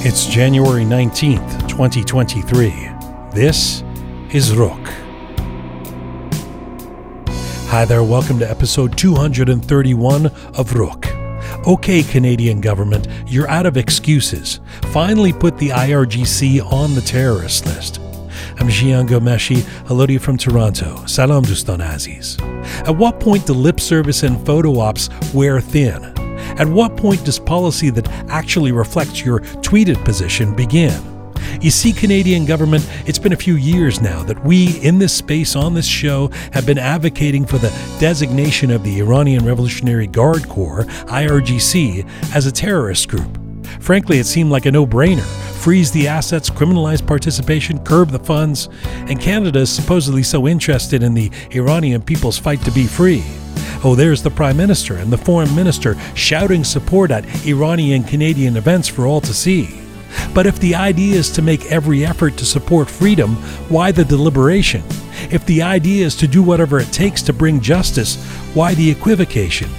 It's January 19th, 2023. This is Rook. Hi there, welcome to episode 231 of Rook. Okay, Canadian government, you're out of excuses. Finally put the IRGC on the terrorist list. I'm Jian Ghomeshi. Hello to you from Toronto. Salam Dustan Aziz. At what point do lip service and photo ops wear thin? At what point does policy that actually reflects your tweeted position begin? You see, Canadian government, it's been a few years now that we in this space on this show have been advocating for the designation of the Iranian Revolutionary Guard Corps, IRGC, as a terrorist group. Frankly, it seemed like a no brainer. Freeze the assets, criminalize participation, curb the funds, and Canada is supposedly so interested in the Iranian people's fight to be free. Oh, there's the Prime Minister and the Foreign Minister shouting support at Iranian Canadian events for all to see. But if the idea is to make every effort to support freedom, why the deliberation? If the idea is to do whatever it takes to bring justice, why the equivocation?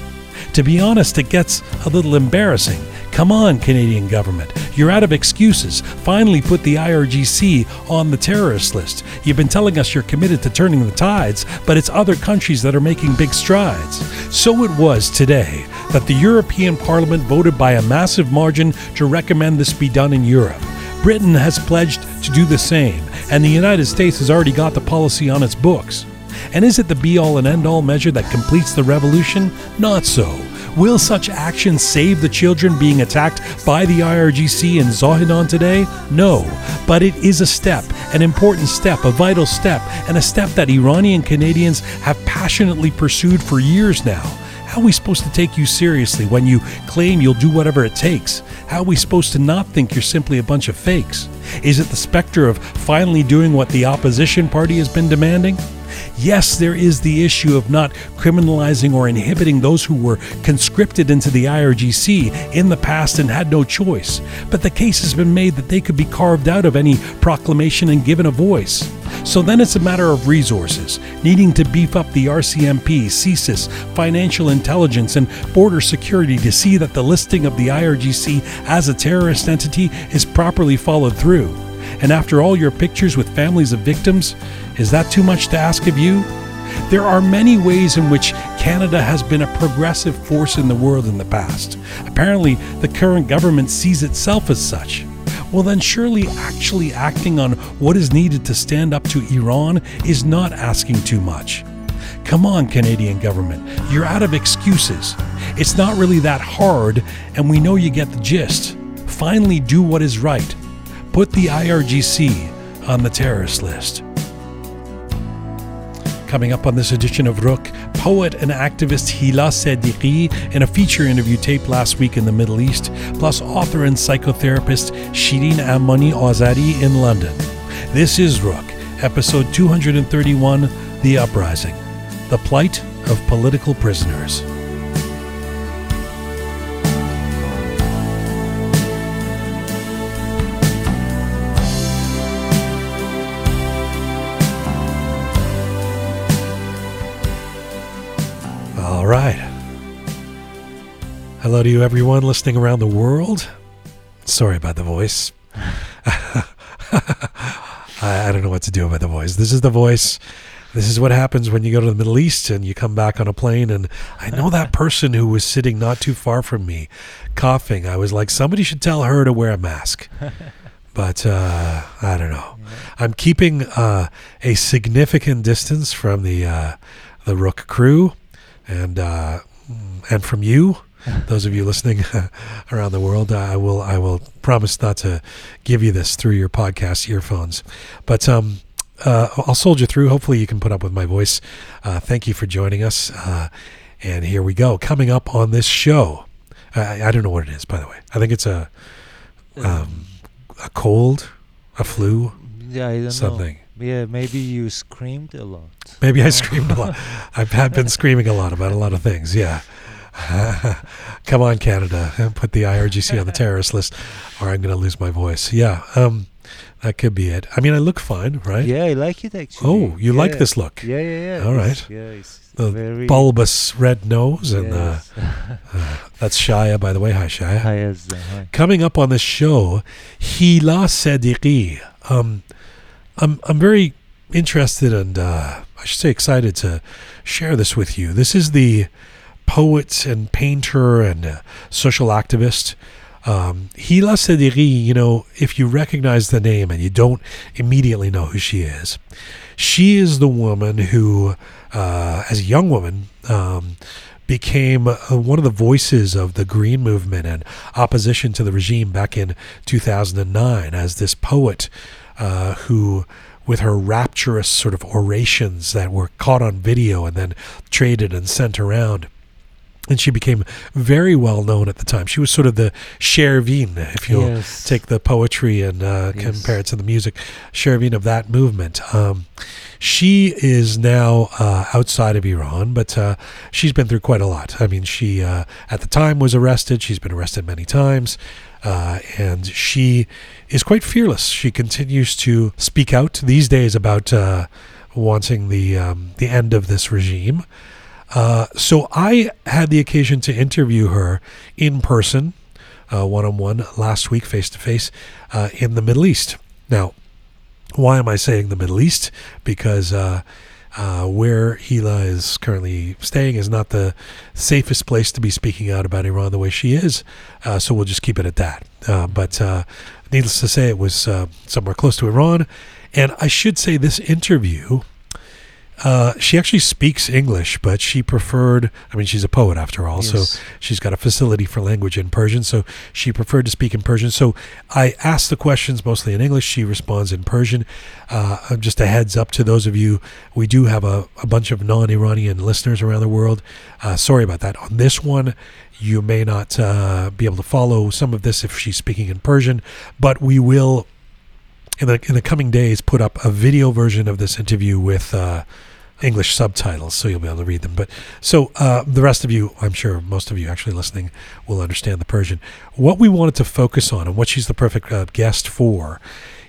To be honest, it gets a little embarrassing. Come on, Canadian government. You're out of excuses. Finally put the IRGC on the terrorist list. You've been telling us you're committed to turning the tides, but it's other countries that are making big strides. So it was today that the European Parliament voted by a massive margin to recommend this be done in Europe. Britain has pledged to do the same, and the United States has already got the policy on its books. And is it the be all and end all measure that completes the revolution? Not so. Will such action save the children being attacked by the IRGC in Zahedan today? No, but it is a step, an important step, a vital step, and a step that Iranian Canadians have passionately pursued for years now. How are we supposed to take you seriously when you claim you'll do whatever it takes? How are we supposed to not think you're simply a bunch of fakes? Is it the specter of finally doing what the opposition party has been demanding? Yes, there is the issue of not criminalizing or inhibiting those who were conscripted into the IRGC in the past and had no choice. But the case has been made that they could be carved out of any proclamation and given a voice. So then it's a matter of resources, needing to beef up the RCMP, CSIS, financial intelligence, and border security to see that the listing of the IRGC as a terrorist entity is properly followed through. And after all your pictures with families of victims, is that too much to ask of you? There are many ways in which Canada has been a progressive force in the world in the past. Apparently, the current government sees itself as such. Well, then, surely actually acting on what is needed to stand up to Iran is not asking too much. Come on, Canadian government, you're out of excuses. It's not really that hard, and we know you get the gist. Finally, do what is right. Put the IRGC on the terrorist list. Coming up on this edition of Rook, poet and activist Hila Sadiqi in a feature interview taped last week in the Middle East, plus author and psychotherapist Shirin Amani Azadi in London. This is Rook, episode 231 The Uprising The Plight of Political Prisoners. Right. Hello to you, everyone listening around the world. Sorry about the voice. I, I don't know what to do about the voice. This is the voice. This is what happens when you go to the Middle East and you come back on a plane. And I know that person who was sitting not too far from me coughing. I was like, somebody should tell her to wear a mask. But uh, I don't know. I'm keeping uh, a significant distance from the uh, the Rook crew and uh, and from you, those of you listening around the world, I will I will promise not to give you this through your podcast earphones, but um, uh, I'll soldier through. Hopefully, you can put up with my voice. Uh, thank you for joining us, uh, and here we go. Coming up on this show, I, I don't know what it is, by the way. I think it's a um, a cold, a flu, Yeah, I don't something. know. Yeah, maybe you screamed a lot. Maybe I screamed a lot. I've had been screaming a lot about a lot of things. Yeah. Come on, Canada. Put the IRGC on the terrorist list, or I'm going to lose my voice. Yeah. Um, That could be it. I mean, I look fine, right? Yeah, I like it actually. Oh, you like this look? Yeah, yeah, yeah. All right. It's- Yeah, it's The Bulbous red nose, and uh, yes. that's Shaya, by the way. Hi, Shaya. hi, uh, hi. Coming up on this show, Hila Sadiqi. Um, I'm I'm very interested and uh, I should say excited to share this with you. This is the poet and painter and uh, social activist. Um, Hila Sadiqi, you know, if you recognize the name and you don't immediately know who she is, she is the woman who, uh, as a young woman, um, became uh, one of the voices of the Green Movement and opposition to the regime back in 2009 as this poet uh, who, with her rapturous sort of orations that were caught on video and then traded and sent around, and she became very well known at the time. She was sort of the Shervin, if you'll yes. take the poetry and uh, Yes. compare it to the music, Shervin of that movement. Um, she is now uh, outside of Iran, but uh, she's been through quite a lot. I mean, she uh, at the time was arrested. She's been arrested many times, uh, and she is quite fearless. She continues to speak out these days about uh, wanting the um, the end of this regime. Uh, so I had the occasion to interview her in person, one on one, last week, face to face, in the Middle East. Now, why am I saying the Middle East? Because uh, where Hila is currently staying is not the safest place to be speaking out about Iran the way she is. Uh, so we'll just keep it at that. Uh, but uh, needless to say, it was uh, somewhere close to Iran. And I should say, this interview. Uh, she actually speaks English, but she preferred. I mean, she's a poet after all, so she's got a facility for language in Persian. So she preferred to speak in Persian. So I ask the questions mostly in English. She responds in Persian. Uh, just a heads up to those of you, we do have a, a bunch of non Iranian listeners around the world. Uh, sorry about that. On this one, you may not uh, be able to follow some of this if she's speaking in Persian, but we will. In the, in the coming days, put up a video version of this interview with uh, English subtitles, so you'll be able to read them. But so uh, the rest of you, I'm sure most of you actually listening will understand the Persian. What we wanted to focus on, and what she's the perfect uh, guest for,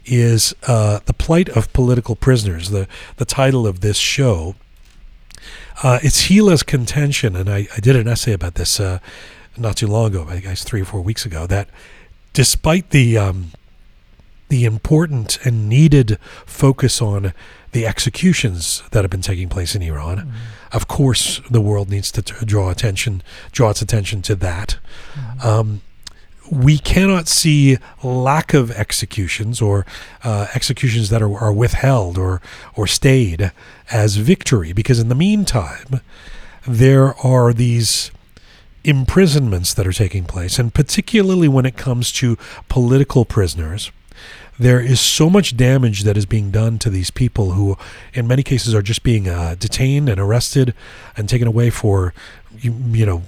is uh, the plight of political prisoners. The the title of this show. Uh, it's Hila's contention, and I, I did an essay about this uh, not too long ago, I guess three or four weeks ago. That despite the um, the important and needed focus on the executions that have been taking place in Iran. Mm-hmm. Of course, the world needs to t- draw attention, draw its attention to that. Mm-hmm. Um, we cannot see lack of executions or uh, executions that are, are withheld or or stayed as victory, because in the meantime, there are these imprisonments that are taking place, and particularly when it comes to political prisoners there is so much damage that is being done to these people who, in many cases, are just being uh, detained and arrested and taken away for, you, you know,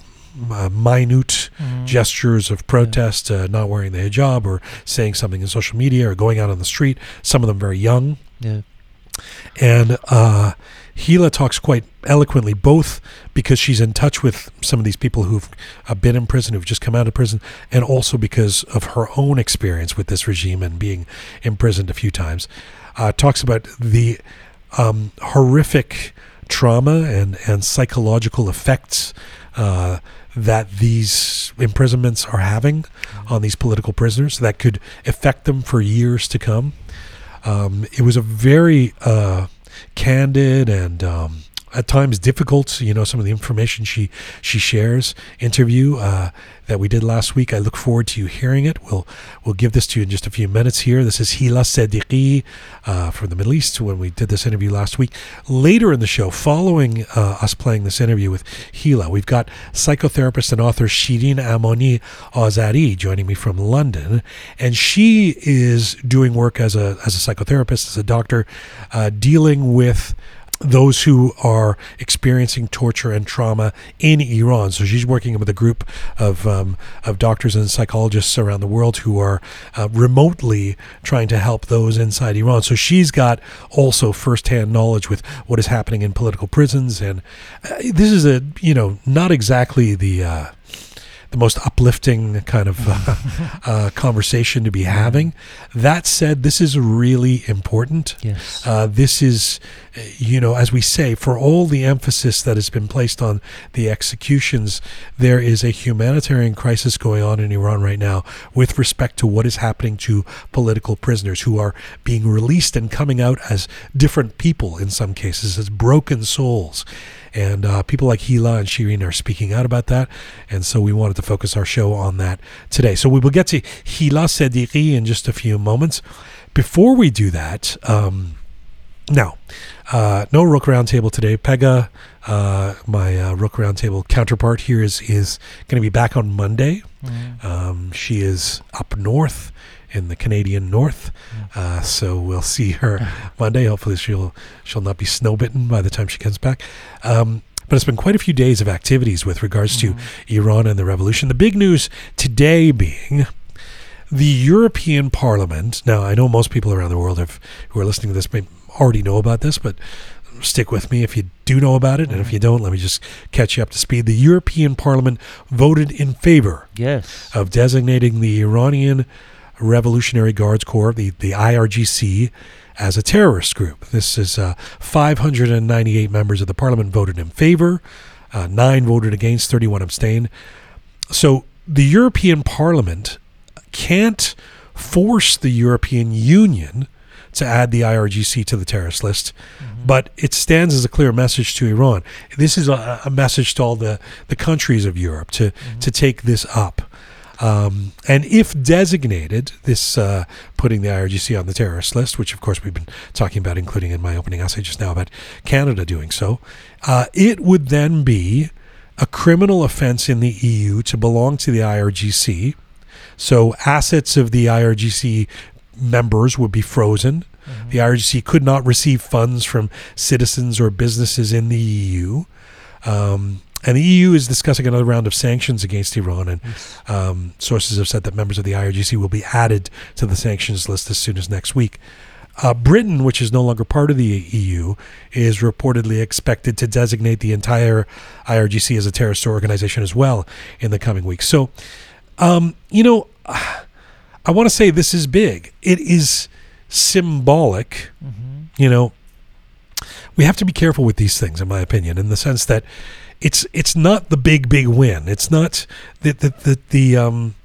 uh, minute Mhm. gestures of protest, uh, not wearing the hijab or saying something in social media or going out on the street. Some of them very young. Yeah. And uh, Hila talks quite eloquently, both because she's in touch with some of these people who've uh, been in prison, who've just come out of prison, and also because of her own experience with this regime and being imprisoned a few times. Uh, talks about the um, horrific trauma and, and psychological effects uh, that these imprisonments are having on these political prisoners that could affect them for years to come. Um, it was a very uh, candid and um, at times difficult, you know, some of the information she she shares interview uh, that we did last week. I look forward to you hearing it. We'll we'll give this to you in just a few minutes here. This is Hila Sadiqi uh, from the Middle East when we did this interview last week. Later in the show, following uh, us playing this interview with Hila, we've got psychotherapist and author Shirin Amoni Azari joining me from London, and she is doing work as a as a psychotherapist, as a doctor, uh, dealing with those who are experiencing torture and trauma in Iran. So she's working with a group of um, of doctors and psychologists around the world who are uh, remotely trying to help those inside Iran. So she's got also firsthand knowledge with what is happening in political prisons, and uh, this is a you know not exactly the. The most uplifting kind of uh, uh, conversation to be having. That said, this is really important. Yes. Uh, this is, you know, as we say, for all the emphasis that has been placed on the executions, there is a humanitarian crisis going on in Iran right now with respect to what is happening to political prisoners who are being released and coming out as different people in some cases, as broken souls. And uh, people like Hila and Shirin are speaking out about that. And so we wanted to focus our show on that today. So we will get to Hila Sadiqi in just a few moments. Before we do that, um, now, uh, no Rook Roundtable today. Pega, uh, my uh, Rook Roundtable counterpart here, is is going to be back on Monday. Mm. Um, she is up north in the Canadian North, uh, so we'll see her Monday. Hopefully, she'll she'll not be snowbitten by the time she comes back. Um, but it's been quite a few days of activities with regards to Iran and the revolution. The big news today being the European Parliament. Now, I know most people around the world have, who are listening to this may already know about this, but stick with me if you do know about it. And if you don't, let me just catch you up to speed. The European Parliament voted in favor Yes. of designating the Iranian Revolutionary Guards Corps, the, the IRGC, as a terrorist group. This is uh, 598 members of the parliament voted in favor, uh, nine voted against, 31 abstained. So the European Parliament can't force the European Union to add the IRGC to the terrorist list, but it stands as a clear message to Iran. This is a, a message to all the, the countries of Europe to, to take this up. Um, and if designated, this uh, putting the IRGC on the terrorist list, which of course we've been talking about, including in my opening essay just now about Canada doing so, uh, it would then be a criminal offense in the EU to belong to the IRGC. So assets of the IRGC members would be frozen. The IRGC could not receive funds from citizens or businesses in the EU. Um, and the EU is discussing another round of sanctions against Iran, and um, sources have said that members of the IRGC will be added to the sanctions list as soon as next week. Uh, Britain, which is no longer part of the EU, is reportedly expected to designate the entire IRGC as a terrorist organization as well in the coming weeks. So, um, you know, I want to say this is big. It is symbolic. Mhm. You know, we have to be careful with these things, in my opinion, in the sense that it's it's not the big big win. It's not the the the, the um.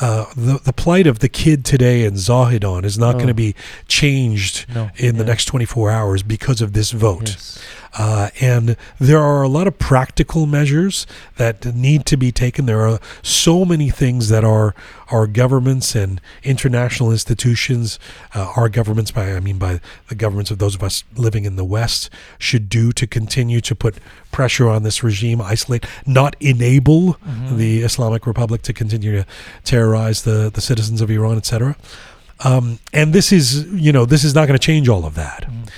Uh, the the plight of the kid today in Zahedan is not Oh. going to be changed No. in the next 24 hours because of this vote. Yes. Uh, and there are a lot of practical measures that need to be taken. There are so many things that our our governments and international institutions, uh, our governments, by I mean by the governments of those of us living in the West, should do to continue to put pressure on this regime, isolate, not enable Mhm. the Islamic Republic to continue to terrorize the the citizens of Iran, etc. Um, and this is, you know, this is not going to change all of that Mm.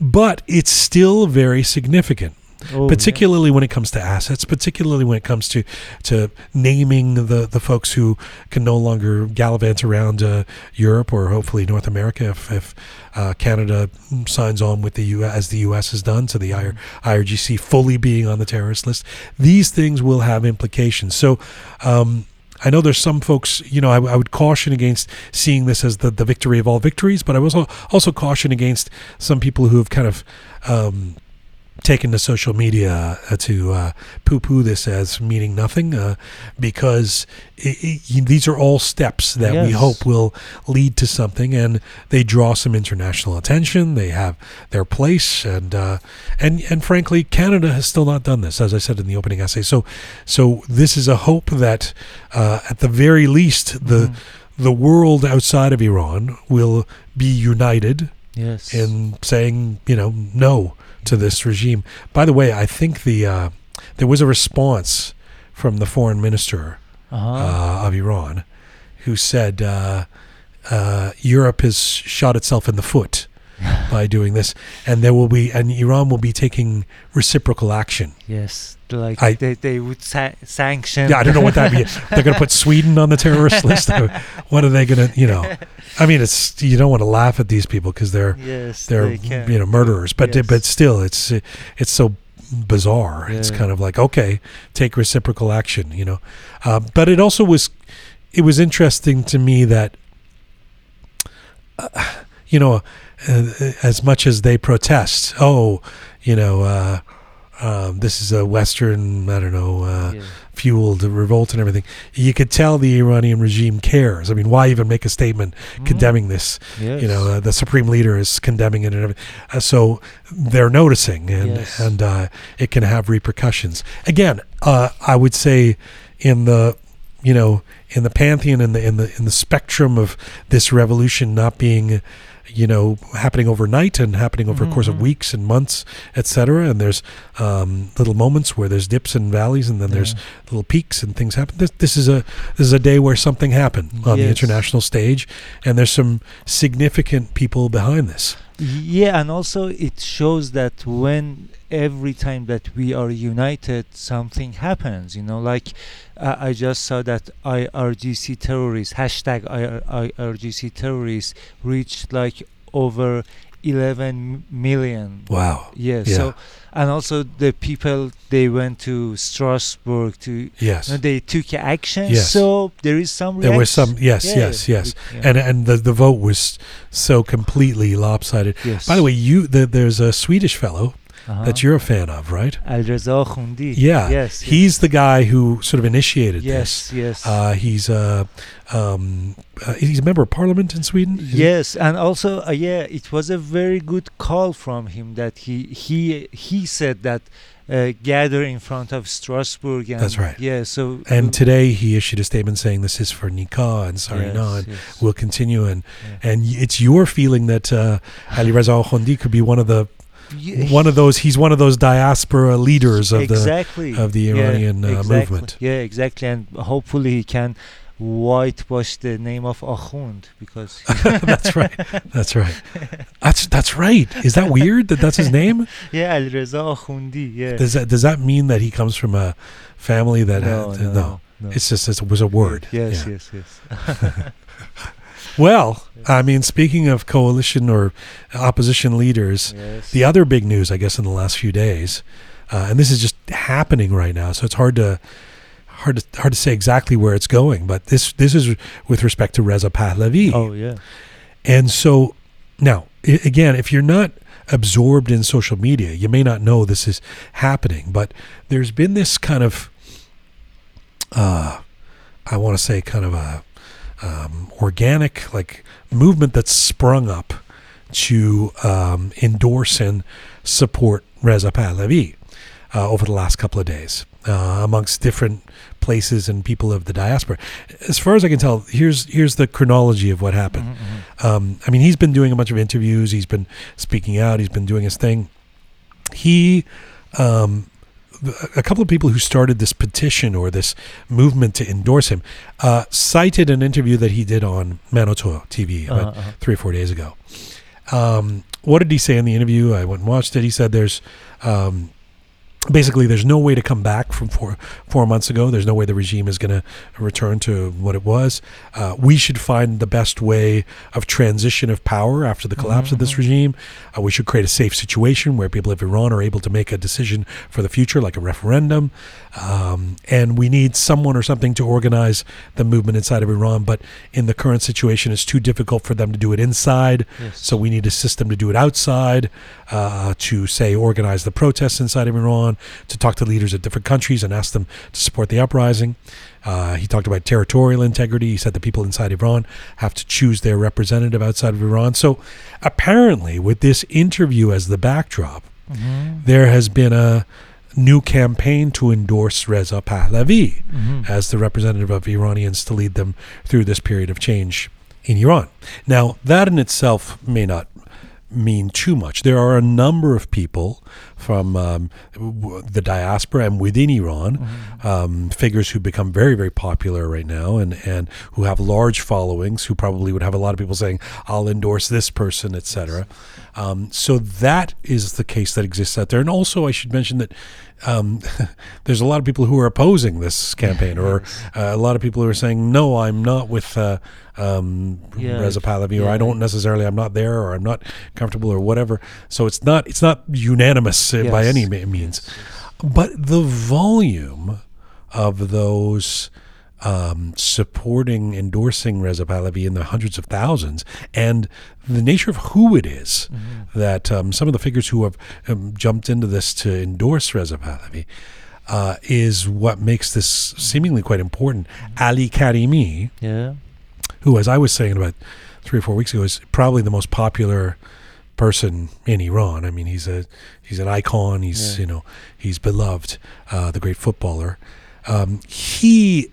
But it's still very significant Oh, particularly when it comes to assets particularly when it comes to to naming the the folks who can no longer gallivant around uh, Europe or hopefully North America if, if uh, Canada signs on with the U as the US has done to the IR, IRGC fully being on the terrorist list. These things will have implications. So um, I know there's some folks, you know, I, I would caution against seeing this as the, the victory of all victories, but I was al- also caution against some people who have kind of um, taken to social media uh, to uh, poo-poo this as meaning nothing, uh, because i i these are all steps that we hope will lead to something, and they draw some international attention. They have their place, and uh, and and frankly, Canada has still not done this, as I said in the opening essay. So, so this is a hope that, uh, at the very least, the Mhm. the world outside of Iran will be united Yes. in saying, you know, no to this regime. By the way, I think the uh, there was a response from the foreign minister uh-huh. uh, of Iran, who said uh, uh, Europe has shot itself in the foot by doing this, and there will be, and Iran will be taking reciprocal action. yes. Like I- they, they would sa- sanction. Yeah, I don't know what that means. They're going to put Sweden on the terrorist list. what are they going to, you know? I mean, it's you don't want to laugh at these people because they're yes. they're they you know murderers but Yes. but still it's it's so bizarre. It's kind of like okay, take reciprocal action, you know. Uh, but it also was it was interesting to me that uh, you know uh, as much as they protest, oh, you know. Um, this is a Western, I don't know, uh, yeah. fueled revolt and everything. You could tell the Iranian regime cares. I mean, why even make a statement condemning this? Yes. You know, uh, the supreme leader is condemning it and everything. Uh, so they're noticing, and Yes. and uh, it can have repercussions. Again, uh, I would say in the you know in the pantheon in the in the in the spectrum of this revolution not being you know happening overnight and happening over a course of Mhm. weeks and months etc and there's um, little moments where there's dips and valleys and then there's little peaks and things happen. This, this is a this is a day where something happened on the international stage and there's some significant people behind this. Yeah, and also it shows that when every time that we are united, something happens. You know, like uh, I just saw that IRGC terrorists hashtag IR, IRGC terrorists reached like over 11 million. wow Yeah, Yeah. So and also the people they went to Strasbourg to yes no, they took action. Yes. So there is some. there was some yes Yeah, yes yes yeah. and and the the vote was so completely lopsided yes. by the way you the, there's a swedish fellow uh-huh. that you're a fan of right Alireza Akhondi. Yeah, Yes. he's the guy who sort of initiated this yes. Yes. uh, he's uh, um, uh, he's a member of parliament in sweden Yes, and also uh, yeah, it was a very good call from him that he he he said that uh, gather in front of Strasbourg. And That's right. Yeah, so and today he issued a statement saying this is for Nika and yes, sarina and yes. will continue and Yeah. and it's your feeling that uh, Alireza Akhondi could be one of the One of those he's one of those diaspora leaders of the of the Yeah, Iranian, uh, movement. Yeah, exactly, and hopefully he can whitewash the name of Akhund because that's right that's right that's that's right is that weird that that's his name yeah, Alireza Akhondi. Yeah. does that does that mean that he comes from a family that no, had, no, no, no. it's just it was a word Yes, Yeah. yes, yes. Well I mean speaking of coalition or opposition leaders yes. The other big news, I guess, in the last few days, uh, and this is just happening right now, so it's hard to hard to hard to say exactly where it's going. But this this is with respect to Reza Pahlavi, Oh yeah. and so now i- again, if you're not absorbed in social media, you may not know this is happening. But there's been this kind of, uh, I want to say, kind of a um, organic like movement that's sprung up to um, endorse and support Reza Pahlavi uh, over the last couple of days uh, amongst different places and people of the diaspora. As far as I can tell, here's here's the chronology of what happened. Mhm, mhm. Um, I mean, he's been doing a bunch of interviews. He's been speaking out. He's been doing his thing. He, um, a couple of people who started this petition or this movement to endorse him, uh, cited an interview that he did on Manoto TV about Uh-huh, uh-huh. three or four days ago. Um, what did he say in the interview? I went and watched it. He said there's um, basically there's no way to come back from four four months ago. There's no way the regime is going to return to what it was. Uh, we should find the best way of transition of power after the collapse of this Mhm. regime. Uh, we should create a safe situation where people of Iran are able to make a decision for the future, like a referendum. Um, and we need someone or something to organize the movement inside of Iran. But in the current situation, it's too difficult for them to do it inside. Yes. So we need a system to do it outside, uh, to say organize the protests inside of Iran, to talk to leaders of different countries and ask them to support the uprising. Uh, he talked about territorial integrity. He said the people inside Iran have to choose their representative outside of Iran. So apparently, with this interview as the backdrop, Mhm, there has been a new campaign to endorse Reza Pahlavi mhm. as the representative of Iranians to lead them through this period of change in Iran. Now, that in itself may not mean too much. There are a number of people from um, w- the diaspora and within Iran, Mhm. um, figures who become very, very popular right now and, and who have large followings, who probably would have a lot of people saying, I'll endorse this person, etc. Um, so that is the case that exists out there. And also, I should mention that um, there's a lot of people who are opposing this campaign, or uh, a lot of people who are saying, "No, I'm not with uh, um, Yeah, Reza Pahlavi," or "I don't necessarily, I'm not there," or "I'm not comfortable," or whatever. So it's not it's not unanimous uh, by any means. Yes, yes. But the volume of those um, supporting, endorsing Reza Pahlavi in the hundreds of thousands, and the nature of who it is Mhm. that um, some of the figures who have um, jumped into this to endorse Reza Pahlavi uh, is what makes this seemingly quite important. Ali Karimi, Yeah. who, as I was saying about three or four weeks ago, is probably the most popular person in Iran. I mean, he's a he's an icon. He's Yeah. you know he's beloved, uh, the great footballer. Um, he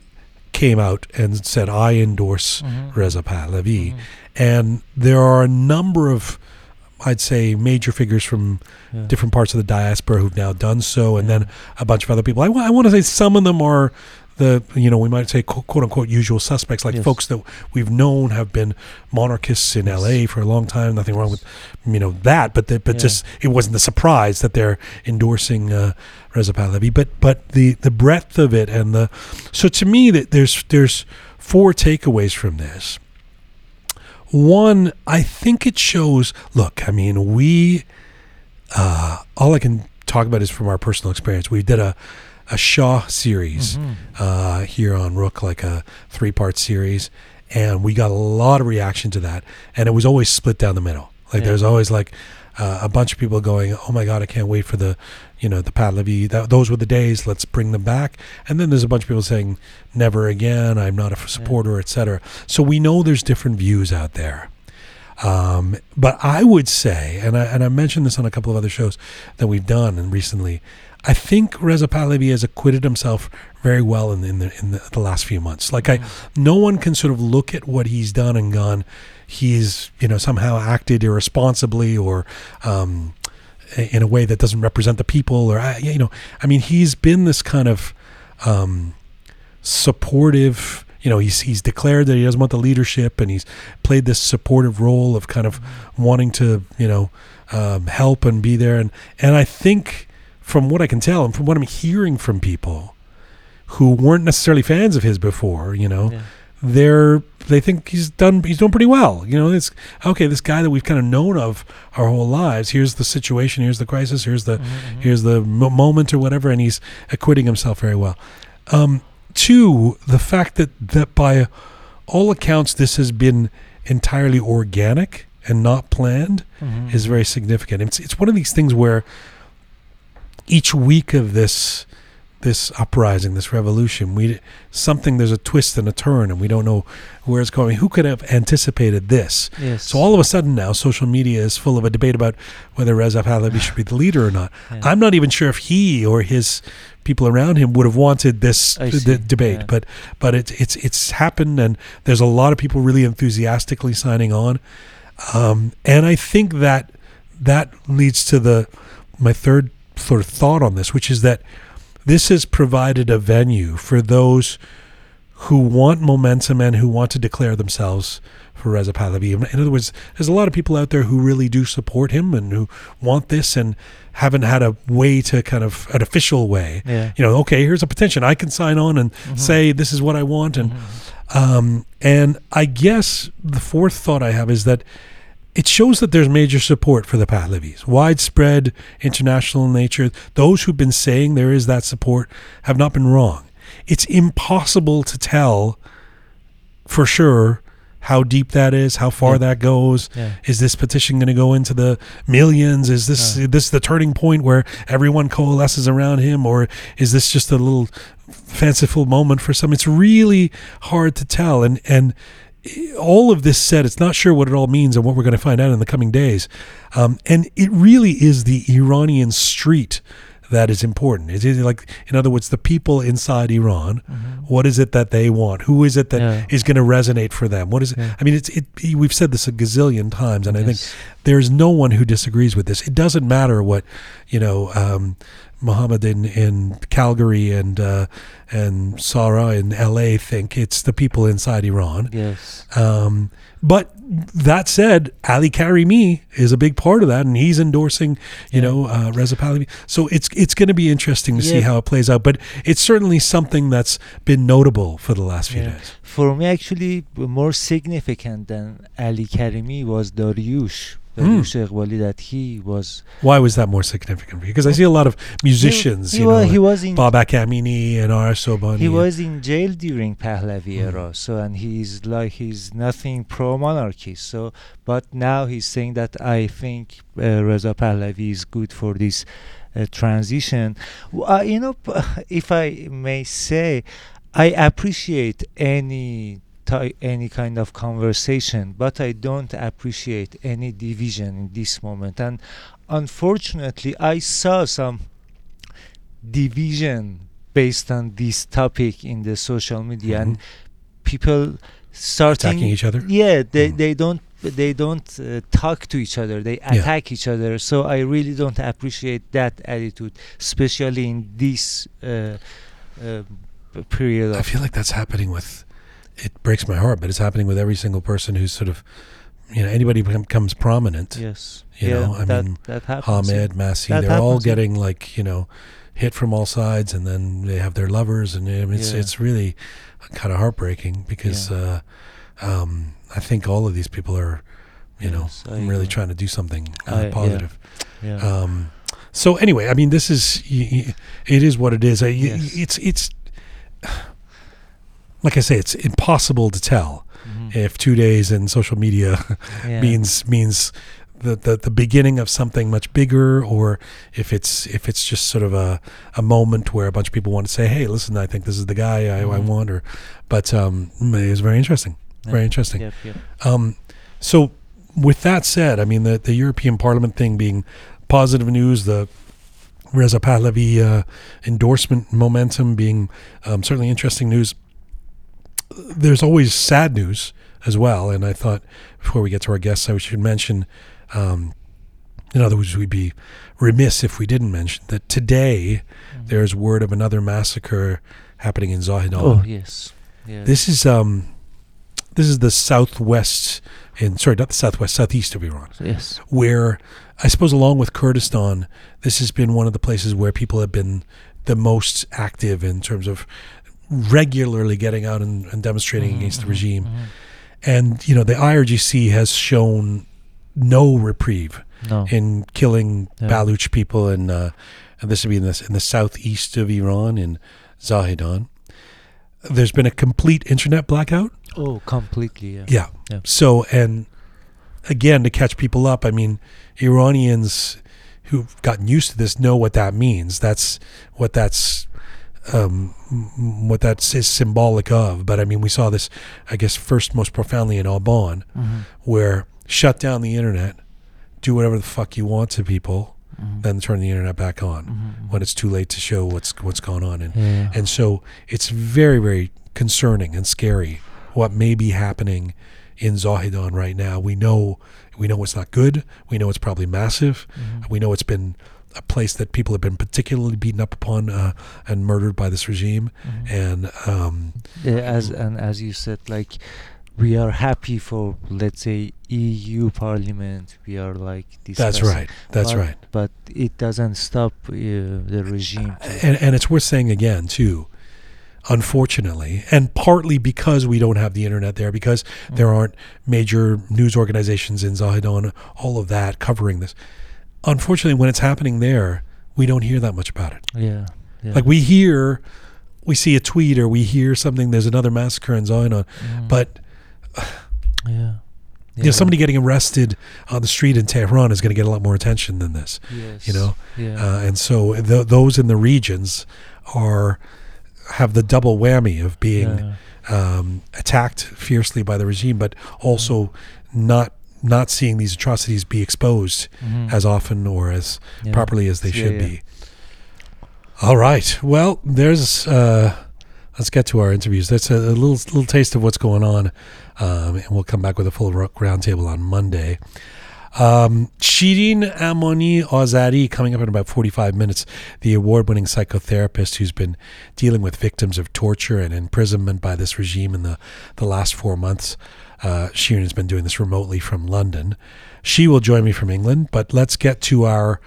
came out and said, "I endorse Mhm. Reza Pahlavi," Mhm. and there are a number of, I'd say, major figures from Yeah. different parts of the diaspora who've now done so, and Yeah. then a bunch of other people. I, wa- I want to say some of them are the you know we might say quote, quote unquote usual suspects, like Yes. folks that we've known have been monarchists in Yes. L.A. for a long time. Nothing wrong with you know that, but the, but Yeah. just it wasn't the surprise that they're endorsing uh, Reza Pahlavi. But but the the breadth of it and the so to me that there's there's four takeaways from this. One, I think it shows. Look, I mean, we. Uh, all I can talk about is from our personal experience. We did a a Shah series Mhm. uh, here on Rook, like a three part series, and we got a lot of reaction to that, and it was always split down the middle. Like Yeah. there's always like uh, a bunch of people going, "Oh my God, I can't wait for the, you know, the Pahlavi. That, those were the days. Let's bring them back." And then there's a bunch of people saying, "Never again. I'm not a supporter, etc." So we know there's different views out there. Um, but I would say, and I and I mentioned this on a couple of other shows that we've done and recently, I think Reza Pahlavi has acquitted himself very well in, in the in the, the last few months. Like I, no one can sort of look at what he's done and gone, he's you know somehow acted irresponsibly or. Um, in a way that doesn't represent the people, or I- you know, I mean, he's been this kind of um, supportive. You know, he's he's declared that he doesn't want the leadership, and he's played this supportive role of kind of wanting to, you know, um, help and be there. And and I think, from what I can tell, and from what I'm hearing from people who weren't necessarily fans of his before, you know, Yeah. they're they think he's done he's doing pretty well. You know, it's okay. This guy that we've kind of known of our whole lives. Here's the situation. Here's the crisis. Here's the Mhm. here's the mo- moment or whatever, and he's acquitting himself very well. Um, two, the fact that that by all accounts this has been entirely organic and not planned Mhm. is very significant. It's it's one of these things where each week of this this uprising, this revolution, we something there's a twist and a turn, and we don't know where it's going. Who could have anticipated this? Yes. So all of a sudden now, social media is full of a debate about whether Reza Pahlavi should be the leader or not. Yeah. I'm not even sure if he or his people around him would have wanted this d- debate, yeah. but but it's it's it's happened, and there's a lot of people really enthusiastically signing on, um, and I think that that leads to the my third sort of thought on this, which is that this has provided a venue for those who want momentum and who want to declare themselves for Reza Pahlavi. In in other words, there's a lot of people out there who really do support him and who want this and haven't had a way to kind of an official way. Yeah. You know, okay, here's a petition. I can sign on and Mhm. say this is what I want and Mhm. um, and I guess the fourth thought I have is that it shows that there's major support for the Pahlavis, widespread international in nature. Those who've been saying there is that support have not been wrong. It's impossible to tell for sure how deep that is, how far Yeah. that goes. Yeah. Is this petition going to go into the millions? Is this Yeah. this the turning point where everyone coalesces around him, or is this just a little fanciful moment for some? It's really hard to tell, and and all of this said, it's not sure what it all means and what we're going to find out in the coming days. Um, and it really is the Iranian street that is important. It is like, in other words, the people inside Iran. Mhm. What is it that they want? Who is it that is Yeah. going to resonate for them? What is it? I mean, it's it. We've said this a gazillion times, and I think there's no one who disagrees with this. It doesn't matter what you know, um, Muhammad in, in Calgary and uh, and Sarah in L.A. think. It's the people inside Iran. Yes. Um, but that said, Ali Karimi is a big part of that, and he's endorsing, you Yeah. know, uh, Reza Pahlavi. So it's it's going to be interesting to see how it plays out. But it's certainly something that's been notable for the last few Yeah. days. For me, actually, more significant than Ali Karimi was Dariush, that he was Why was that more significant for you? Because I see a lot of musicians, he, he you was, know, he was in Babak Amini and R. Sobani. he was in jail during Pahlavi Mm. era. So and he's like he's nothing pro monarchy. So but now he's saying that I think uh, Reza Pahlavi is good for this uh, transition. Uh, you know, if I may say, I appreciate any any kind of conversation, but I don't appreciate any division in this moment. And unfortunately, I saw some division based on this topic in the social media and Mhm. people starting attacking each other. yeah they, Mhm. they don't they don't uh, talk to each other they attack each other so i really don't appreciate that attitude especially in this uh, uh, period I feel like that's happening with. It breaks my heart, but it's happening with every single person who's sort of, you know, anybody becomes prominent. yes You yeah know, I that, mean, that happens yeah. Ahmed, That they're all happens, yeah. getting like you know, hit from all sides, and then they have their lovers, and I mean, it's Yeah. it's really kind of heartbreaking because uh, um, I think all of these people are, you know, Yes, I really agree. trying to do something uh, I- yeah. positive. yeah Um, so anyway, I mean, this is it is what it is. I, Yes. It's it's like I say, it's impossible to tell Mhm. if two days in social media Yeah. means means the, the the beginning of something much bigger, or if it's if it's just sort of a a moment where a bunch of people want to say, hey, listen, I think this is the guy I, I Mhm. want, or but um, it was very interesting, Yeah. very interesting. Yep, yep. Um, so, with that said, I mean the the European Parliament thing being positive news, the Reza Pahlavi uh, endorsement momentum being um, certainly interesting news. There's always sad news as well, and I thought before we get to our guests, I should mention. Um, in other words, we'd be remiss if we didn't mention that today Mhm. there's word of another massacre happening in Zahedan. oh yes yes This is um, this is the southwest, in sorry, not the southwest, southeast of Iran, yes where I suppose along with Kurdistan, this has been one of the places where people have been the most active in terms of regularly getting out and, and demonstrating Mhm, against the regime. mhm. And you know, the IRGC has shown no reprieve no in killing Yeah. Baluch people, and uh, and this would be in the in the southeast of Iran in Zahedan. There's been a complete internet blackout. oh completely yeah Yeah. Yeah. So, and again, to catch people up, I mean, Iranians who've gotten used to this know what that means. That's what that's um, what that is symbolic of. But I mean, we saw this, I guess, first most profoundly in Aban, Mhm, where shut down the internet, do whatever the fuck you want to people, mhm, then turn the internet back on mhm, when it's too late to show what's what's going on. And yeah. and so it's very, very concerning and scary what may be happening in Zahedan right now. We know we know it's not good. We know it's probably massive. Mhm. We know it's been a place that people have been particularly beaten up upon uh, and murdered by this regime. Mhm. And um, Yeah, as and as you said, like we are happy for let's say EU Parliament. We are like that's right. That's but, right. But it doesn't stop uh, the regime. And, and it's worth saying again too. Unfortunately, and partly because we don't have the internet there, because there Mhm. aren't major news organizations in Zahedan, all of that covering this. Unfortunately, when it's happening there, we don't hear that much about it. Yeah, yeah. Like we hear, we see a tweet or we hear something. There's another massacre in Zion. Mhm. but yeah, you know, somebody getting arrested on the street in Tehran is going to get a lot more attention than this. yes. You know, yeah, uh, and so th- those in the regions are have the double whammy of being yeah. um, attacked fiercely by the regime, but also not not seeing these atrocities be exposed Mhm. as often or as Yeah. properly as they Yeah, should yeah. be. All right. Well, there's. Uh, let's get to our interviews. That's a, a little little taste of what's going on, um, and we'll come back with a full roundtable on Monday. Um, Shirin Amoni Azari coming up in about 45 minutes, the award winning psychotherapist who's been dealing with victims of torture and imprisonment by this regime in the, the last four months. Uh, has been doing this remotely from London. She will join me from England, but let's get to our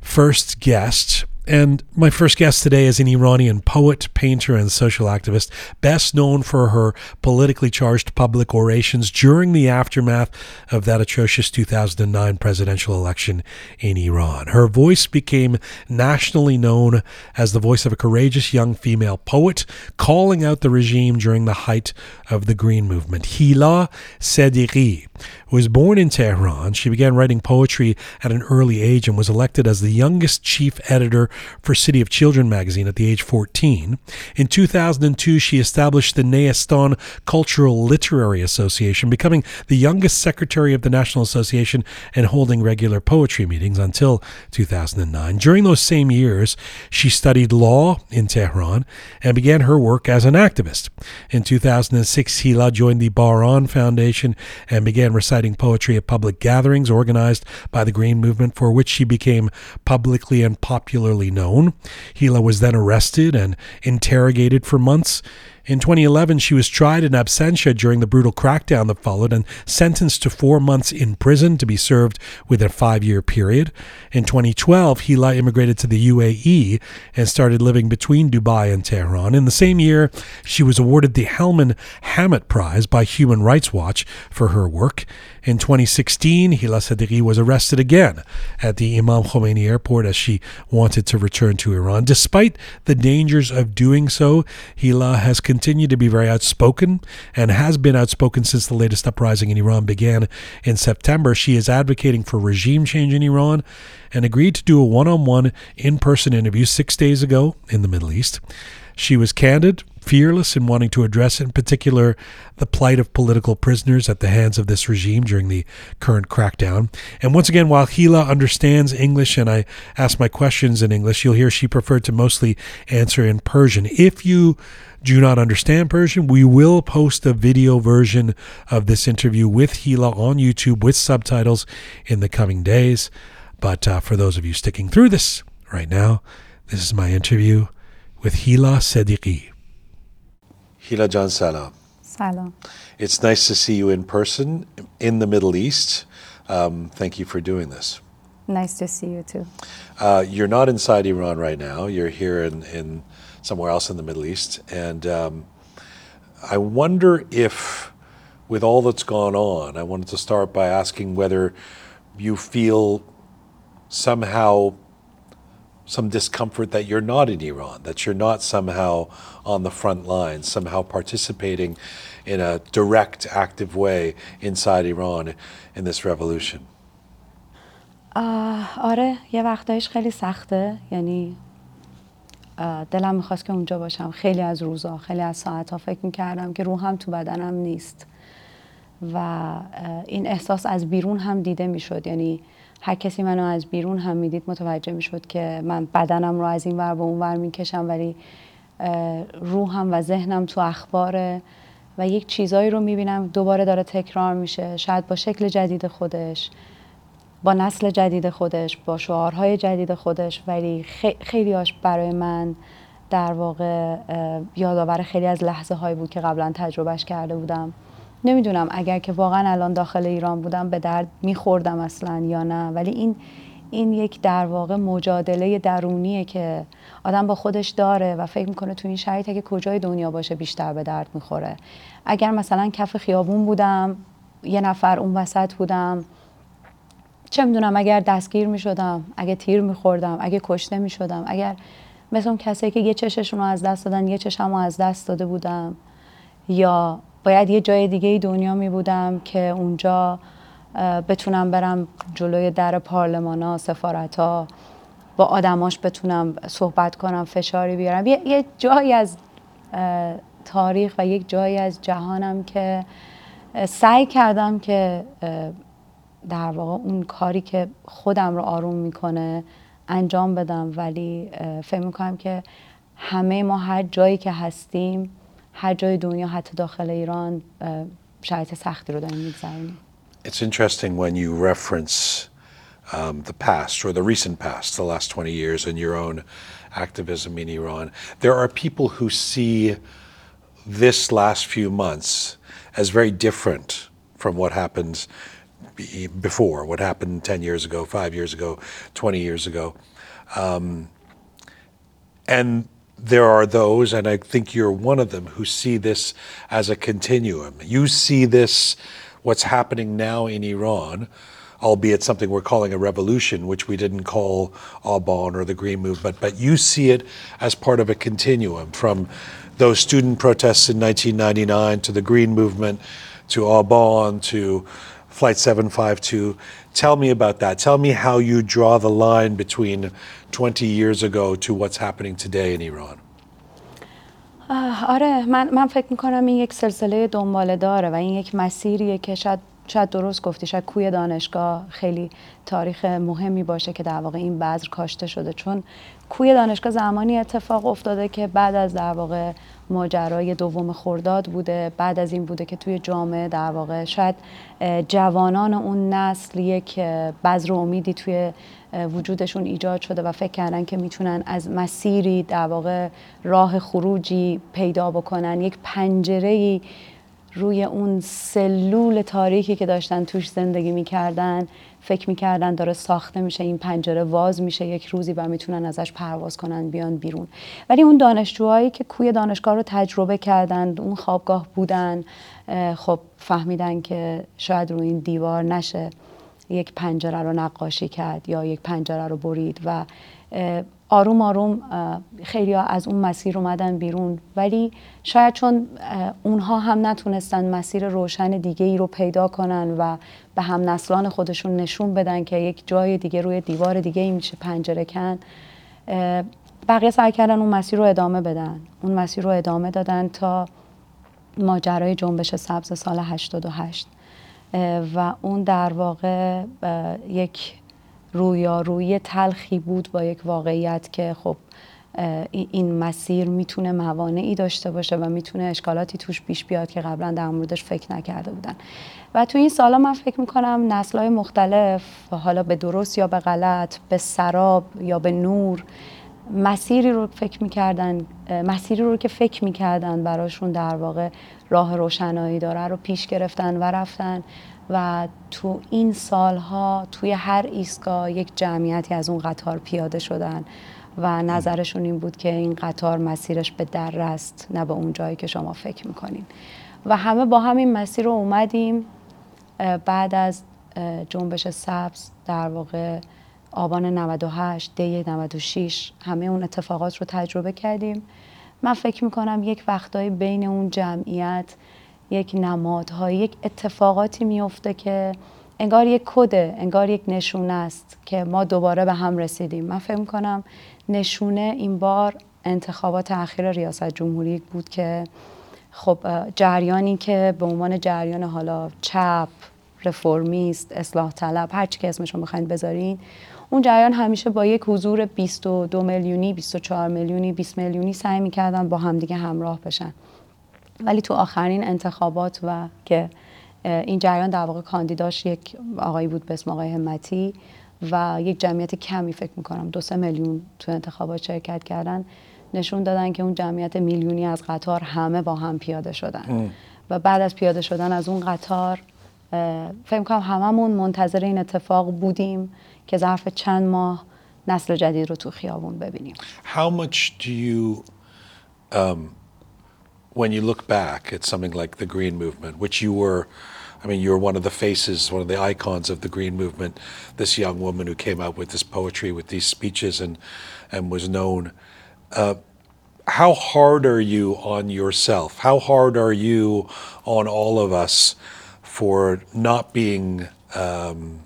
first guest. And my first guest today is an Iranian poet, painter, and social activist, best known for her politically charged public orations during the aftermath of that atrocious 2009 presidential election in Iran. Her voice became nationally known as the voice of a courageous young female poet, calling out the regime during the height of the Green Movement. Hila Sadiqi was born in Tehran. She began writing poetry at an early age and was elected as the youngest chief editor for City of Children magazine at the age 14. In 2002, she established the Neastan Cultural Literary Association, becoming the youngest secretary of the National Association and holding regular poetry meetings until 2009. During those same years, she studied law in Tehran and began her work as an activist. In 2006, Hila joined the Baran Foundation and began reciting poetry at public gatherings organized by the Green Movement, for which she became publicly and popularly known. Hila was then arrested and interrogated for months. In 2011, she was tried in absentia during the brutal crackdown that followed and sentenced to four months in prison to be served within a five year period. In 2012, Hila immigrated to the UAE and started living between Dubai and Tehran. In the same year, she was awarded the Hellman Hammett Prize by Human Rights Watch for her work. In 2016, Hila Sadiqi was arrested again at the Imam Khomeini airport as she wanted to return to Iran. Despite the dangers of doing so, Hila has continued to be very outspoken and has been outspoken since the latest uprising in Iran began in September. She is advocating for regime change in Iran and agreed to do a one on one in person interview six days ago in the Middle East. She was candid, fearless in wanting to address, in particular, the plight of political prisoners at the hands of this regime during the current crackdown. And once again, while Hila understands English and I ask my questions in English, you'll hear she preferred to mostly answer in Persian. If you do not understand Persian, we will post a video version of this interview with Hila on YouTube with subtitles in the coming days. But uh, for those of you sticking through this right now, this is my interview with Hila Sadiqi. Hila Jan Salam. Salam. It's nice to see you in person in the Middle East. Um, thank you for doing this. Nice to see you too. Uh, you're not inside Iran right now. You're here in, in somewhere else in the Middle East. And um, I wonder if, with all that's gone on, I wanted to start by asking whether you feel somehow some discomfort that you're not in Iran, that you're not somehow on the front lines, somehow participating in a direct, active way inside Iran in this revolution? آره یه وقتایش خیلی سخته یعنی دلم می‌خواست که اونجا باشم خیلی از روزا خیلی از ساعتها فکر می‌کردم که روحم تو بدنم نیست و این احساس از بیرون هم دیده می‌شد یعنی هر کسی منو از بیرون هم می‌دید متوجه می‌شد که من بدنم رو از این ور به اون ور می‌کشم ولی روحم و ذهنم تو اخباره و یک چیزایی رو می‌بینم. دوباره داره تکرار میشه. شاید با شکل جدید خودش با نسل جدید خودش با شعارهای جدید خودش ولی خیلی هاش برای من در واقع یادآور خیلی از لحظه هایی بود که قبلا تجربهش کرده بودم. نمی‌دونم اگر که واقعا الان داخل ایران بودم به درد میخوردم اصلا یا نه. ولی این این یک در واقع مجادله درونیه که آدم با خودش داره و فکر می‌کنه تو این شرایط که کجای دنیا باشه بیشتر به درد می‌خوره. اگر مثلا کف خیابون بودم یه نفر اون وسط بودم چه می‌دونم اگر دستگیر می‌شدم اگه تیر میخوردم اگه کشته می‌شدم اگر مثل اون کسی که یه چششون رو از دست دادن یه چشم رو از دست داده بودم یا باید یه جای دیگه دنیا می بودم که اونجا بتونم برم جلوی در پارلمان ها سفارت ها با آدماش بتونم صحبت کنم فشاری بیارم. یه, یه جایی از تاریخ و یک جایی از جهانم که سعی کردم که در واقع اون کاری که خودم رو آروم می‌کنه انجام بدم. ولی فکر می‌کنم که همه ما هر جایی که هستیم هر جای دنیا حتی داخل ایران شرایط سختی رو داریم میگذرونیم It's interesting when you reference um, the past or the recent past, the last 20 years, and your own activism in Iran. There are people who see this last few months as very different from what happened before, what happened 10 years ago, five years ago, 20 years ago. Um, and there are those, and I think you're one of them, who see this as a continuum. You see this, what's happening now in Iran, albeit something we're calling a revolution, which we didn't call Aban or the Green Movement, but you see it as part of a continuum from those student protests in 1999 to the Green Movement to Aban to Flight 752. Tell me about that. Tell me how you draw the line between 20 years ago to what's happening today in Iran. آره من, من فکر می‌کنم این یک سلسله دنباله داره و این یک مسیریه که شاید شاید درست گفتی شاید کوی دانشگاه خیلی تاریخ مهمی باشه که در واقع این بذر کاشته شده چون کوی دانشگاه زمانی اتفاق افتاده که بعد از در واقع ماجرای دوم خورداد بوده بعد از این بوده که توی جامعه در واقع شاید جوانان اون نسل یک بذر امیدی توی وجودشون ایجاد شده و فکر کردن که می‌تونن از مسیری در واقع راه خروجی پیدا بکنن. یک پنجره روی اون سلول تاریکی که داشتن توش زندگی می‌کردن فکر می‌کردن داره ساخته میشه این پنجره واز میشه یک روزی و می‌تونن ازش پرواز کنن بیان بیرون. ولی اون دانشجوهایی که کوی دانشگاه رو تجربه کردن اون خوابگاه بودن خب فهمیدن که شاید روی این دیوار نشه یک پنجره رو نقاشی کرد یا یک پنجره رو برید و آروم آروم خیلی از اون مسیر اومدن بیرون. ولی شاید چون اونها هم نتونستن مسیر روشن دیگه ای رو پیدا کنن و به هم نسلان خودشون نشون بدن که یک جای دیگه روی دیوار دیگه ای میشه پنجره کن. بقیه سعی کردن اون مسیر رو ادامه بدن. اون مسیر رو ادامه دادن تا ماجرای جنبش سبز سال 88 و اون در واقع یک رویارویی تلخی بود با یک واقعیت که خب این مسیر می‌تونه موانعی داشته باشه و می‌تونه اشکالاتی توش پیش بیاد که قبلا در موردش فکر نکرده بودن. و تو این سالا من فکر می‌کنم نسلهای مختلف حالا به درست یا به غلط به سراب یا به نور مسیری رو فکر می‌کردن مسیری رو که فکر می‌کردن براشون در واقع راه روشنایی داره رو پیش گرفتن و رفتن. و تو این سالها توی هر ایستگاه یک جمعیتی از اون قطار پیاده شدن و نظرشون این بود که این قطار مسیرش به در است نه به اون جایی که شما فکر می‌کنین. و همه با همین مسیر رو اومدیم. بعد از جنبش سبز در واقع آبان 98 دی 96 همه اون اتفاقات رو تجربه کردیم. من فکر می‌کنم یک وقتایی بین اون جمعیت یک نمادها یک اتفاقاتی میفته که انگار یک کده انگار یک نشونه است که ما دوباره به هم رسیدیم. من فکر کنم نشونه این بار انتخابات اخیر ریاست جمهوری بود که خب جریانی که به عنوان جریان حالا چپ رفرمیست اصلاح طلب هر چی که اسمشون بخواید بذارین اون جریان همیشه با یک حضور 22 میلیونی 24 میلیونی 20 میلیونی سعی می‌کردن با همدیگه همراه بشن. ولی تو آخرین انتخابات و که این جریان در واقع کاندیداش یک آقایی بود به اسم آقای همتی و یک جمعیت کمی فکر می‌کنم دو سه میلیون تو انتخابات شرکت کردن. نشون دادن که اون جمعیت میلیونی از قطار همه با هم پیاده شدن و بعد از پیاده شدن از اون قطار فکر کنم هممون منتظر این اتفاق بودیم که ظرف چند ماه نسل جدید رو تو خیابون ببینیم How much do you um, when you look back at something like the Green Movement, which you were, I mean, you were one of the faces, one of the icons of the Green Movement, this young woman who came out with this poetry, with these speeches, and, and was known. Uh, how hard are you on yourself? How hard are you on all of us for not being um,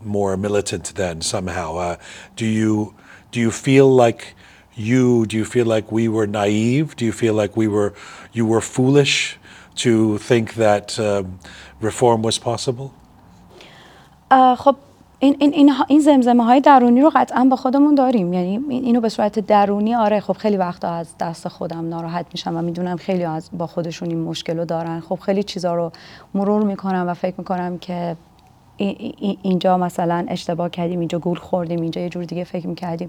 more militant then somehow? Uh, do you do you feel like you do you feel like we were naive do you feel like we were you were foolish to think that um, reform was possible خب این این این, این زمزمه های درونی رو قطعا با خودمون داریم. یعنی اینو به صورت درونی آره خب خیلی وقتا از دست خودم ناراحت میشم و می‌دونم خیلی از با خودشون این مشکل رو دارن. خب خیلی چیزا رو مرور می‌کنم و فکر می‌کنم که اینجا مثلا اشتباه کردیم اینجا گول خوردیم اینجا یه جور دیگه فکر می‌کردیم.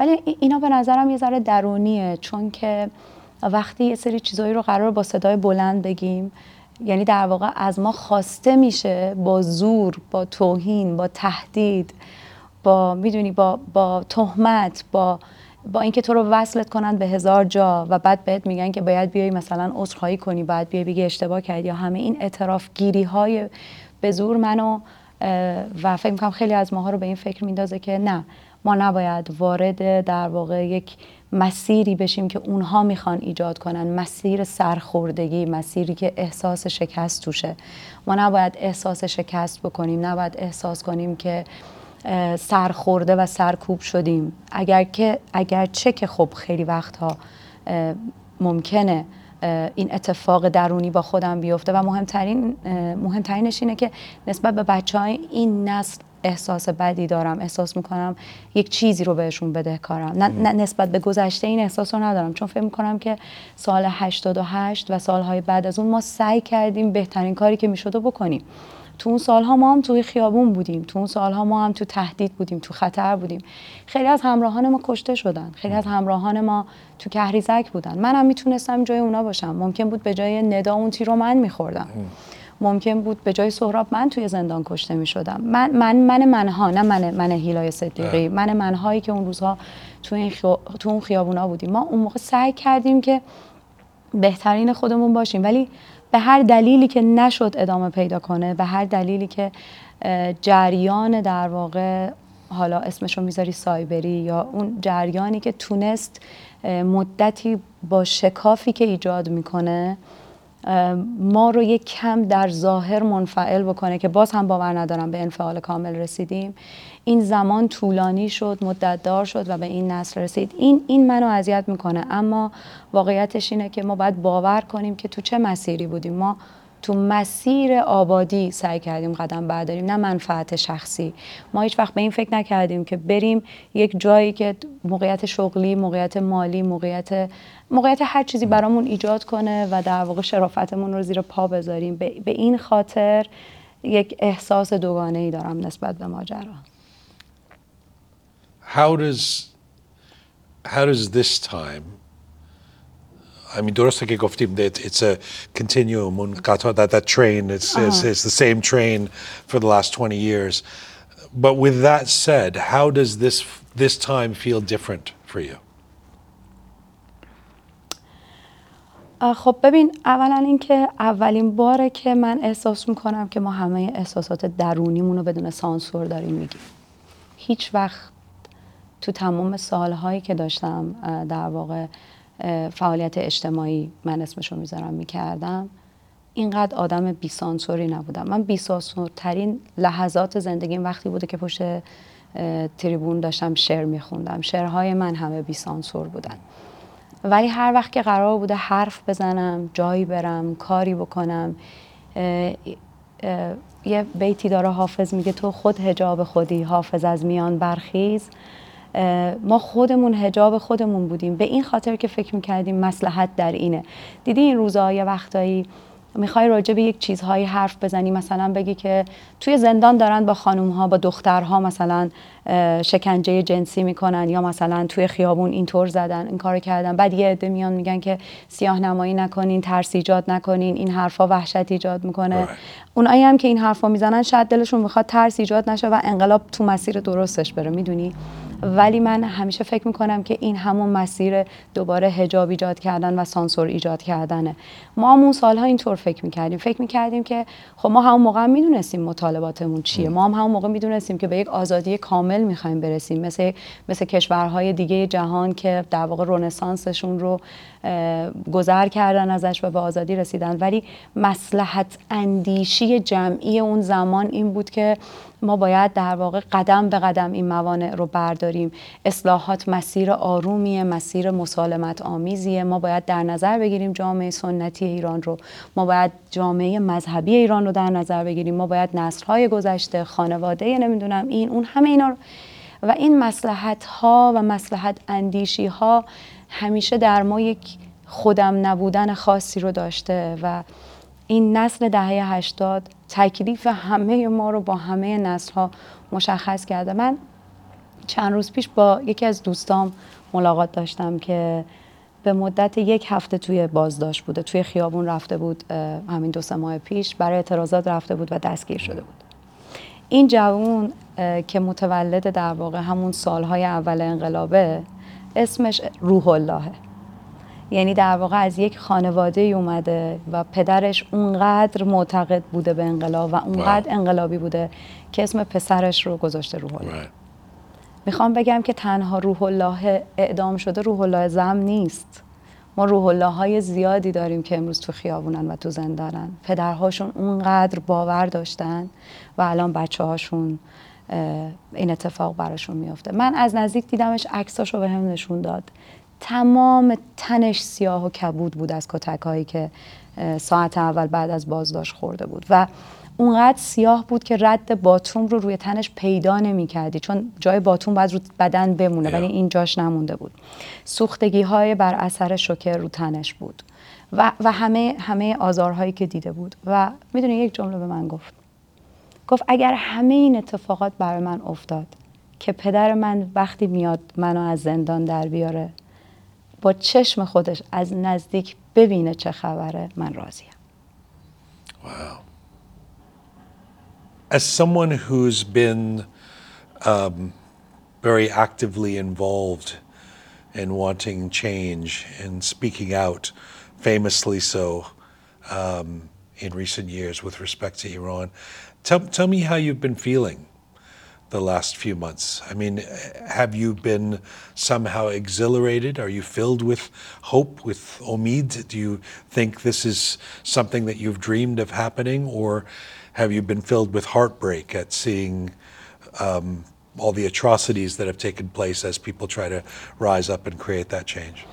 ولی اینا به نظرم یه ذره درونیه چون که وقتی یه سری چیزایی رو قرار با صدای بلند بگیم یعنی در واقع از ما خواسته میشه با زور با توهین با تهدید با می‌دونی با با تهمت با با اینکه تو رو وصلت کنن به هزار جا و بعد بهت میگن که باید بیای مثلا عذرخواهی کنی باید بیای بگی اشتباه کردی یا همه این اعتراف گیری های به زور منو و فکر می‌کنم خیلی از ماها رو به این فکر میندازه که نه ما نباید وارد در واقع یک مسیری بشیم که اونها می‌خوان ایجاد کنن. مسیر سرخوردگی مسیری که احساس شکست توشه. ما نباید احساس شکست بکنیم نباید احساس کنیم که سرخورده و سرکوب شدیم. اگر که اگر چه که خب خیلی وقتها ممکنه این اتفاق درونی با خودم بیفته. و مهمترین مهمترینش اینه که نسبت به بچه های این نسل احساس بدی دارم احساس می‌کنم یک چیزی رو بهشون بدهکارم نه, نه نسبت به گذشته این احساس رو ندارم. چون فکر می‌کنم که سال 88 و سالهای بعد از اون ما سعی کردیم بهترین کاری که می‌شد بکنیم. تو اون سالها ما هم توی خیابون بودیم. تو اون سالها ما هم تو تهدید بودیم تو خطر بودیم. خیلی از همراهان ما کشته شدن. خیلی از همراهان ما تو کهریزک بودن. منم می‌تونستم جای اونا باشم. ممکن بود به جای ندا اون تیر رو من میخوردم. ممکن بود به جای سهراب من توی زندان کشته می شدم من من من منها نه من من هیلای صدیقی. من منهایی که اون روزها تو این تو اون خیابونا بودیم. ما اون موقع سعی کردیم که بهترین خودمون باشیم. ولی به هر دلیلی که نشد ادامه پیدا کنه به هر دلیلی که جریان در واقع حالا اسمشو می‌ذاری سایبری یا اون جریانی که تونست مدتی با شکافی که ایجاد می‌کنه ما رو یک کم در ظاهر منفعل بکنه که باز هم باور ندارم به انفعال کامل رسیدیم. این زمان طولانی شد مدت دار شد و به این نسل رسید. این این منو اذیت می‌کنه اما واقعیتش اینه که ما باید باور کنیم که تو چه مسیری بودیم. ما تو مسیر آبادی سعی کردیم قدم برداریم نه منفعت شخصی. ما هیچ وقت به این فکر نکردیم که بریم یک جایی که موقعیت شغلی موقعیت مالی موقعیت موقعیت هر چیزی برامون ایجاد کنه و در واقع شرافتمون رو زیر پا بذاریم. به این خاطر یک احساس دوگانه ای دارم نسبت به ماجرا. How does how does this time I mean درسته که گفتیم that it's a continuum اون قطار that that train it's, it's, it's the same train for the last 20 years. But with that said how does this this time feel different for you? خب ببین اولا اینکه اولین باره که من احساس می‌کنم که ما همه احساسات درونیمون رو بدون سانسور داریم میگیم. هیچ وقت تو تمام سالهایی که داشتم در واقع فعالیت اجتماعی من اسمشو می‌ذارم می‌کردم. اینقدر آدم بیسانسوری نبودم. من بیسانسورترین لحظات زندگیم وقتی بوده که پشت تریبون داشتم شعر میخوندم. شعرهای من همه بیسانسور بودن. ولی هر وقت که قرار بوده حرف بزنم جایی برم کاری بکنم یه بیتی داره حافظ میگه تو خود هجاب خودی حافظ از میان برخیز. ما خودمون هجاب خودمون بودیم. به این خاطر که فکر می‌کردیم مسلحت در اینه. دیدی این روزا یه وقتایی می‌خوای راجع به یک چیزهایی حرف بزنی؟ مثلا بگی که توی زندان دارن با خانوم ها با دخترها مثلا شکنجه جنسی می‌کنن یا مثلا توی خیابون اینطور زدن این کارو کردن. بعد یه عده میان میگن که سیاه نمایی نکنین ترس ایجاد نکنین این حرفا وحشت ایجاد می‌کنه. اونایی هم که این حرفا می‌زنن شاید دلشون می‌خواد ترس ایجاد نشه و انقلاب تو مسیر درستش بره. می‌دونی؟ ولی من همیشه فکر می‌کنم که این همون مسیر دوباره هجاب ایجاد کردن و سانسور ایجاد کردنه. ما هم اون سالها اینطور فکر می‌کردیم. فکر می‌کردیم که خب ما همون موقع می‌دونستیم مطالباتمون چیه. ما هم همون موقع می‌دونستیم که به یک آزادی کامل می‌خوایم برسیم. مثل مثل کشورهای دیگه جهان که در واقع رنسانسشون رو گذر کردن ازش و به آزادی رسیدن. ولی مسلحت اندیشی جمعی اون زمان این بود که ما باید در واقع قدم به قدم این موانع رو برداریم. اصلاحات مسیر آرومیه مسیر مسالمت آمیزیه. ما باید در نظر بگیریم جامعه سنتی ایران رو. ما باید جامعه مذهبی ایران رو در نظر بگیریم. ما باید نسلهای گذشته خانواده نمی‌دونم این اون همه اینا رو. و این مسلحت ها و مسلحت اندیشی ها همیشه در ما یک خودم نبودن خاصی رو داشته و این نسل دهه هشتاد تکلیف همه ما رو با همه نسل ها مشخص کرده. من چند روز پیش با یکی از دوستام ملاقات داشتم که به مدت یک هفته توی بازداشت بوده توی خیابون رفته بود همین دو سه ماه پیش برای اعتراضات رفته بود و دستگیر شده بود. این جوون که متولد در واقع همون سالهای اول انقلابه اسمش روح اللهه یعنی در واقع از یک خانواده ای اومده و پدرش اونقدر معتقد بوده به انقلاب و اونقدر انقلابی بوده که اسم پسرش رو گذاشته روح الله. Right. می‌خوام بگم که تنها روح الله اعدام شده روح الله زم نیست. ما روح الله های زیادی داریم که امروز تو خیابونن و تو زندانن. پدرهاشون اونقدر باور داشتن و الان بچه هاشون این اتفاق براشون میافته. من از نزدیک دیدمش عکساشو به هم نشون داد. تمام تنش سیاه و کبود بود از کتک هایی که ساعت اول بعد از بازداشت خورده بود و اونقدر سیاه بود که رد باتوم رو روی تنش پیدا نمی کردی چون جای باتوم باید رو بدن بمونه. ولی این جاش نمونده بود سوختگی های بر اثر شوکر رو تنش بود و, و همه همه آزارهایی که دیده بود و می‌دونی یک جمله به من گفت گفت اگر همه این اتفاقات برای من افتاد که پدر من وقتی میاد منو از زندان در بیاره با چشم خودش از نزدیک ببینه چه خبره من راضیم Wow. As someone who's been um, very actively involved in wanting change and speaking out, famously so, um, in recent years with respect to Iran, tell, tell me how you've been feeling the last few months. I mean, have you been somehow exhilarated? Are you filled with hope, with omid? Do you think this is something that you've dreamed of happening, or have you been filled with heartbreak at seeing um, all the atrocities that have taken place as people try to rise up and create that change?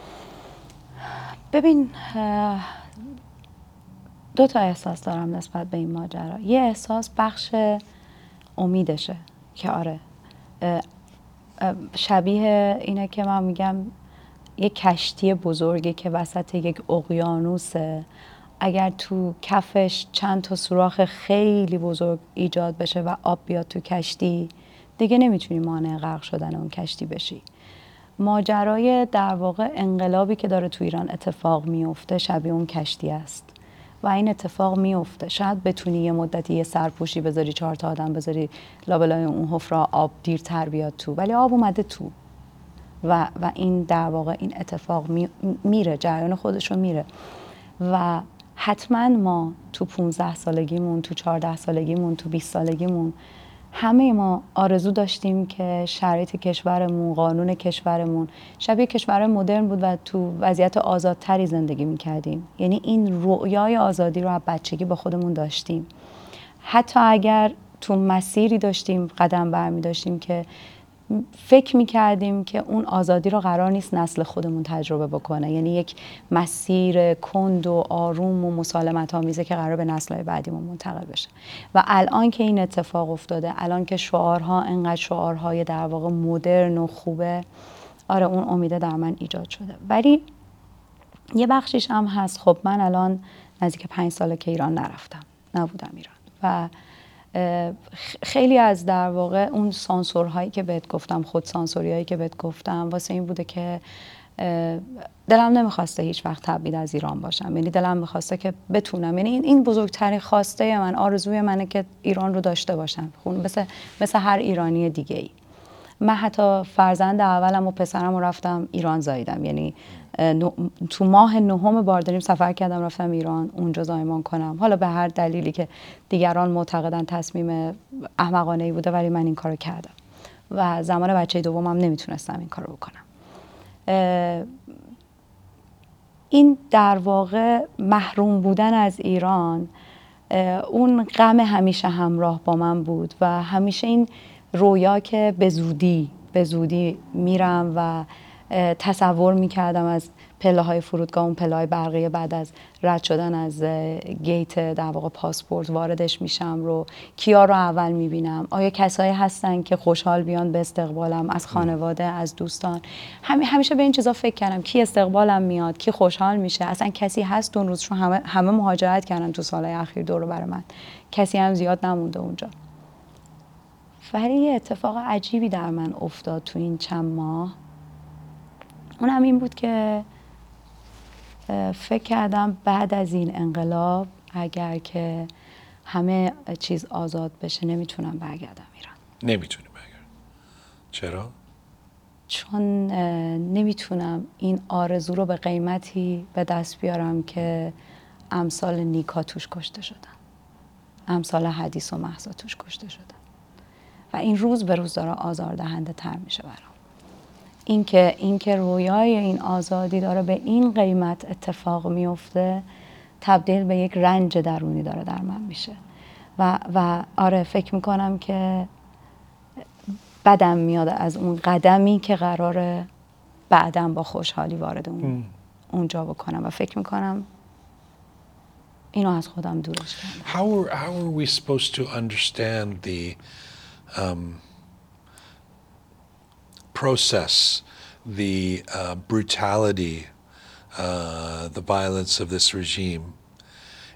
ببین اه، دو تا احساس دارم نسبت به این ماجرا یه احساس بخش امیدشه که آره. شبیه اینه که من میگم یه کشتی بزرگی که وسط یک اقیانوسه. اگر تو کفش چند تا سوراخ خیلی بزرگ ایجاد بشه و آب بیاد تو کشتی دیگه نمی‌تونی مانع غرق شدن اون کشتی بشی. ماجرای در واقع انقلابی که داره تو ایران اتفاق میفته شبیه اون کشتی است. و این اتفاق میفته شاید بتونی یه مدتی یه سرپوشی بذاری چهار تا آدم بذاری لابلای اون حفره آب دیرتر بیاد تو. ولی آب اومده تو. و, و این در واقع این اتفاق می- میره جریان خودش رو میره. و حتما ما تو 15 سالگیمون تو 14 سالگیمون تو 20 سالگیمون همه ما آرزو داشتیم که شرایط کشورمون قانون کشورمون شبیه کشور مدرن بود و تو وضعیت آزادتری زندگی می‌کردیم. یعنی این رویای آزادی رو از بچگی با خودمون داشتیم. حتی اگر تو مسیری داشتیم قدم برمی داشتیم که فکر می کردیم که اون آزادی رو قرار نیست نسل خودمون تجربه بکنه. یعنی یک مسیر کند و آروم و مسالمت آمیزه که قرار به نسلهای بعدیمون منتقل بشه. و الان که این اتفاق افتاده الان که شعارها انقدر شعارهای در واقع مدرن و خوبه آره اون امیده در من ایجاد شده. ولی یه بخشیش هم هست. خب من الان نزدیک پنج ساله که ایران نرفتم نبودم ایران. و خیلی از در واقع اون سانسورهایی که بهت گفتم خود سانسوری هایی که بهت گفتم واسه این بوده که دلم نمی‌خواسته هیچ وقت تبعید از ایران باشم. یعنی دلم می‌خواسته که بتونم. یعنی این, این بزرگترین خواسته من آرزوی منه که ایران رو داشته باشم. خون مثل, مثل هر ایرانی دیگه ای من حتی فرزند اولم و پسرم رفتم ایران زاییدم. یعنی تو ماه نهم بارداریم سفر کردم رفتم ایران اونجا زایمان کنم. حالا به هر دلیلی که دیگران معتقدن تصمیم احمقانه ای بوده ولی من این کارو کردم. و زمان بچه دومم نمی‌تونستم این کارو بکنم. این در واقع محروم بودن از ایران اون غم همیشه همراه با من بود و همیشه این رویا که به زودی به زودی میرم و تصور می‌کردم از پله های فرودگاه اون پله های برقی بعد از رد شدن از گیت در واقع پاسپورت واردش میشم رو کیا رو اول می‌بینم؟ آیا کسایی هستن که خوشحال بیان به استقبالم؟ از خانواده از دوستان؟ همی همیشه به این چیزا فکر کردم. کی استقبالم میاد؟ کی خوشحال میشه؟ اصلا کسی هست اون روز؟ چون همه همه مهاجرت کردن تو سالهای اخیر دور بر من. کسی هم زیاد نمونده اونجا. ولی یه اتفاق عجیبی در من افتاد تو این چند ماه. اونم این بود که فکر کردم بعد از این انقلاب اگر که همه چیز آزاد بشه نمی‌تونم برگردم ایران. نمی‌تونی برگرد چرا؟ چون نمی‌تونم این آرزو رو به قیمتی به دست بیارم که امثال نیکا توش کشته شدن. امثال حدیث و محضا توش کشته شدن. و این روز به روز داره آزاردهنده تر میشه برام. اینکه اینکه رویای این آزادی داره به این قیمت اتفاق میفته تبدیل به یک رنج درونی داره در من میشه. و, و آره فکر می‌کنم که بدم میاد از اون قدمی که قرار بعدم با خوشحالی وارد اون اونجا بکنم. و فکر می‌کنم اینو از خودم دورش How are, how are we supposed to understand the um, process, the uh, brutality, uh, the violence of this regime,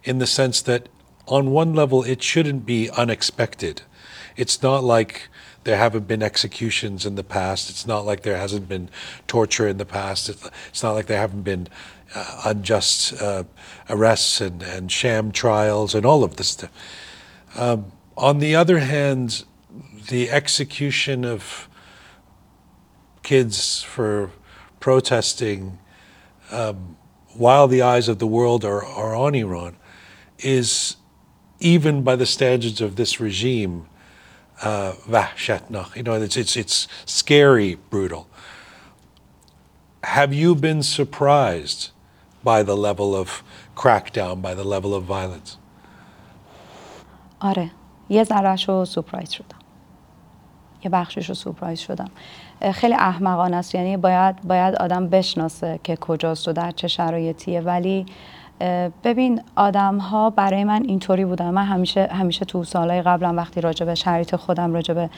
in the sense that on one level it shouldn't be unexpected. It's not like there haven't been executions in the past. It's not like there hasn't been torture in the past. It's not like there haven't been uh, unjust uh, arrests and, and sham trials and all of this stuff. Um, on the other hand, the execution of kids for protesting um, while the eyes of the world are, are on Iran is, even by the standards of this regime, uh, You know, it's, it's, it's scary, brutal. Have you been surprised by the level of crackdown, by the level of violence? آره یه ذرهش رو سپرایز شدم یه بخشش رو سپرایز شدم. خیلی احمقانه است. یعنی باید باید آدم بشناسه که کجاست و در چه شرایطیه. ولی ببین آدم ها برای من اینطوری بودن. من همیشه همیشه تو سالهای قبلم وقتی راجع به شرایط خودم راجع به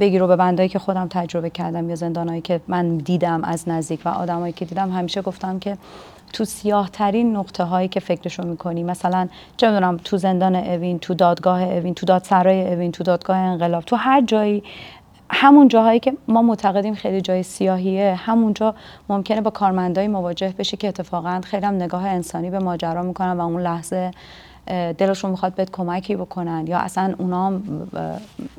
بگیر و به بندایی که خودم تجربه کردم یا زندانهایی که من دیدم از نزدیک و آدمایی که دیدم همیشه گفتم که تو سیاه ترین نقطه هایی که فکرشو می‌کنی. مثلا چه می‌دونم تو زندان اوین تو دادگاه اوین تو دادسرای اوین تو دادگاه انقلاب تو هر جایی همون جاهایی که ما معتقدیم خیلی جای سیاهیه همونجا ممکنه با کارمندایی مواجه بشه که اتفاقا خیلی هم نگاه انسانی به ماجرا می‌کنن و اون لحظه دلشون می‌خواد بهت کمکی بکنن. یا اصلا اونا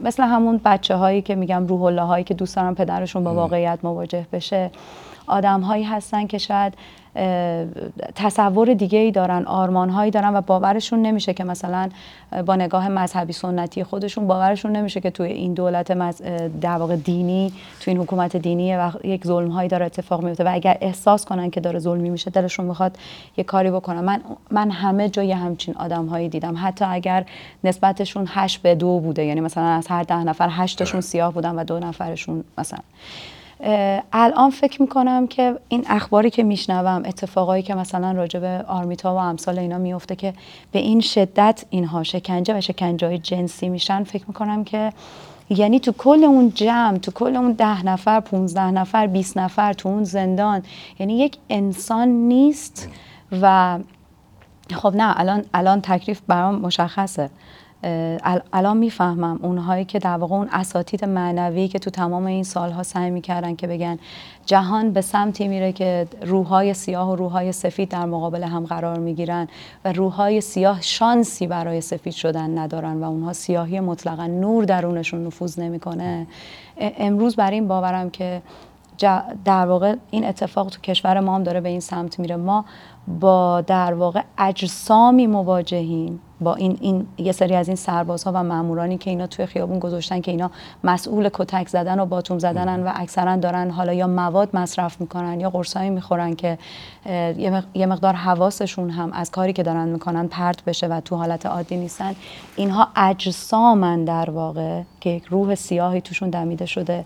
مثل همون بچه هایی که میگم روح الله هایی که دوست دارن پدرشون با واقعیت مواجه بشه. آدم هایی هستن که شاید تصور دیگه ای دارن آرمان هایی دارن و باورشون نمیشه که مثلا با نگاه مذهبی سنتی خودشون باورشون نمیشه که توی این دولت در واقع دینی توی این حکومت دینی و یک ظلم هایی داره اتفاق میفته و اگر احساس کنن که داره ظلمی میشه دلشون می‌خواد یه کاری بکنن. من من همه جای همچین آدم هایی دیدم. حتی اگر نسبتشون هشت به دو بوده یعنی مثلا از هر ده نفر هشتشون سیاه بودن و دو نفرشون مثلا. الان فکر می‌کنم که این اخباری که میشنوم اتفاقایی که مثلا راجع به آرمیتا و امثال اینا میفته که به این شدت اینها شکنجه و شکنجه های جنسی میشن فکر می‌کنم که یعنی تو کل اون جمع تو کل اون ده نفر پونزده نفر 20 نفر تو اون زندان یعنی یک انسان نیست و خب نه الان الان تکلیف برام مشخصه. الان می‌فهمم اونهایی که در واقع اون اساتید معنوی که تو تمام این سالها سعی می‌کردن که بگن جهان به سمتی میره که روحهای سیاه و روحهای سفید در مقابل هم قرار می‌گیرن و روحهای سیاه شانسی برای سفید شدن ندارن و اونها سیاهی مطلقا نور درونشون نفوذ نمی‌کنه. امروز بر این باورم که در واقع این اتفاق تو کشور ما هم داره به این سمت میره. ما با در واقع اجسامی مواجهیم با این, این یه سری از این سربازها و مامورانی که اینا توی خیابون گذاشتن که اینا مسئول کتک زدن و باتوم زدنن و اکثرا دارن حالا یا مواد مصرف می‌کنن یا قرصایی می‌خورن که یه مقدار حواسشون هم از کاری که دارن می‌کنن پرت بشه و تو حالت عادی نیستن. اینها اجسامن در واقع که یک روح سیاهی توشون دمیده شده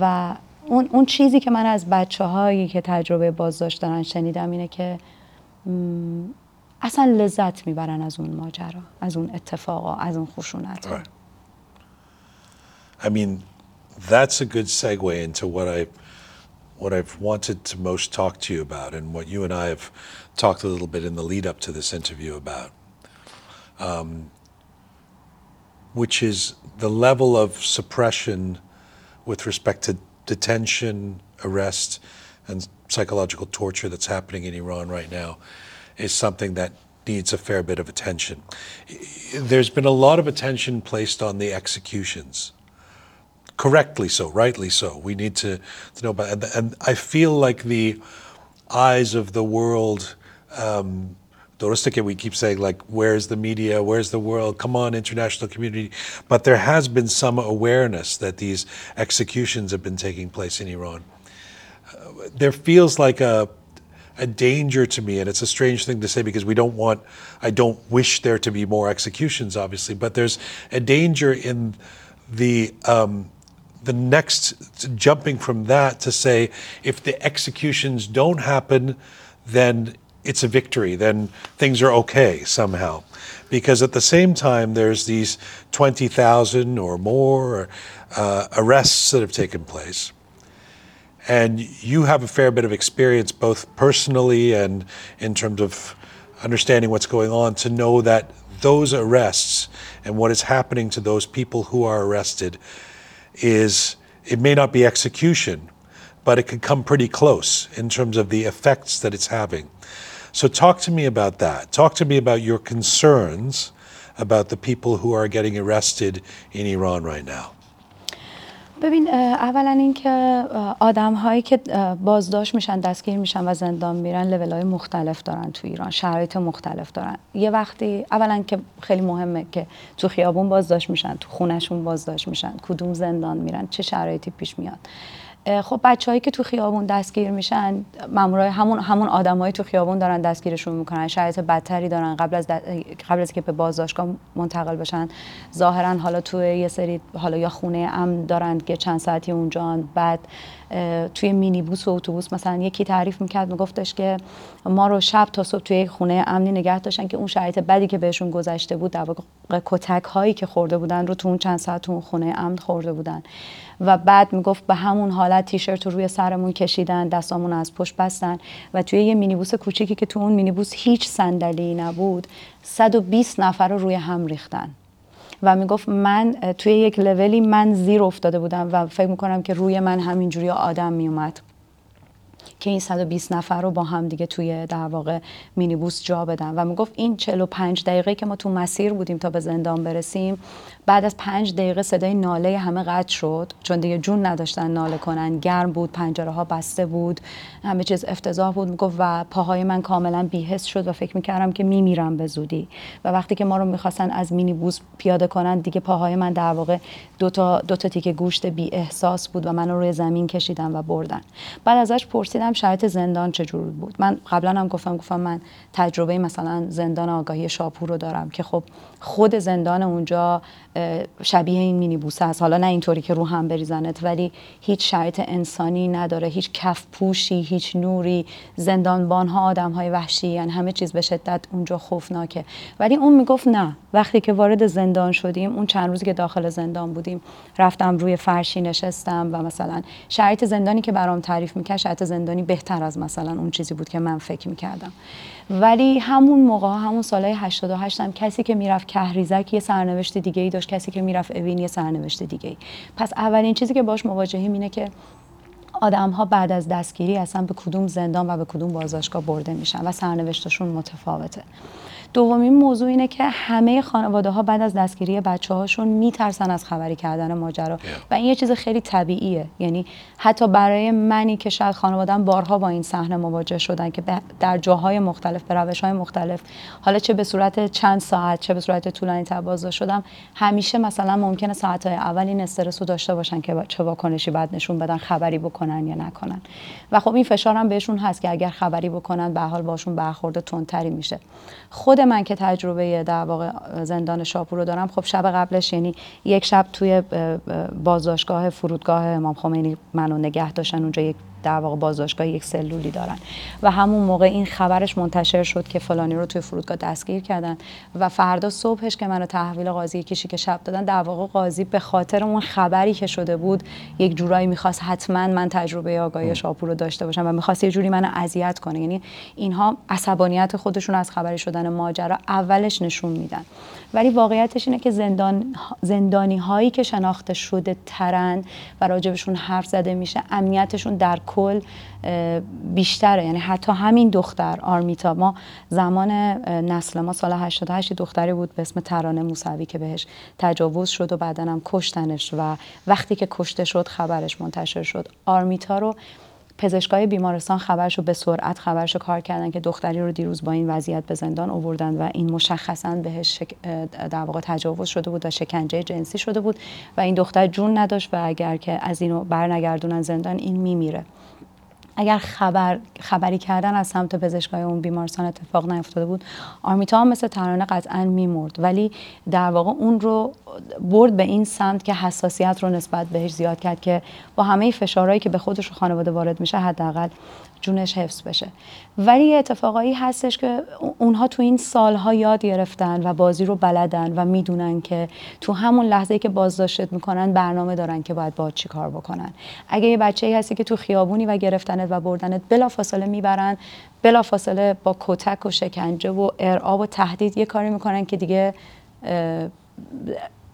و اون, اون چیزی که من از بچه هایی که تجربه بازداشت دارن شنیدم اینه که اصلا لذت می‌برن از اون ماجرا از اون اتفاقا از اون خشونت right. I mean that's a good segue into what I what I've wanted to most talk to you about and what you and I have talked a little bit in the lead up to this interview about um, which is the level of suppression with respect to detention, arrest, and psychological torture that's happening in Iran right now is something that needs a fair bit of attention. There's been a lot of attention placed on the executions. correctly so, rightly so. We need to, to know about and, and I feel like the eyes of the world. Um, we keep saying like, where's the media? Where's the world? Come on, international community. But there has been some awareness that these executions have been taking place in Iran. Uh, there feels like a a danger to me, and it's a strange thing to say because we don't want, I don't wish there to be more executions, obviously, but there's a danger in the um, the next jumping from that to say if the executions don't happen, then it's a victory, then things are okay somehow. Because at the same time, there's these 20,000 or more uh, arrests that have taken place. And you have a fair bit of experience, both personally and in terms of understanding what's going on, to know that those arrests and what is happening to those people who are arrested is it may not be execution, but it could come pretty close in terms of the effects that it's having. So, talk to me about that. Talk to me about your concerns about the people who are getting arrested in Iran right now. ببین اولا اینکه آدم هایی که بازداشت میشن دستگیر میشن و زندان میرن لول های مختلف دارن تو ایران شرایط مختلف دارن یه وقتی اولا که خیلی مهمه که تو خیابون بازداشت میشن تو خونشون بازداشت میشن کدوم زندان میرن چه شرایطی پیش میاد خب بچههایی که تو خیابون دستگیر میشن مامورای همون همون آدمایی تو خیابون دارن دستگیرشون می‌کنن. شرایط بدتری دارن. قبل از قبل از که به بازداشتگاه منتقل بشن ظاهرا حالا تو یه سری حالا یا خونه امن دارن که چند ساعتی اونجا بعد توی مینیبوس و اتوبوس مثلا یکی تعریف می‌کرد میگفتش که ما رو شب تا صبح توی خونه امنی نگه داشتن که اون شرایط بدی که بهشون گذشته بود در کتک هایی که خورده بودن رو تو اون چند ساعت تو اون خونه امن خورده بودن. و بعد می‌گفت به همون حالت تیشرت رو روی سرمون کشیدن دستامون از پشت بستن و توی یه مینیبوس کوچیکی که تو اون مینیبوس هیچ صندلی نبود 120 نفر رو روی هم ریختن. و می‌گفت من توی یک لولی من زیر افتاده بودم و فکر می‌کنم که روی من همینجوری آدم میومد که این 120 نفر رو با هم دیگه توی در واقع مینیبوس جا بدن. و می‌گفت این 45 دقیقه که ما تو مسیر بودیم تا به زندان برسیم بعد از پنج دقیقه صدای ناله همه قطع شد چون دیگه جون نداشتن ناله کنن گرم بود پنجره ها بسته بود. همه چیز افتضاح بود می‌گفت و پاهای من کاملا بیهست شد و فکر می‌کردم که میمیرم به زودی. و وقتی که ما رو می‌خواستن از مینیبوس پیاده کنن دیگه پاهای من در واقع دو تا دو تا تیکه گوشت بی احساس بود و منو روی زمین کشیدن و بردن. بعد ازش پرسیدم شرایط زندان چجور بود. من قبلا هم گفتم گفتم من تجربه مثلا زندان آگاهی شاپور رو دارم که خب خود زندان اونجا شبیه این مینی بوسه است حالا نه اینطوری که رو هم بریزنت ولی هیچ شرایط انسانی نداره هیچ کف پوشی هیچ نوری زندانبان ها آدم های وحشی یعنی همه چیز به شدت اونجا خوفناکه. ولی اون می‌گفت نه وقتی که وارد زندان شدیم اون چند روزی که داخل زندان بودیم رفتم روی فرشی نشستم و مثلا شرایط زندانی که برام تعریف می‌کرد شرایط زندانی بهتر از مثلا اون چیزی بود که من فکر می‌کردم. ولی همون موقع همون سالهای 88 هم کسی که می‌رفت کهریزک یه سرنوشت دیگه ای داشت کسی که می‌رفت اوین یه سرنوشت دیگه ای پس اولین چیزی که باش مواجهیم اینه که آدم ها بعد از دستگیری اصلا به کدوم زندان و به کدوم بازداشتگاه برده میشن و سرنوشتشون متفاوته. دومین موضوع اینه که همه خانواده ها بعد از دستگیری بچه هاشون میترسن از خبری کردن ماجرا. و این یه چیز خیلی طبیعیه. یعنی حتی برای منی که شاید خانوادم بارها با این صحنه مواجه شدن که در جاهای مختلف به روش های مختلف. حالا چه به صورت چند ساعت چه به صورت طولانی تبازده شدم همیشه مثلا ممکنه ساعت های اول این استرس رو داشته باشن که چه واکنشی بعد نشون بدن خبری بکنن یا نکنن. و خب این فشار هم بهشون هست که اگر خبری بکنن به حال باشون برخورد تندتری میشه. خود من که تجربه در واقع زندان شاپور رو دارم خب شب قبلش یعنی یک شب توی بازداشتگاه فرودگاه امام خمینی منو نگه داشتن اونجا یک در واقع بازداشتگاه یک سلولی دارن. و همون موقع این خبرش منتشر شد که فلانی رو توی فرودگاه دستگیر کردن و فردا صبحش که منو تحویل قاضی کشی که شب دادن در واقع قاضی به خاطر اون خبری که شده بود یک جورایی می‌خواست حتما من تجربه آگاهی شاپور رو داشته باشم و می‌خواست یه جوری منو اذیت کنه. یعنی اینها عصبانیت خودشون از خبری شدن ماجرا اولش نشون میدن. ولی واقعیتش اینه که زندان زندانی هایی که شناخته شده ترن و راجبشون حرف زده میشه امنیتشون در کل بیشتره. یعنی حتی همین دختر آرمیتا ما زمان نسل ما سال 88 دختری بود به اسم ترانه موسوی که بهش تجاوز شد و بعدا هم کشتنش و وقتی که کشته شد خبرش منتشر شد. آرمیتا رو پزشکای بیمارستان خبرشو به سرعت خبرشو کار کردن که دختری رو دیروز با این وضعیت به زندان آوردن و این مشخصا بهش شک... در واقع تجاوز شده بود و شکنجه جنسی شده بود و این دختر جون نداشت و اگر که از اینو برنگردونن زندان این میمیره. اگر خبر خبری کردن از سمت پزشکای اون بیمارستان اتفاق نیفتاده بود آرمیتا هم مثل ترانه قطعا میمرد. ولی در واقع اون رو برد به این سمت که حساسیت رو نسبت بهش زیاد کرد که با همه فشارهایی که به خودش و خانواده وارد میشه حداقل جونش حفظ بشه. ولی اتفاقایی هستش که اونها تو این سالها یاد گرفتن و بازی رو بلدن و می‌دونن که تو همون لحظه که بازداشتت می‌کنن برنامه دارن که باید با چی کار بکنن. اگه یه بچه ای هستی که تو خیابونی و گرفتنت و بردنت بلا فاصله می‌برن بلا فاصله با کتک و شکنجه و ارعاب و تهدید یه کاری می‌کنن که دیگه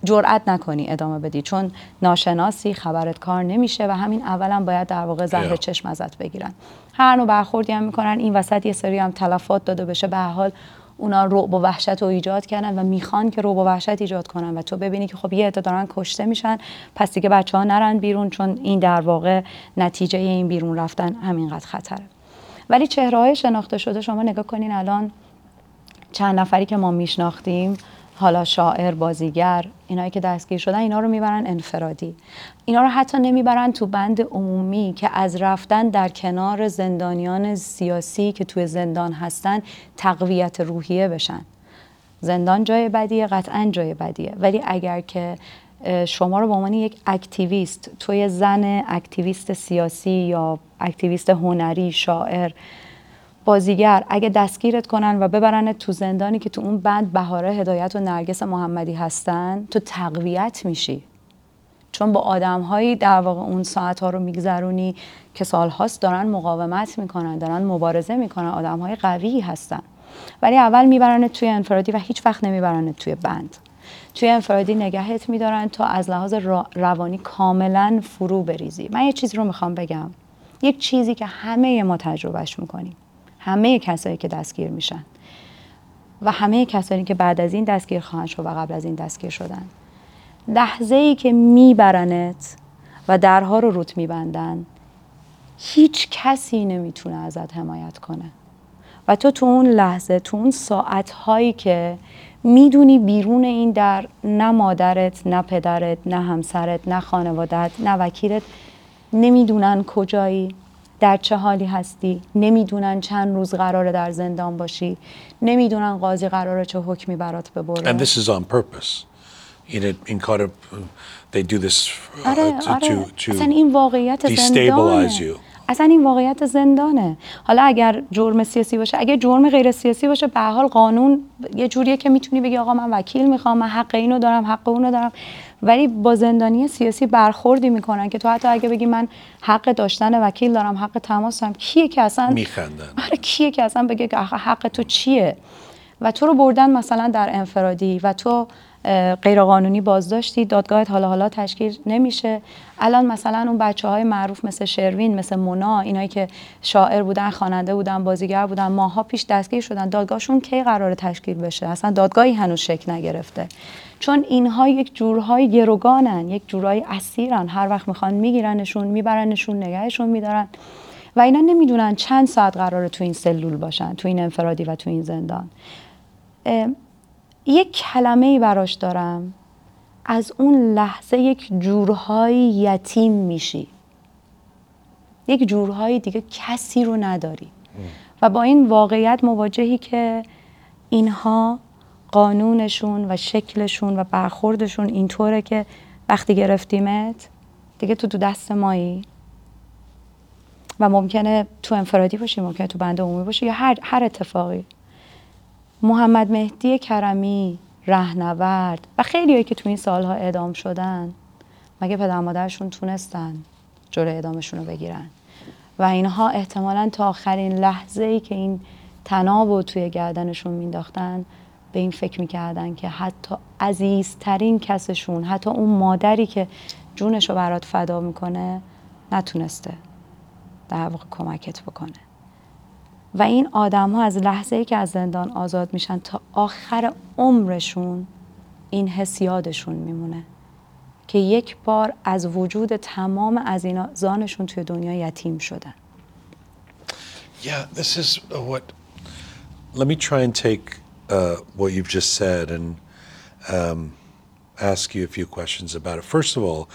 جرأت نکنی ادامه بدی چون ناشناسی خبرت کار نمیشه و همین اولا باید در واقع زهر چشم ازت بگیرن. هر نوع برخوردی هم می‌کنن این وسط یه سری هم تلفات داده بشه به حال اونا رعب و وحشت رو ایجاد کردن و می‌خوان که رعب و وحشت ایجاد کنن و تو ببینی که خب یه عده دارن کشته میشن پس دیگه بچه ها نرن بیرون چون این در واقع نتیجه این بیرون رفتن همینقدر خطره. ولی چهره های شناخته شده شما نگاه کنین الان چند نفری که ما میشناختیم حالا شاعر بازیگر اینایی که دستگیر شدن اینا رو می‌برن انفرادی. اینا رو حتی نمی‌برن تو بند عمومی که از رفتن در کنار زندانیان سیاسی که توی زندان هستن تقویت روحیه بشن. زندان جای بدیه قطعا جای بدیه. ولی اگر که شما رو به عنوان یک اکتیویست توی زن اکتیویست سیاسی یا اکتیویست هنری شاعر بازیگر اگه دستگیرت کنن و ببرنت تو زندانی که تو اون بند بهاره هدایت و نرگس محمدی هستن تو تقویت میشی. چون با آدم در واقع اون ساعت ها رو میگذرونی که سالهاست دارن مقاومت می‌کنن دارن مبارزه می‌کنن آدم های قوی هستن. ولی اول میبرنت توی انفرادی و هیچ وقت نمیبرنت توی بند. توی انفرادی نگهت میدارن تا از لحاظ روانی کاملا فرو بریزی. من یه چیزی رو می‌خوام بگم. یک چیزی که همه ما تجربهش می‌کنیم. همه کسایی که دستگیر میشن. و همه کسانی که بعد از این دستگیر خواهند شد و قبل از این دستگیر شدن. لحظه ای که میبرنت و درها رو روت میبندن هیچ کسی نمی‌تونه ازت حمایت کنه. و تو تو اون لحظه تو اون ساعت هایی که می‌دونی بیرون این در نه مادرت نه پدرت نه همسرت نه خانوادت نه وکیلت نمی‌دونن کجایی. در چه حالی هستی؟ نمی‌دونن چند روز قراره در زندان باشی. نمی‌دونن قاضی قراره چه حکمی برات ببره. And this is on purpose. In it, in kind of they do this uh, آره to, آره. to, to این واقعیت زندانه. destabilize you. اصلا این واقعیت زندانه. حالا اگر جرم سیاسی باشه اگه جرم غیر سیاسی باشه به حال قانون یه جوریه که می‌تونی بگی آقا من وکیل می‌خوام من حق اینو دارم حق اونو دارم. ولی با زندانی سیاسی برخوردی می‌کنن که تو حتی اگه بگی من حق داشتن وکیل دارم حق تماس دارم کیه که اصلا میخندن؟ آره کیه که اصلا بگه حق تو چیه؟ و تو رو بردن مثلا در انفرادی و تو غیرقانونی بازداشتی دادگاهت حالا حالا تشکیل نمیشه. الان مثلا اون بچه های معروف مثل شروین مثل مونا اینایی که شاعر بودن خواننده بودن بازیگر بودن ماها پیش دستگیر شدن دادگاهشون کی قرار تشکیل بشه؟ اصلا دادگاهی هنوز شکل نگرفته. چون اینها یک جورهای گروگانن یک جورهای اسیرن. هر وقت می‌خوان میگیرنشون میبرنشون نگهشون میدارن. و اینا نمی‌دونن چند ساعت قراره تو این سلول باشن تو این انفرادی و تو این زندان. یک کلمه ای براش دارم. از اون لحظه یک جورهایی یتیم میشی. یک جورهایی دیگه کسی رو نداری. و با این واقعیت مواجهی که اینها قانونشون و شکلشون و برخوردشون اینطوره که وقتی گرفتیمت دیگه تو تو دست مایی. و ممکنه تو انفرادی باشی ممکنه تو بند عمومی باشی یا هر, هر اتفاقی. محمد مهدی کرمی رهنورد و خیلی که تو این سالها اعدام شدن. مگه پدر مادرشون تونستن جلوی اعدامشون رو بگیرن؟ و اینها احتمالا تا آخرین لحظه ای که این تناب رو توی گردنشون مینداختن به این فکر می‌کردن که حتی عزیزترین کسشون حتی اون مادری که جونش رو برات فدا می‌کنه نتونسته در واقع کمکت بکنه. و این آدم ها از لحظه ای که از زندان آزاد میشن تا آخر عمرشون این حس یادشون میمونه که یک بار از وجود تمام از اینا زانشون توی دنیا یتیم شدن Yeah, this is uh, what. Let me try and take uh, what you've just said and um, ask you a few questions about it. First of all,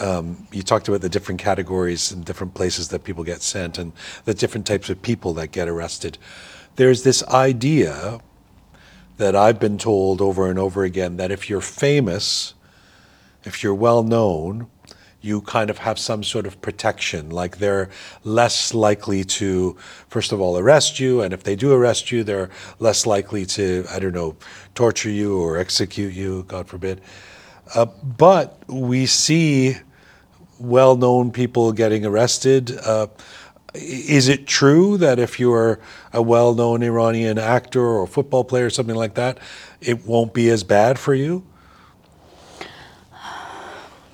um, you talked about the different categories and different places that people get sent and the different types of people that get arrested. There's this idea that I've been told over and over again that if you're famous, if you're well known, you kind of have some sort of protection. Like they're less likely to, first of all, arrest you, and if they do arrest you, they're less likely to, I don't know, torture you or execute you, God forbid. Uh, but we see well known people getting arrested. Uh, is it true that if you're a well known Iranian actor or football player or something like that, it won't be as bad for you?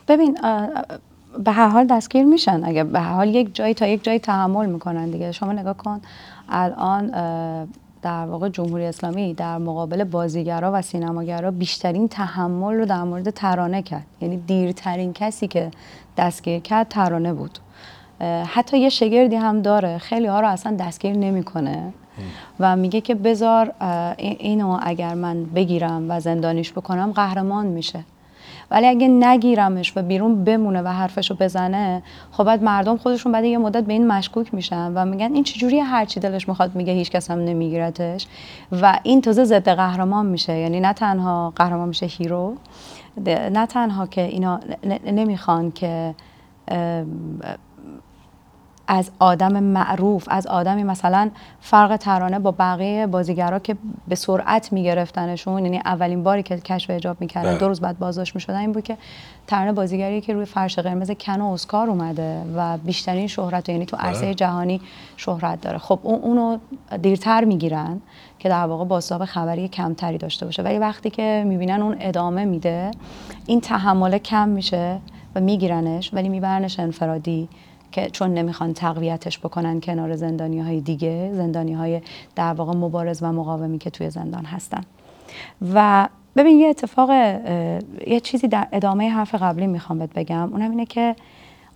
ببین اه، به هر حال دستگیر میشن اگه به هر حال یک جایی تا یک جایی تحمل میکنن دیگه شما نگاه کن الان اه، در واقع جمهوری اسلامی در مقابل بازیگرا و سینماگرا بیشترین تحمل رو در مورد ترانه کرد. یعنی دیرترین کسی که دستگیر کرد ترانه بود. حتی یه شگردی هم داره. خیلی ها رو اصلا دستگیر نمی‌کنه. و میگه که این- اینو اگر من بگیرم و زندانیش بکنم قهرمان میشه. ولی اگه نگیرمش و بیرون بمونه و حرفشو بزنه خب بعد مردم خودشون بعد یه مدت به این مشکوک میشن و میگن این چجوری هرچی دلش می‌خواد میگه هیچ کس هم نمیگیرتش. و این تازه ضد قهرمان میشه. یعنی نه تنها قهرمان میشه هیرو نه تنها که اینا نمی‌خوان که از آدم معروف از آدمی مثلا فرق ترانه با بقیه بازیگرا که به سرعت میگرفتنشون یعنی اولین باری که کشف حجاب می‌کردن. دو روز بعد بازداشت می‌شدن این بود که ترانه بازیگری که روی فرش قرمز کن و اسکار اومده و بیشترین شهرت یعنی تو عرصه بله. جهانی شهرت داره خب اون اونو دیرتر می‌گیرن که در واقع بازتاب خبری کمتری داشته باشه ولی وقتی که می‌بینن اون ادامه میده این تحمله کم میشه و میگیرنش ولی میبرنش انفرادی که چون نمی‌خوان تقویتش بکنن کنار زندانی های دیگه زندانی های در واقع مبارز و مقاومی که توی زندان هستن. و ببین یه اتفاق یه چیزی در ادامه حرف قبلی می‌خوام بهت بگم. اونم اینه که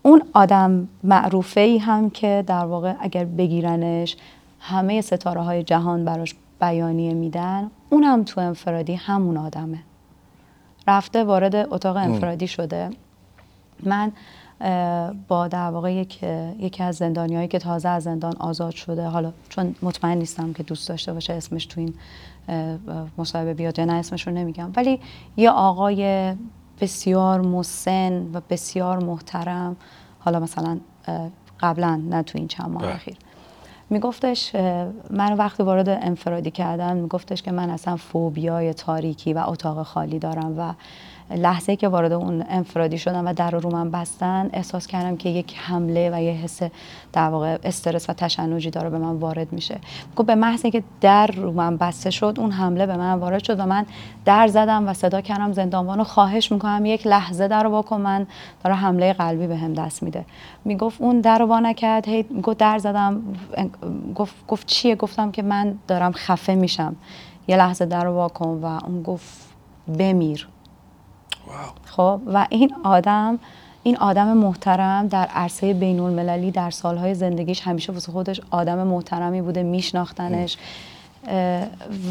اون آدم معروفه ای هم که در واقع اگر بگیرنش همه ستاره های جهان براش بیانیه میدن اون هم تو انفرادی همون آدمه. رفته وارد اتاق انفرادی شده. من با در واقع یک یکی از زندانیایی که تازه از زندان آزاد شده حالا چون مطمئن نیستم که دوست داشته باشه اسمش تو این مصاحبه بیاد یا نه اسمش رو نمیگم ولی یه آقای بسیار مسن و بسیار محترم حالا مثلا قبلا نه تو این چند ماه بله. اخیر میگفتش من وقتی وارد انفرادی کردم میگفتش که من اصلا فوبیای تاریکی و اتاق خالی دارم و لحظه که وارد اون انفرادی شدم و در رو من بستن احساس کردم که یک حمله و یه حس در واقع استرس و تشنجی داره به من وارد میشه. گفت به محض اینکه در رو من بسته شد اون حمله به من وارد شد و من در زدم و صدا کردم زندانبانو خواهش می‌کنم یک لحظه در رو واکن من داره حمله قلبی به هم دست میده. می‌گفت اون در رو وا نکرد هی گفت در زدم گفت گفت چیه؟ گفتم که من دارم خفه میشم. یه لحظه در رو واکن و اون گفت بمیر. خب و این آدم این آدم محترم در عرصه بین المللی در سالهای زندگیش همیشه واسه خودش آدم محترمی بوده میشناختنش.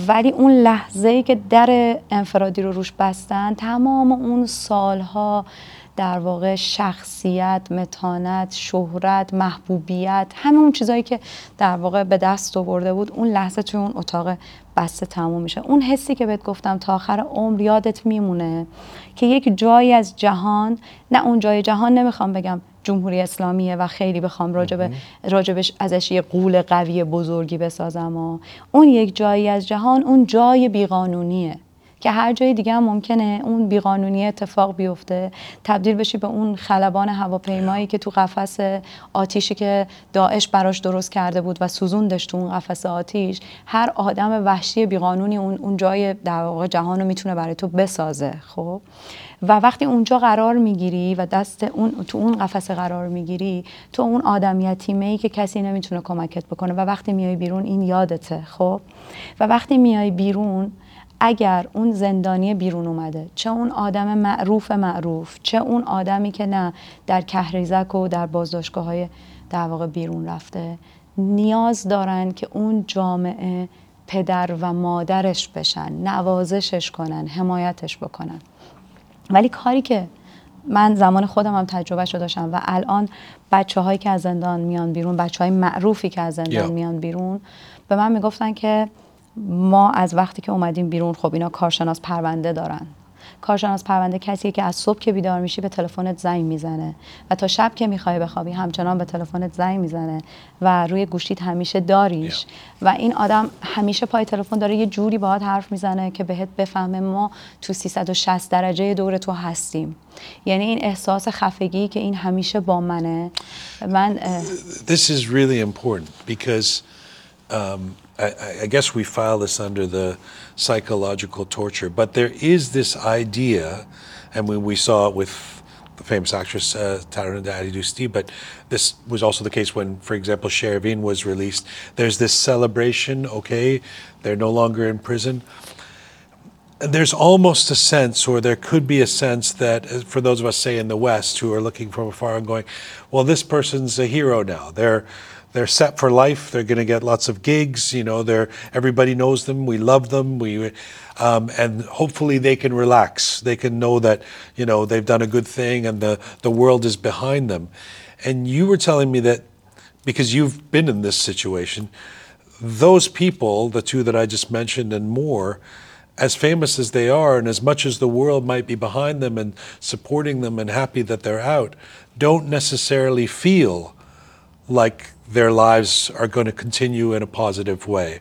ولی اون لحظه ای که در انفرادی رو روش بستن تمام اون سالها در واقع شخصیت، متانت، شهرت، محبوبیت همه اون چیزایی که در واقع به دست آورده بود اون لحظه توی اون اتاق بسته تموم میشه. اون حسی که بهت گفتم تا آخر عمر یادت میمونه که یک جایی از جهان نه اون جای جهان نمی‌خوام بگم جمهوری اسلامیه و خیلی بخوام راجب راجبش ازش یه قول قوی بزرگی بسازم و اون یک جایی از جهان اون جای بیقانونیه. که هر جای دیگه هم ممکنه اون بیقانونی اتفاق بیفته تبدیل بشی به اون خلبان هواپیمایی که تو قفس آتیشی که داعش براش درست کرده بود و سوزوندش تو اون قفس آتیش هر آدم وحشی بیقانونی اون, اون جای در واقع جهان رو می‌تونه برای تو بسازه خب؟ و وقتی اونجا قرار می‌گیری و دست اون تو اون قفسه قرار می‌گیری تو اون آدم یتیمه ای که کسی نمی‌تونه کمکت بکنه و وقتی میای بیرون این یادته خب؟ و وقتی میای بیرون اگر اون زندانی بیرون اومده چه اون آدم معروف معروف چه اون آدمی که نه در کهریزک و در بازداشتگاه های در واقع بیرون رفته نیاز دارن که اون جامعه پدر و مادرش بشن نوازشش کنن حمایتش بکنن. ولی کاری که من زمان خودم هم تجربه شده داشتم و الان بچه هایی که از زندان میان بیرون بچه های معروفی که از زندان میان بیرون به من می‌گفتن که ما از وقتی که اومدیم بیرون خب اینا کارشناس پرونده دارن. کارشناس پرونده کسیه که از صبح که بیدار میشی به تلفنت زنگ می‌زنه و تا شب که می‌خوای بخوابی همچنان به تلفنت زنگ می‌زنه و روی گوشیت همیشه داریش. و این آدم همیشه پای تلفن داره یه جوری باهات حرف می‌زنه که بهت بفهمه ما تو 360 درجه دور تو هستیم. یعنی این احساس خفگی که این همیشه با منه. من This is really important because um, I, I, guess we file this under the psychological torture, but there is this idea, and when we saw it with the famous actress uh, Taraneh Alidoosti, but this was also the case when, for example, Shervin was released. There's this celebration, okay, they're no longer in prison. And there's almost a sense, or there could be a sense that, uh, for those of us, say in the West, who are looking from afar and going, well, this person's a hero now. They're they're set for life. They're going to get lots of gigs. You know, they're everybody knows them. We love them. We um, and hopefully they can relax. They can know that you know they've done a good thing and the the world is behind them. And you were telling me that because you've been in this situation, those people, the two that I just mentioned and more, as famous as they are, and as much as the world might be behind them and supporting them and happy that they're out, don't necessarily feel like their lives are going to continue in a positive way.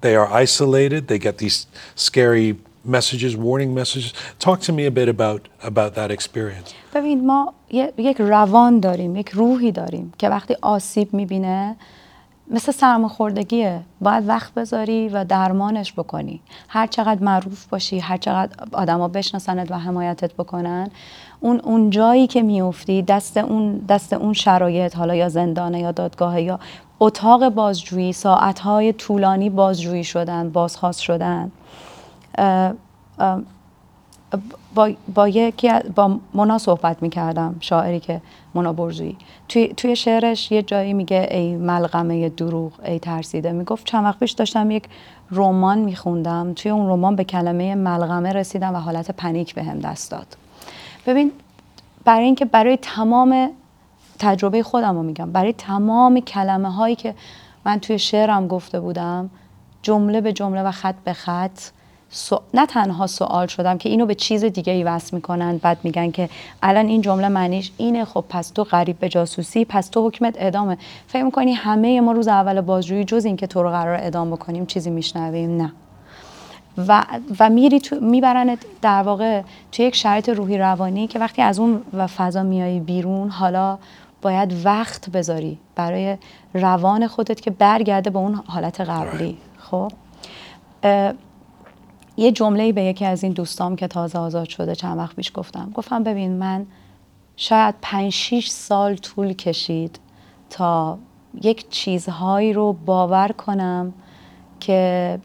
They are isolated, they get these scary messages, warning messages. Talk to me a bit about, about that experience. ببین ما یک روان داریم، یک روحی داریم که وقتی آسیب میبینه مثل سرماخوردگیه باید وقت بذاری و درمانش بکنی هر چقدر معروف باشی هر چقدر آدما بشناسنت و حمایتت بکنن اون اون جایی که میفتی دست اون دست اون شرایط حالا یا زندانه یا دادگاه یا اتاق بازجویی ساعتهای طولانی بازجویی شدن بازخواست شدن با, با یکی با مونا صحبت می‌کردم شاعری که مونا برزویی توی, توی شعرش یه جایی میگه ای ملغمه دروغ ای ترسیده. می‌گفت چند وقت پیش داشتم یک رمان میخوندم. توی اون رمان به کلمه ملغمه رسیدم و حالت پنیک بهم هم دست داد. ببین برای اینکه برای تمام تجربه خودم رو میگم برای تمام کلمه هایی که من توی شعرم گفته بودم جمله به جمله و خط به خط نه تنها سوال شدم که اینو به چیز دیگه ای وصل می‌کنن بعد میگن که الان این جمله معنیش اینه خب پس تو غریب به جاسوسی پس تو حکمت ادامه. فکر می‌کنی همه ما روز اول بازجویی جز اینکه تو رو قرار ادام بکنیم چیزی میشنویم؟ نه. و, و میری تو میبرنت در واقع تو یک شرایط روحی روانی که وقتی از اون و فضا میایی بیرون حالا باید وقت بذاری برای روان خودت که برگرده به اون حالت قبلی. خب؟ یه جمله به یکی از این دوستام که تازه آزاد شده چند وقت پیش گفتم. گفتم ببین من شاید پنج 6 سال طول کشید تا یک چیزهایی رو باور کنم که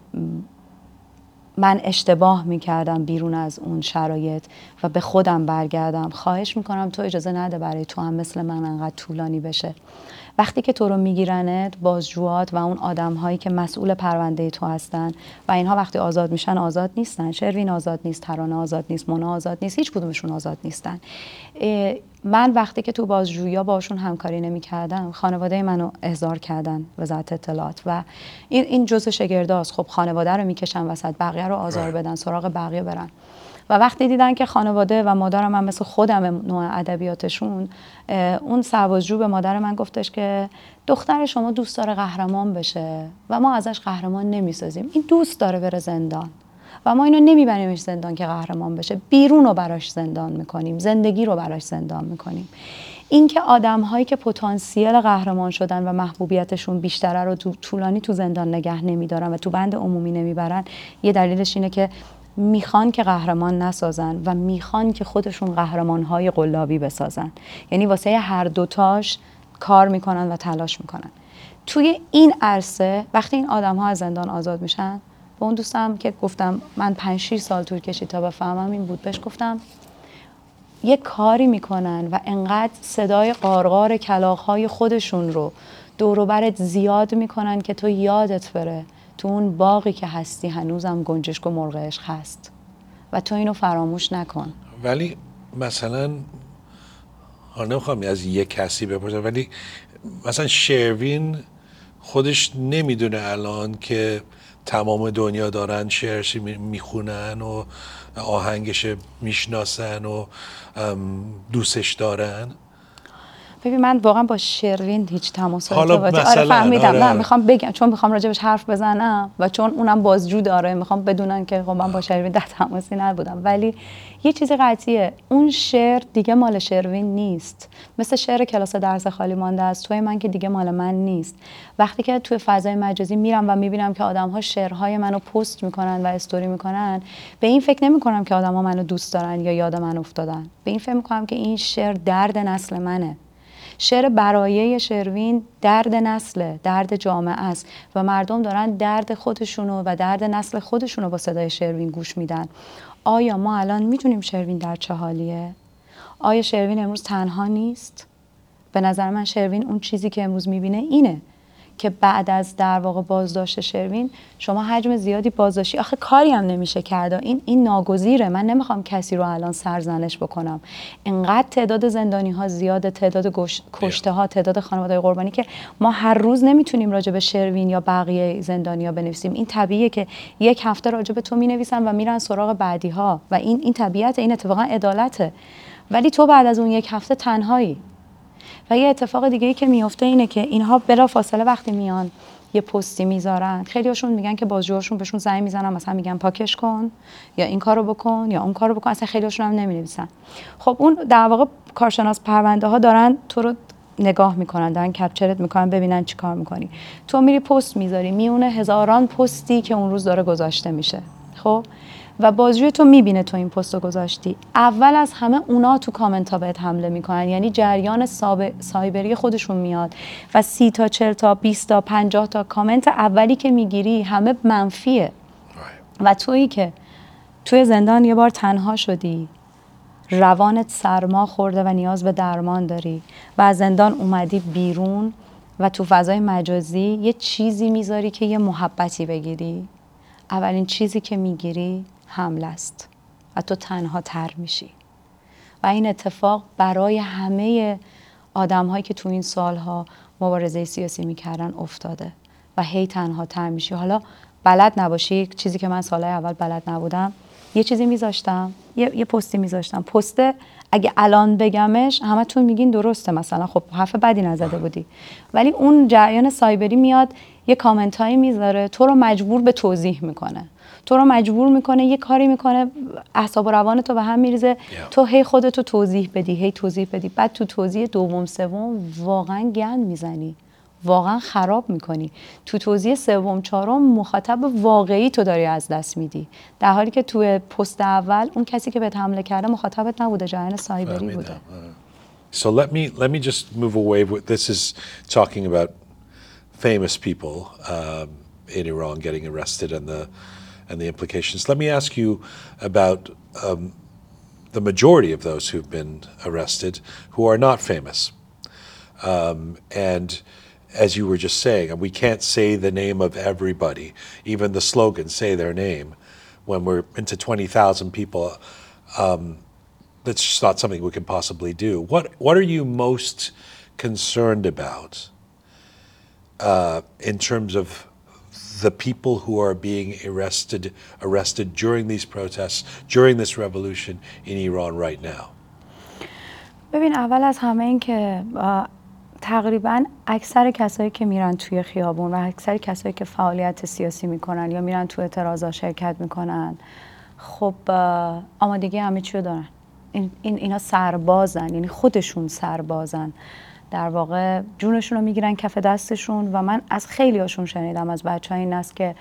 من اشتباه می‌کردم بیرون از اون شرایط و به خودم برگردم. خواهش می‌کنم تو اجازه نده برای تو هم مثل من انقدر طولانی بشه. وقتی که تو رو میگیرنت بازجوات و اون آدم هایی که مسئول پرونده تو هستن و اینها وقتی آزاد میشن آزاد نیستن. شروین آزاد نیست ترانه آزاد نیست مونا آزاد نیست هیچ کدومشون آزاد نیستن. من وقتی که تو بازجویی باشون همکاری نمی کردم خانواده منو احضار کردن وزارت اطلاعات و این این جزء شگرداست خب خانواده رو می‌کشن وسط بقیه رو آزار بدن سراغ بقیه برن. و وقتی دیدن که خانواده و مادرم من مثل خودم نوع ادبیاتشون اون سربازجو به مادر من گفتش که دختر شما دوست داره قهرمان بشه و ما ازش قهرمان نمی‌سازیم. این دوست داره بره زندان. و ما اینو نمیبریمش زندان که قهرمان بشه. بیرون رو براش زندان می‌کنیم. زندگی رو براش زندان می‌کنیم. اینکه آدم هایی که پتانسیل قهرمان شدن و محبوبیتشون بیشتره رو تو طولانی تو زندان نگه نمیدارن و تو بند عمومی نمی‌برن یه دلیلش اینه که می‌خوان که قهرمان نسازن و می‌خوان که خودشون قهرمان های قلابی بسازن. یعنی واسه هر دوتاش کار می‌کنن و تلاش می‌کنن. توی این عرصه وقتی این آدم ها از زندان آزاد میشن به اون دوستم که گفتم من 5 سال طول کشید تا بفهمم این بود بهش گفتم یه کاری می‌کنن و انقدر صدای قارقار کلاخهای خودشون رو دوروبرت زیاد می‌کنن که تو یادت بره تو اون باقی که هستی هنوزم گنجشک و مرغ عشق هست و تو اینو فراموش نکن. ولی مثلا نمی‌خوام از یه کسی بپرسم ولی مثلا شروین خودش نمی‌دونه الان که تمام دنیا دارن شعرش می‌خونن و آهنگش می‌شناسن و دوستش دارن. ببین من واقعا با شروین هیچ تماس حالا آره فهمیدم آره. نه می‌خوام بگم چون می‌خوام راجبش حرف بزنم و چون اونم بازجو داره می‌خوام بدونن که خب من با شروین در تماسی نبودم. ولی یه چیز قطعیه اون شعر دیگه مال شروین نیست. مثل شعر کلاس درس خالی مانده از توی من که دیگه مال من نیست. وقتی که توی فضای مجازی میرم و می‌بینم که آدم ها شعرهای منو پست می‌کنن و استوری می‌کنن به این فکر نمی‌کنم که آدم ها منو دوست دارن یا یاد من افتادن. به این فکر می‌کنم که این شعر درد نسل منه. شعر برایه شروین درد نسل درد جامعه است و مردم دارن درد خودشونو و درد نسل خودشونو با صدای شروین گوش میدن آیا ما الان می‌دونیم شروین در چه حالیه؟ آیا شروین امروز تنها نیست؟ به نظر من شروین اون چیزی که امروز می‌بینه اینه که بعد از در واقع بازداشت شروین شما حجم زیادی بازداشتی آخه کاری هم نمیشه کرد این این ناگزیره. من نمی‌خوام کسی رو الان سرزنش بکنم. انقدر تعداد زندانی ها زیاده تعداد کشته ها تعداد خانواده قربانی که ما هر روز نمی‌تونیم راجع به شروین یا بقیه زندانیا بنویسیم. این طبیعیه که یک هفته راجع به تو می‌نویسن و میرن سراغ بعدی ها و این این طبیعت این اتفاقا عدالته. ولی تو بعد از اون یک هفته تنهایی. و یه اتفاق دیگه ای که میفته اینه که اینها بلا فاصله وقتی میان یه پستی می‌ذارن خیلی هاشون میگن که بازجوهاشون بهشون زنگ می‌زنن مثلا میگن پاکش کن یا این کارو بکن یا اون کارو بکن اصلا خیلی هاشون هم نمی‌نویسن. خب اون در واقع کارشناس پرونده ها دارن تو رو نگاه می‌کنن دارن کپچرت می‌کنن ببینن چی کار می‌کنی. تو میری پست می‌ذاری میونه هزاران پستی که اون روز داره گذاشته میشه. خب؟ و بازجوی تو می‌بینه تو این پست گذاشتی. اول از همه اونا تو کامنت ها بهت حمله می‌کنن. یعنی جریان سایبری خودشون میاد. و سی تا چل تا 20 تا 50 تا کامنت اولی که می‌گیری همه منفیه. و تویی که توی زندان یه بار تنها شدی. روانت سرما خورده و نیاز به درمان داری. و از زندان اومدی بیرون و تو فضای مجازی یه چیزی می‌ذاری که یه محبتی بگیری. اولین چیزی که می‌گیری حمل است و تو تنها تر میشی. و این اتفاق برای همه آدم هایی که تو این سالها مبارزه سیاسی می‌کردن افتاده و هی تنها تر میشی. حالا بلد نباشی چیزی که من سالهای اول بلد نبودم یه چیزی میذاشتم یه, یه پستی میذاشتم. پسته اگه الان بگمش همتون میگین درسته مثلا. خب حرف بدی نزده بودی. ولی اون جریان سایبری میاد یه کامنت هایی می‌ذاره تو رو مجبور به توضیح می‌کنه. تو رو مجبور می‌کنه یه کاری می‌کنه اعصاب و روان تو به هم میریزه. تو هی خودتو توضیح بدی هی توضیح بدی. بعد تو توضیح دوم سوم واقعا گند می‌زنی. واقعا خراب می‌کنی تو توضیح سوم چهارم مخاطب واقعی تو داری از دست میدی در حالی که تو پست اول اون کسی که بهت حمله کرده مخاطبت نبوده جریان سایبری بوده So let me let me just move away. This is talking about famous people um, in Iran getting arrested and the and the implications. Let me ask you about um, the majority of those who've been arrested who are not famous. Um, and as you were just saying, we can't say the name of everybody, even the slogan, say their name, when we're into 20,000 people. Um, that's just not something we can possibly do. What, what are you most concerned about uh, in terms of the people who are being arrested arrested during these protests, during this revolution in Iran right now? ببین اول از همه این که تقریبا اکثر کسایی که میرن توی خیابون و اکثر کسایی که فعالیت سیاسی می‌کنن یا میرن توی اعتراضا شرکت می‌کنن خب آمادگی همه چی دارن. این, این اینا سربازن یعنی خودشون سربازن. در واقع جونشون رو می‌گیرن کف دستشون و من از خیلی هاشون شنیدم از بچه ها این که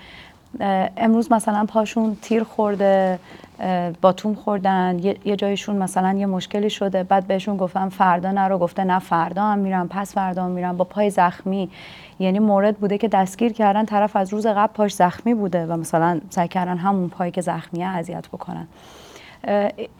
امروز مثلا پاشون تیر خورده باتوم خوردن یه جایشون مثلا یه مشکلی شده بعد بهشون گفتم فردا نرو گفته نه فردا هم میرم پس فردا هم میرم با پای زخمی. یعنی مورد بوده که دستگیر کردن طرف از روز قبل پاش زخمی بوده و مثلا سعی کردن همون پایی که زخمیه اذیت بکنن.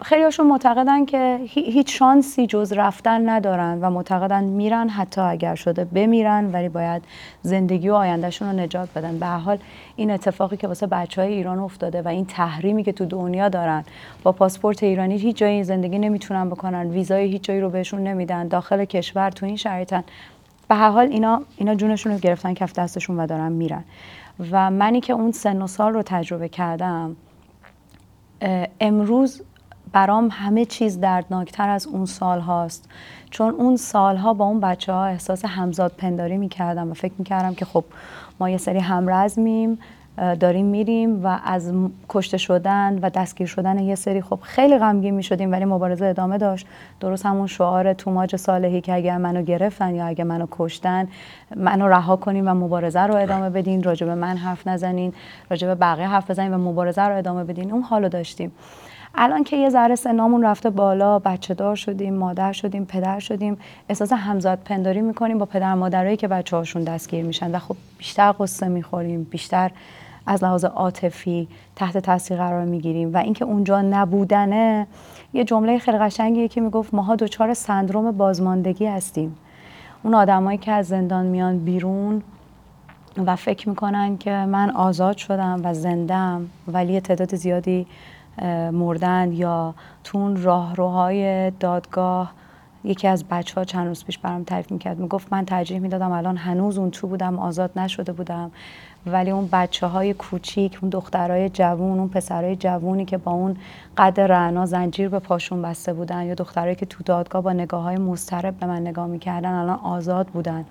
خیلی هاشون معتقدن که هیچ شانسی جز رفتن ندارن و معتقدن میرن حتی اگر شده بمیرن ولی باید زندگی و آیندهشون رو نجات بدن. به حال این اتفاقی که واسه بچه های ایران افتاده و این تحریمی که تو دنیا دارن با پاسپورت ایرانی هیچ جایی زندگی نمی‌تونن بکنن ویزای هیچ جایی رو بهشون نمیدن داخل کشور تو این شرایطن. به هر حال اینا اینا جونشون رو گرفتن کف دستشون و دارن میرن. و منی که اون سن و سال رو تجربه کردم امروز برام همه چیز دردناکتر از اون سال هاست چون اون سالها با اون بچه ها احساس همزاد پنداری می‌کردم و فکر می‌کردم که خب ما یه سری همرزمیم. داریم میریم و از کشته شدن و دستگیر شدن یه سری خب خیلی غمگین می‌شدیم ولی مبارزه ادامه داشت. درست همون شعار توماج صالحی که اگر منو گرفتن یا اگر منو کشتن منو رها کنیم و مبارزه رو ادامه بدین راجب من حرف نزنین راجب بقیه حرف بزنین و مبارزه رو ادامه بدین. اون حالو داشتیم. الان که یه ذره سنامون رفته بالا بچه دار شدیم مادر شدیم پدر شدیم احساس همزاد پنداری می‌کنیم با پدر مادرایی که بچه هاشون دستگیر میشن و خب بیشتر قصه می‌خوریم بیشتر از لحاظ عاطفی تحت تاثیر قرار می‌گیریم و اینکه اونجا نبودنه یه جمله خیلی قشنگیه که می‌گفت ماها دچار سندروم بازماندگی هستیم. اون آدمایی که از زندان میان بیرون و فکر می‌کنن که من آزاد شدم و زندم ولی تعداد زیادی مردن یا تو راهروهای دادگاه یکی از بچه ها چند روز پیش برام تعریف می‌کرد می‌گفت من ترجیح می‌دادم الان هنوز اون تو بودم آزاد نشده بودم. ولی اون بچه های کوچیک اون دخترای جوون اون پسرای جوونی که با اون قد رعنا زنجیر به پاشون بسته بودن یا دخترایی که تو دادگاه با نگاه های مسترب به من نگاه می‌کردن الان آزاد بودن.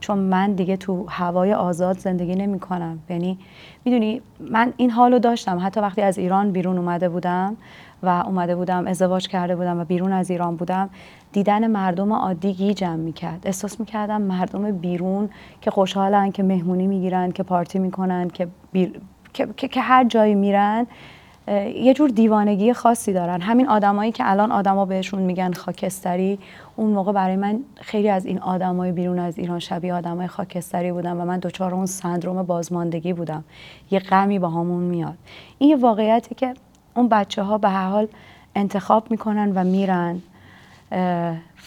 چون من دیگه تو هوای آزاد زندگی نمی کنم یعنی می‌دونی من این حالو داشتم. حتی وقتی از ایران بیرون اومده بودم و اومده بودم ازدواج کرده بودم و بیرون از ایران بودم. دیدن مردم عادی گیجم می‌کرد. احساس می‌کردم مردم بیرون که خوشحالن که مهمونی می‌گیرن که پارتی می‌کنن که, که،, که هر جایی میرن یه جور دیوانگی خاصی دارن. همین آدمایی که الان آدما بهشون میگن خاکستری اون موقع برای من خیلی از این آدمای بیرون از ایران شبیه آدمای خاکستری بودن و من دچار اون سندروم بازماندگی بودم. یه غمی با همون میاد. این یه واقعیتی که اون بچه ها به هر حال انتخاب می‌کنن و میرن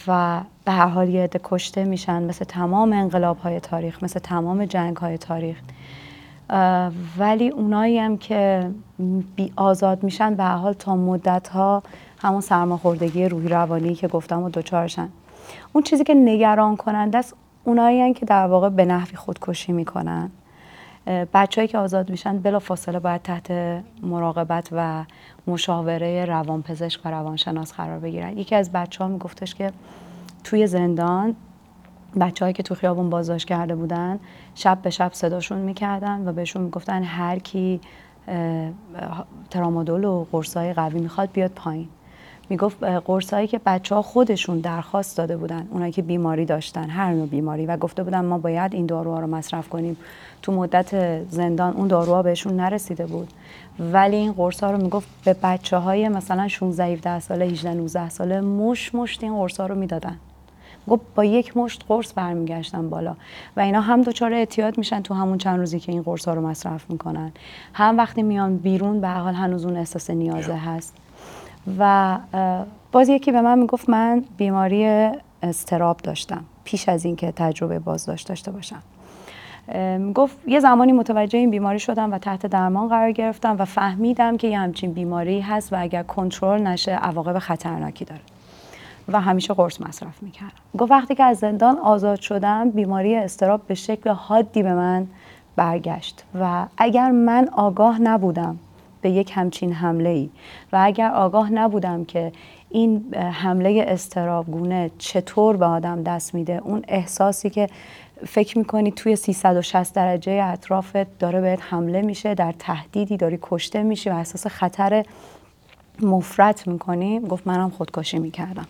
و به هر حال یه کشته میشن مثل تمام انقلاب های تاریخ مثل تمام جنگ های تاریخ ولی اونایی هم که بی آزاد میشن به حال تا مدت ها همون سرماخوردگی روحی روانی که گفتم و دوچارشن. اون چیزی که نگران کننده است اونایی که در واقع به نحوی خودکشی می‌کنن. بچههایی که آزاد میشن بلا فاصله باید تحت مراقبت و مشاوره روانپزشک و روانشناس قرار بگیرن. یکی از بچه ها میگفتش که توی زندان بچههایی که تو خیابون بازداشت کرده بودن شب به شب صداشون می‌کردن و بهشون می‌گفتن هر کی ترامادول و قرصای قوی می‌خواد بیاد پایین. می‌گفت قرصایی که بچه ها خودشون درخواست داده بودن اونایی که بیماری داشتن هر نوع بیماری. و گفته بودن ما باید این داروها رو مصرف کنیم. تو مدت زندان اون داروها بهشون نرسیده بود. ولی این قرص ها رو می‌گفت به بچه های مثلا 16 17 ساله 18 19 ساله مش مشت این قرص ها رو می‌دادن. گفت با یک مشت قرص برمیگشتن بالا. و اینا هم دچار اعتیاد میشن تو همون چند روزی که این قرص ها رو مصرف می‌کنن. هم وقتی میان بیرون به حال هنوز اون احساس نیازه هست. و باز یکی به من می‌گفت من بیماری استراب داشتم پیش از اینکه تجربه بازداشت داشته باشم. گفت یه زمانی متوجه این بیماری شدم و تحت درمان قرار گرفتم و فهمیدم که یه همچین بیماری هست و اگر کنترل نشه عواقب خطرناکی داره. و همیشه قرص مصرف می‌کردم. گفت وقتی که از زندان آزاد شدم بیماری استراب به شکل حادی به من برگشت و اگر من آگاه نبودم به یک همچین حمله ای و اگر آگاه نبودم که این حمله استرابگونه چطور به آدم دست میده اون احساسی که فکر می‌کنی توی 360 درجه اطرافت داره بهت حمله میشه در تهدیدی داری کشته میشی و احساس خطر مفرت می‌کنی گفت منم خودکشی می‌کردم.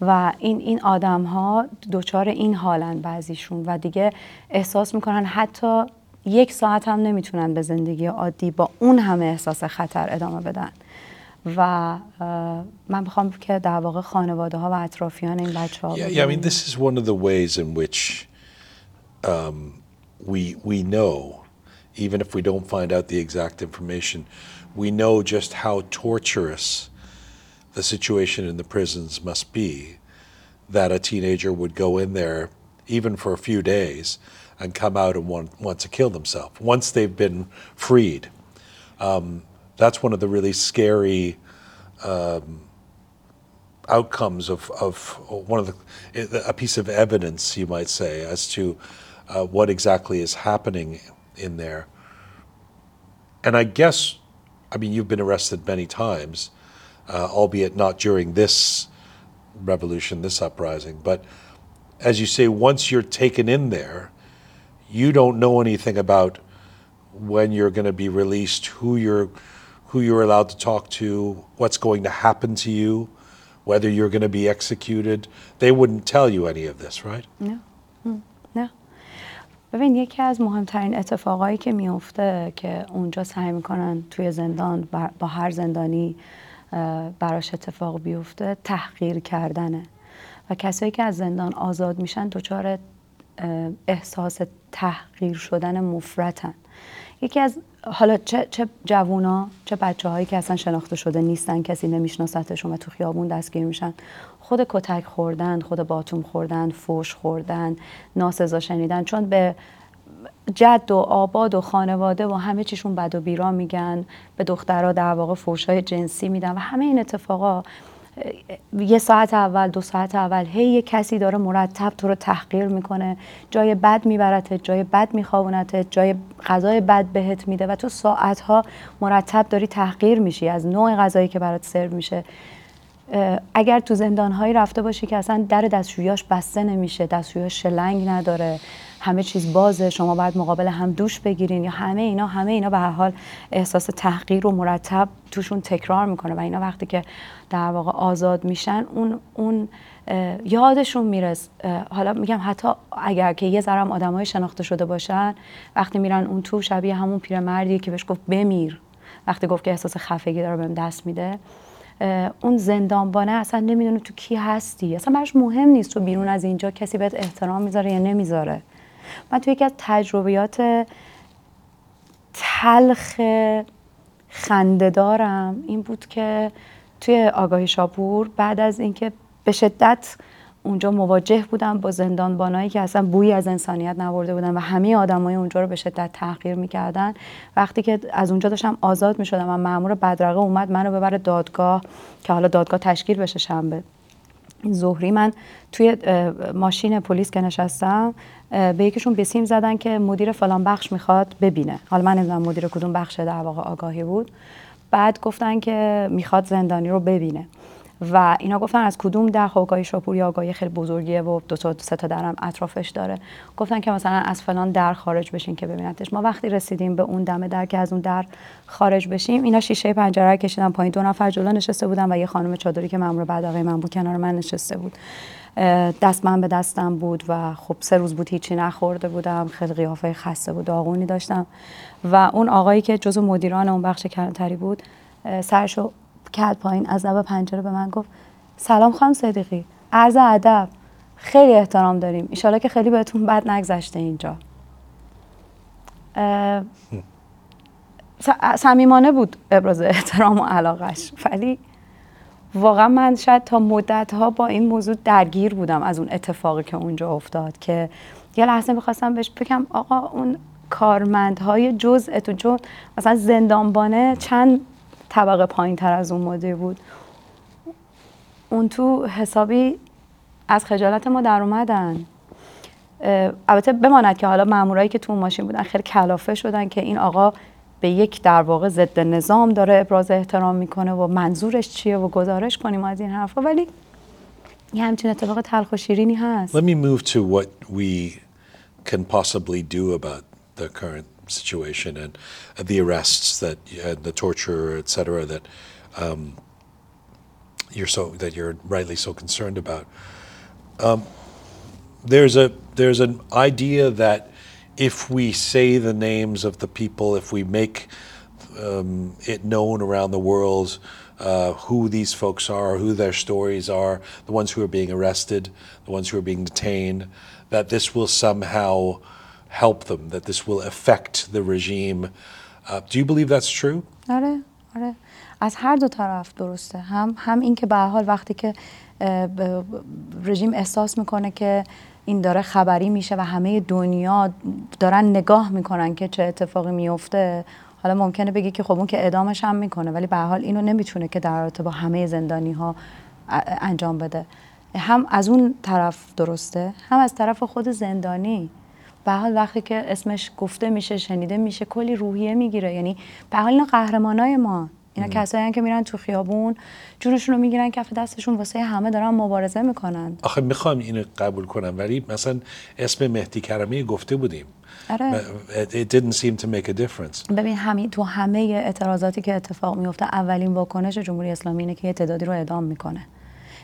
و این این آدم ها دچار این حالن بعضیشون و دیگه احساس می‌کنن حتی یک ساعت هم نمیتونن به زندگی عادی با اون همه احساس خطر ادامه بدن و من میخوام که در واقع خانواده ها و اطرافیان این بچه ها yeah, yeah, I mean this is one of the ways in which um, we we know even if we don't find out the exact information we know just how torturous the situation in the prisons must be that a teenager would go in there even for a few days and come out and want, want to kill themselves once they've been freed. Um, that's one of the really scary um, outcomes of, of one of the a piece of evidence you might say as to uh, what exactly is happening in there. And I guess, I mean, you've been arrested many times, uh, albeit not during this revolution, this uprising, but as you say, once you're taken in there, you don't know anything about when you're going to be released, who you're who you're allowed to talk to, what's going to happen to you, whether you're going to be executed. They wouldn't tell you any of this, right? No. No. ببین یکی از مهمترین اتفاقایی که میفته که اونجا سعی میکنن توی زندان با هر زندانی براش اتفاق بیفته تحقیر کردنه و کسایی که از زندان آزاد میشن دچار احساس تحقیر شدن مفرتن. یکی از حالا چه, چه جوونا چه بچه هایی که اصلا شناخته شده نیستن کسی نمیشناستشون و تو خیابون دستگیر میشن. خود کتک خوردن خود باتوم خوردن فوش خوردن ناسزا شنیدن. چون به جد و آباد و خانواده و همه چیشون بد و بیرا میگن به دخترها در واقع فوشای جنسی میدن و همه این اتفاقا یه ساعت اول دو ساعت اول هی یه کسی داره مرتب تو رو تحقیر می‌کنه. جای بد میبرته جای بد میخوابونته جای غذای بد بهت میده و تو ساعتها مرتب داری تحقیر میشی از نوع غذایی که برات سرو میشه. اگر تو زندانهایی رفته باشی که اصلا در دستشویاش بسته نمیشه دستشویاش شلنگ نداره همه چیز بازه شما باید مقابل هم دوش بگیرین یا همه اینا همه اینا به هر حال احساس تحقیر و مرتب توشون تکرار می‌کنه و اینا وقتی که در واقع آزاد میشن اون اون یادشون میرس. حالا میگم حتی اگر که یه ذرم آدمای شناخته شده باشن وقتی میرن اون تو شبیه همون پیرمردی که بهش گفت بمیر وقتی گفت که احساس خفگی داره بهم دست میده. اون زندانبانه اصلا نمی‌دونه تو کی هستی. اصلا براش مهم نیست تو بیرون از اینجا کسی بهت احترام می‌ذاره یا نمی‌ذاره. من تو یکی از تجربیات تلخ خندهدارم این بود که توی آگاهی شاپور بعد از اینکه به شدت اونجا مواجه بودم با زندانبانایی که اصلا بویی از انسانیت نبرده بودن و همه آدمای اونجا رو به شدت تحقیر می‌کردن. وقتی که از اونجا داشتم آزاد می‌شدم و مامور بدرقه اومد منو ببره دادگاه که حالا دادگاه تشکیل بشه شنبه. ظهری من توی ماشین پلیس که نشستم به یکیشون بسیم زدن که مدیر فلان بخش می‌خواد ببینه. حالا من نمی‌دونم مدیر کدوم بخش در واقع آگاهی بود. بعد گفتن که می‌خواد زندانی رو ببینه. و اینا گفتن از کدوم در آگاهی شاپور آگاهی خیلی بزرگیه و دو تا سه تا درم اطرافش داره. گفتن که مثلا از فلان در خارج بشین که ببینتش. ما وقتی رسیدیم به اون دم در که از اون در خارج بشیم اینا شیشه پنجره کشیدن پایین. دو نفر جلو نشسته بودن و یه خانم چادری که مامور بعد آقای من بود کنار من نشسته بود. دست من به دستم بود و خب سه روز بود هیچی نخورده بودم. خیلی قیافه خسته بود داغونی داشتم. و اون آقایی که جزو مدیران اون بخش کلانتری بود سرشو کرد پایین. از لب پنجره به من گفت سلام خانم صدیقی. عرض ادب. خیلی احترام داریم. ایشالا که خیلی بهتون بد نگذشته اینجا. صمیمانه بود ابراز احترام و علاقش. ولی واقعا من شاید تا مدت ها با این موضوع درگیر بودم از اون اتفاقی که اونجا افتاد که یه لحظه می‌خواستم بهش بگم آقا اون کارمندهای جزءتون چون مثلا زندانبانه چند طبقه پایین تر از اون مدیر بود. اون تو حسابی از خجالت ما در اومدن. البته بماند که حالا مامورایی که تو اون ماشین بودن خیلی کلافه شدن که این آقا به یک در واقع ضد نظام داره ابراز احترام می‌کنه و منظورش چیه و گزارش کنیم از این حرفا. ولی یه همچین اتفاق تلخ و شیرینی هست. Let me move to what we can possibly do about the current situation and the arrests that and the torture, et cetera, that um, you're so that you're rightly so concerned about. Um, there's a there's an idea that if we say the names of the people, if we make um, it known around the world uh, who these folks are, who their stories are, the ones who are being arrested, the ones who are being detained, that this will somehow help them, that this will affect the regime. Uh, do you believe that's true? آره آره از هر دو طرف درسته هم هم این که به حال وقتی که رژیم احساس می‌کنه که این داره خبری میشه و همه دنیا دارن نگاه می‌کنن که چه اتفاقی میفته حالا ممکنه بگی که خب اون که اعدامش هم می‌کنه ولی به حال اینو نمی‌تونه که در رابطه با همه زندانی ها انجام بده هم از اون طرف درسته هم از طرف خود زندانی به حال وقتی که اسمش گفته میشه شنیده میشه کلی روحیه می‌گیره. یعنی به حال اینا قهرمانای ما. اینا کسایی که میرن تو خیابون جونشون رو می‌گیرن کف دستشون واسه همه دارن مبارزه می‌کنن. آخه می‌خوام اینو قبول کنم. ولی مثلا اسم مهدی کرمی گفته بودیم. آره. It, it didn't seem to make a difference. ببین همین تو همه اعتراضاتی که اتفاق میفته اولین واکنش جمهوری اسلامی اینه که یه تعدادی رو اعدام می‌کنه.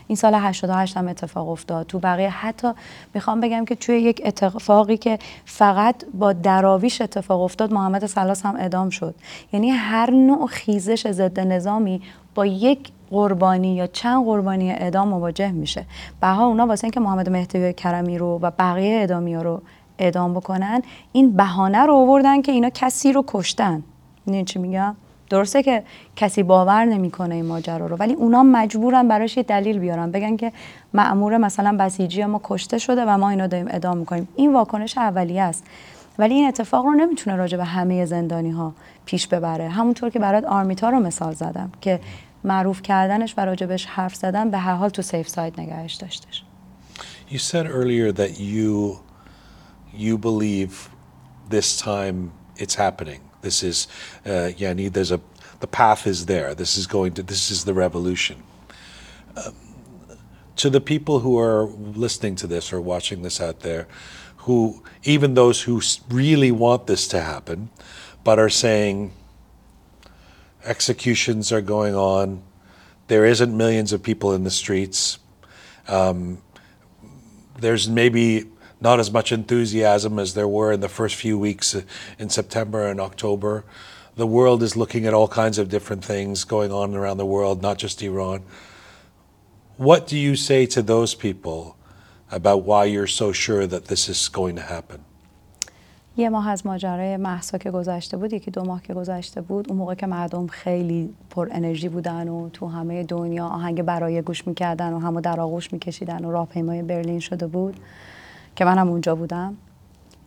این سال 88 هم اتفاق افتاد. تو بقیه حتی می‌خوام بگم که توی یک اتفاقی که فقط با دراویش اتفاق افتاد محمد سلاس هم اعدام شد. یعنی هر نوع خیزش ضد نظامی با یک قربانی یا چند قربانی اعدام مواجه میشه. بها اونا واسه اینکه محمد مهدی کرمی رو و بقیه اعدامی رو اعدام بکنن این بهانه رو آوردن که اینا کسی رو کشتن. می‌دونی چی میگم؟ درسته که کسی باور نمی‌کنه این ماجرا رو ولی اونا مجبورن براش یه دلیل بیارن بگن که مأمور مثلا بسیجی ما کشته شده و ما اینا داریم اعدام می‌کنیم. این واکنش اولیه است. ولی این اتفاق رو نمی‌تونه راجع به همه زندانی ها پیش ببره. همونطور که برات آرمیتا رو مثال زدم که معروف کردنش و راجبش حرف زدن به هر حال تو سیف ساید نگهش داشتش. You said earlier that you you believe this time it's happening. This is uh, yani there's a the path is there. This is going to this is the revolution. Um, to the people who are listening to this or watching this out there, who even those who really want this to happen, but are saying executions are going on, there isn't millions of people in the streets there's maybe not as much enthusiasm as there were in the first few weeks uh, in September and October. The world is looking at all kinds of different things going on around the world, not just Iran. What do you say to those people about why you're so sure that this is going to happen? یه ماه از ماجرای محسا که گذشته بود یکی دو ماه که گذشته بود اون موقع که مردم خیلی پر انرژی بودن و تو همه دنیا آهنگ برای گوش میکردن و همو در آغوش میکشیدن و راهپیمای برلین شده بود که منم اونجا بودم.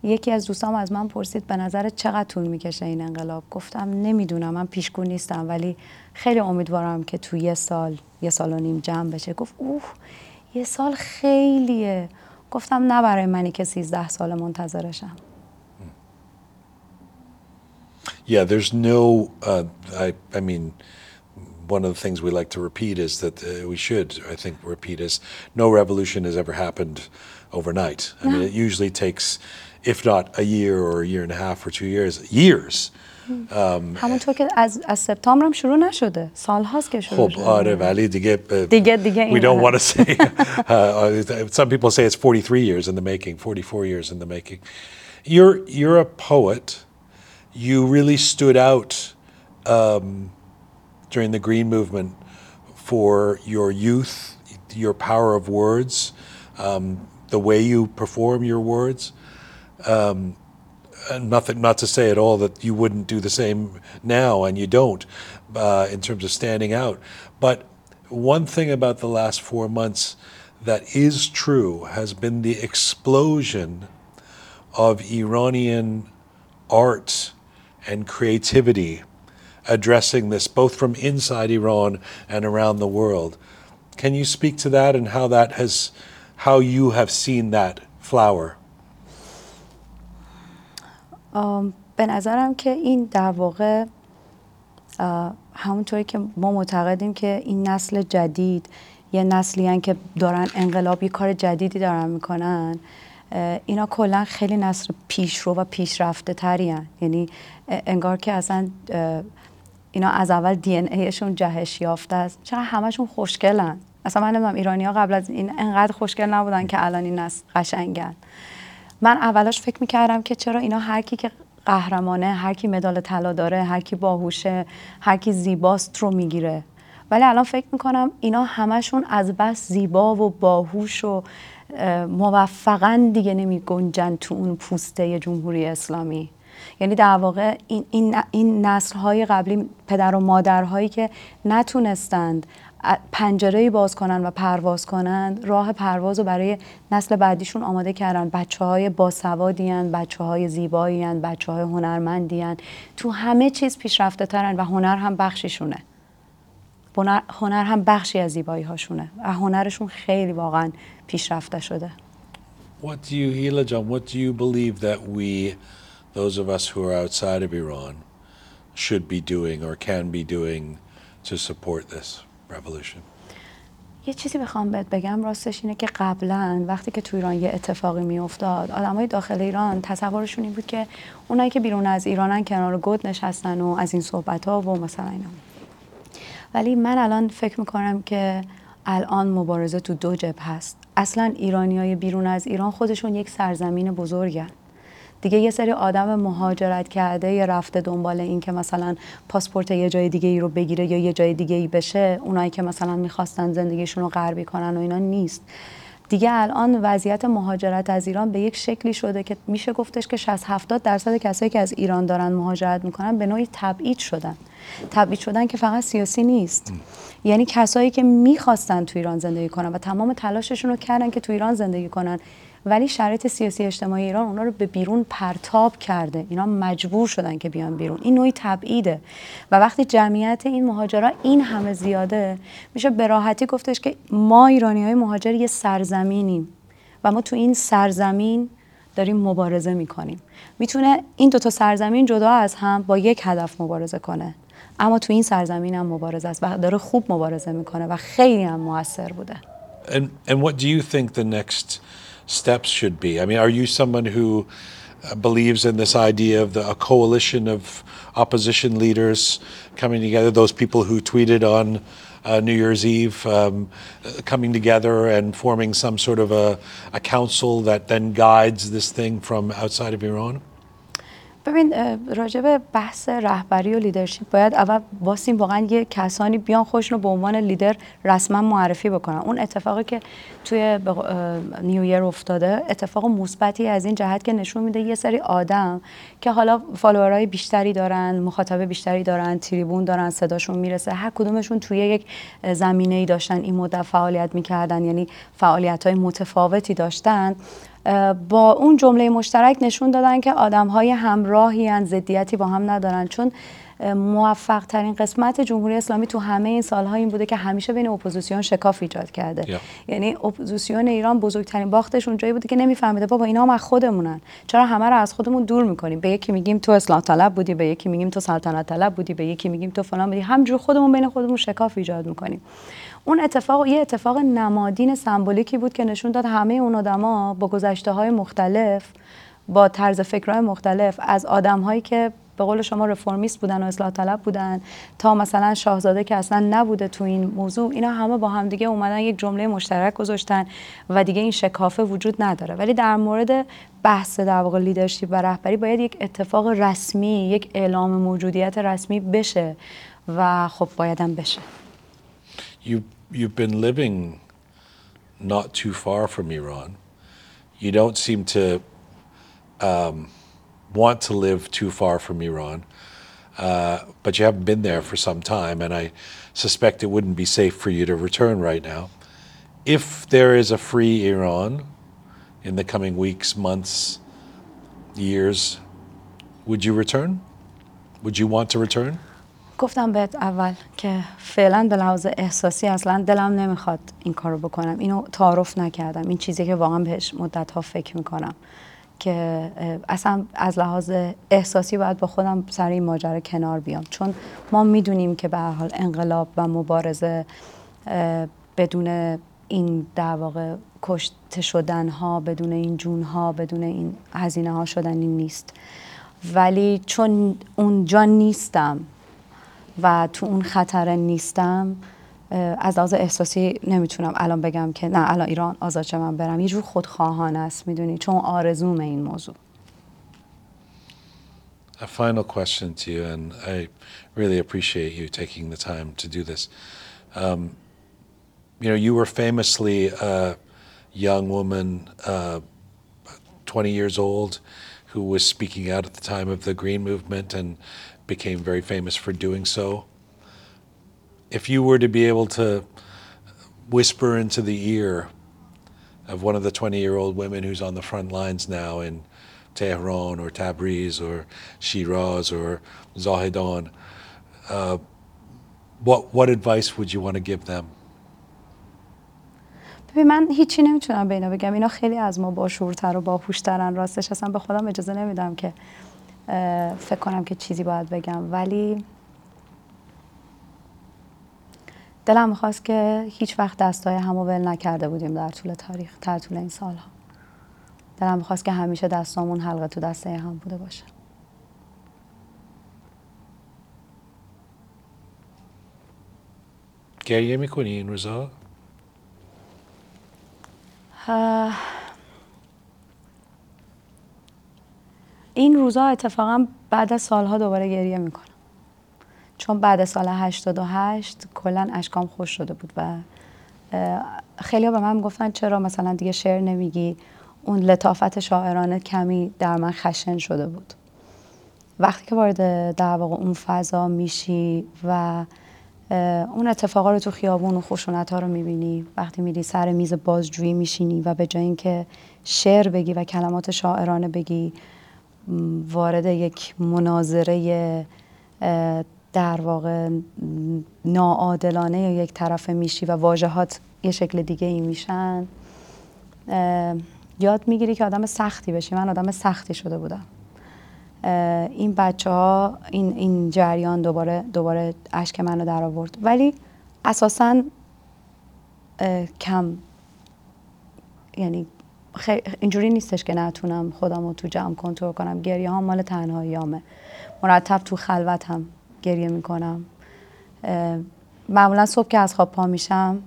یکی از دوستام از من پرسید به نظر چقدر طول می‌کشه این انقلاب؟ گفتم نمی‌دونم من پیشگو نیستم ولی خیلی امیدوارم که تو یه سال یه سال و نیم جمع بشه. گفت اوه یه سال خیلیه. گفتم نه برای منی که 13 سال منتظرشم. Yeah, there's no. Uh, I, I mean, one of the things we like to repeat is that uh, we should, I think, repeat is no revolution has ever happened overnight. I mean, No. it usually takes, if not a year or a year and a half or two years, years. همونطور که از, از سپتامبر هم شروع نشده سال هاست که شروع خب شده آره ولی دیگه uh, دیگه- دیگه we این don't حرف. want to say uh, uh, some people say it's 43 years in the making 44 years in the making you're you're a poet you really stood out um, during the green movement for your youth your power of words um, the way you perform your words. And nothing not to say at all that you wouldn't do the same now and you don't uh, in terms of standing out. But one thing about the last four months that is true has been the explosion of iranian art and creativity addressing this both from inside iran and around the world. Can you speak to that and how that has how you have seen that flower? آم، به نظرم که این در واقع همونطوری که ما معتقدیم که این نسل جدید یه نسلی که دارن انقلاب یه کار جدیدی دارن می‌کنن اینا کلا خیلی نسل پیشرو و پیشرفته تری یعنی انگار که اصلا اینا از اول دی ان ایشون جهش یافته است. چرا همشون خوشگلن؟ اصلا من نمی‌دونم ایرانی ها قبل از این انقدر خوشگل نبودن که الان این نسل قشنگن. من اولاش فکر می‌کردم که چرا اینا هر کی که قهرمانه هر کی مدال طلا داره هر کی باهوشه هر کی زیباست رو می‌گیره. ولی الان فکر می‌کنم اینا همشون از بس زیبا و باهوش و موفقا دیگه نمی گنجن تو اون پوسته جمهوری اسلامی. یعنی در واقع این, این, این نسل های قبلی پدر و مادرهایی که نتونستند پنجره باز کنن و پرواز کنند راه پرواز رو برای نسل بعدیشون آماده کردن. بچه های باسوادی بچه های زیبایی بچه های هنرمندی تو همه چیز پیشرفته ترن و هنر هم بخشیشونه. هنر هم بخشی از زیبایی هاشونه و هنرشون خیلی واقعا پیشرفته شده. What do you, Hila John, what do you believe that we, those of us who are outside of Iran, should be doing or can be doing to support this? یه چیزی بخوام بهت بگم راستش اینه که قبلا وقتی که تو ایران یه اتفاقی میافتاد آدمای داخل ایران تصورشون این بود که اونایی که بیرون از ایرانن کنار گود نشستن و از این صحبت ها و مثلا اینا. ولی من الان فکر می‌کنم که الان مبارزه تو دو جبه هست اصلا ایرانی های بیرون از ایران خودشون یک سرزمین بزرگن. دیگه یه سری آدم مهاجرت کرده یا رفته دنبال این که مثلا پاسپورت یه جای دیگه ای رو بگیره یا یه جای دیگه ای بشه اونایی که مثلا می‌خواستن زندگیشون رو غربی کنن و اینا نیست. دیگه الان وضعیت مهاجرت از ایران به یک شکلی شده که میشه گفتش که 60 70 درصد کسایی که از ایران دارن مهاجرت می‌کنن به نوعی تبعید شدن. تبعید شدن که فقط سیاسی نیست. یعنی کسایی که می‌خواستن تو ایران زندگی کنن و تمام تلاششون رو کردن که تو ایران زندگی کنن. ولی شرایط سیاسی اجتماعی ایران اونا رو به بیرون پرتاب کرده. اینا مجبور شدن که بیان بیرون. این نوعی تبعیده. و وقتی جمعیت این مهاجرا این همه زیاده میشه به راحتی گفتش که ما ایرانی های مهاجر یه سرزمینیم و ما تو این سرزمین داریم مبارزه می‌کنیم. می‌تونه این دوتا سرزمین جدا از هم با یک هدف مبارزه کنه. اما تو این سرزمین هم مبارزه است و داره خوب مبارزه می‌کنه و خیلی هم موثر بوده. And, and what do you think the next steps should be? I mean, are you someone who uh, believes in this idea of the, a coalition of opposition leaders coming together, those people who tweeted on uh, New Year's Eve, um, coming together and forming some sort of a, a council that then guides this thing from outside of Iran? ببین راجع بحث رهبری و لیدرشپ باید اول واسیم واقعا یه کسانی بیان خودشون رو به عنوان لیدر رسما معرفی بکنن. اون اتفاقی که توی نیویر افتاده اتفاق مثبتی از این جهت که نشون میده یه سری آدم که حالا فالوورهای بیشتری دارن مخاطب بیشتری دارن تریبون دارن صداشون می‌رسه هر کدومشون توی یک زمینه ای داشتن این مدت فعالیت می‌کردن یعنی فعالیت های متفاوتی داشتن. با اون جمله مشترک نشون دادن که آدم های همراهی هن زدیتی با هم ندارن. چون موفق ترین قسمت جمهوری اسلامی تو همه این سالها این بوده که همیشه بین اپوزیسیون شکاف ایجاد کرده. یعنی اپوزیسیون ایران بزرگترین باختش اونجایی بوده که نمیفهمیده بابا اینا هم از خودمونن. چرا همه رو از خودمون دور می‌کنیم؟ به یکی میگیم تو اصلاح طلب بودی به یکی میگیم تو سلطنت طلب بودی به یکی میگیم تو فلان بودی. همجور خودمون بین خودمون شکاف ایجاد می‌کنیم. اون اتفاق یه اتفاق نمادین سمبولیکی بود که نشون داد همه اون آدما با گذشته های مختلف با طرز فکرهای مختلف از آدم هایی که به قول شما رفرمیست بودن و اصلاح طلب بودن تا مثلا شاهزاده که اصلا نبوده تو این موضوع اینا همه با هم دیگه اومدن یک جمله مشترک گذاشتن و دیگه این شکافه وجود نداره. ولی در مورد بحث در واقع لیدرشپ و رهبری باید یک اتفاق رسمی یک اعلام موجودیت رسمی بشه و خب بایدم بشه. You you've been living not too far from Iran. You don't seem to um, want to live too far from Iran, uh, but you haven't been there for some time, and I suspect it wouldn't be safe for you to return right now. If there is a free Iran in the coming weeks, months, years, would you return? Would you want to return? گفتم بهت اول که فعلا به لحاظ احساسی اصلا دلم نمی‌خواد این کارو بکنم. اینو تعارف نکردم. این چیزی که واقعا بهش مدت ها فکر می‌کنم که اصلا از لحاظ احساسی باید با خودم سر این ماجرا کنار بیام. چون ما می‌دونیم که به حال انقلاب و مبارزه بدون این در واقع کشته شدن ها بدون این جون ها بدون این هزینه ها شدنی نیست. ولی چون اونجا نیستم و تو اون خطر نیستم از لحاظ احساسی نمیتونم الان بگم که نه الان ایران آزاد من برم یه جور خودخواهانه است میدونی چون آرزوم این موضوع A final question to you, and I really appreciate you taking the time to do this. Um, you know, you were famously a young woman, uh, 20 years old, who was speaking out at the time of the Green Movement and became very famous for doing so. If you were to be able to whisper into the ear of one of the 20 year old women who's on the front lines now in Tehran or Tabriz or Shiraz or Zahedan, uh, what, what advice would you want to give them? ببین من هیچی نمیتونم به اینا بگم اینا خیلی از ما باشورتر و باهوشترن راستش اصلا به خودم اجازه نمیدم که فکر کنم که چیزی باید بگم. ولی دلم می‌خواست که هیچ وقت دستای همو ول نکرده بودیم در طول تاریخ در طول این سالها. دلم می‌خواست که همیشه دستامون حلقه تو دسته هم بوده باشه. گریه می‌کنی این روزا؟ این روزا اتفاقا بعد از سالها دوباره گریه می‌کنم. چون بعد سال 88 کلا اشکام خوش شده بود و خیلی به من گفتن چرا مثلا دیگه شعر نمیگی؟ اون لطافت شاعرانه کمی در من خشن شده بود. وقتی که وارد در واقع اون فضا میشی و اون اتفاقا رو تو خیابون و خشونت ها رو می‌بینی وقتی میری سر میز بازجویی میشینی و به جای اینکه شعر بگی و کلمات شاعرانه بگی وارد یک مناظره در واقع ناعادلانه یا یک طرف میشی و واژهات یه شکل دیگه ای میشن. یاد می‌گیری که آدم سختی بشی. من آدم سختی شده بودم. این بچه ها این, این جریان دوباره دوباره اشک منو در آورد ولی اساسا کم. یعنی اینجوری نیستش که نتونم خودم رو تو جمع کنترل کنم. گریه ها مال تنهاییامه مرتب تو خلوتم گریه می‌کنم. معمولا صبح که از خواب پا میشم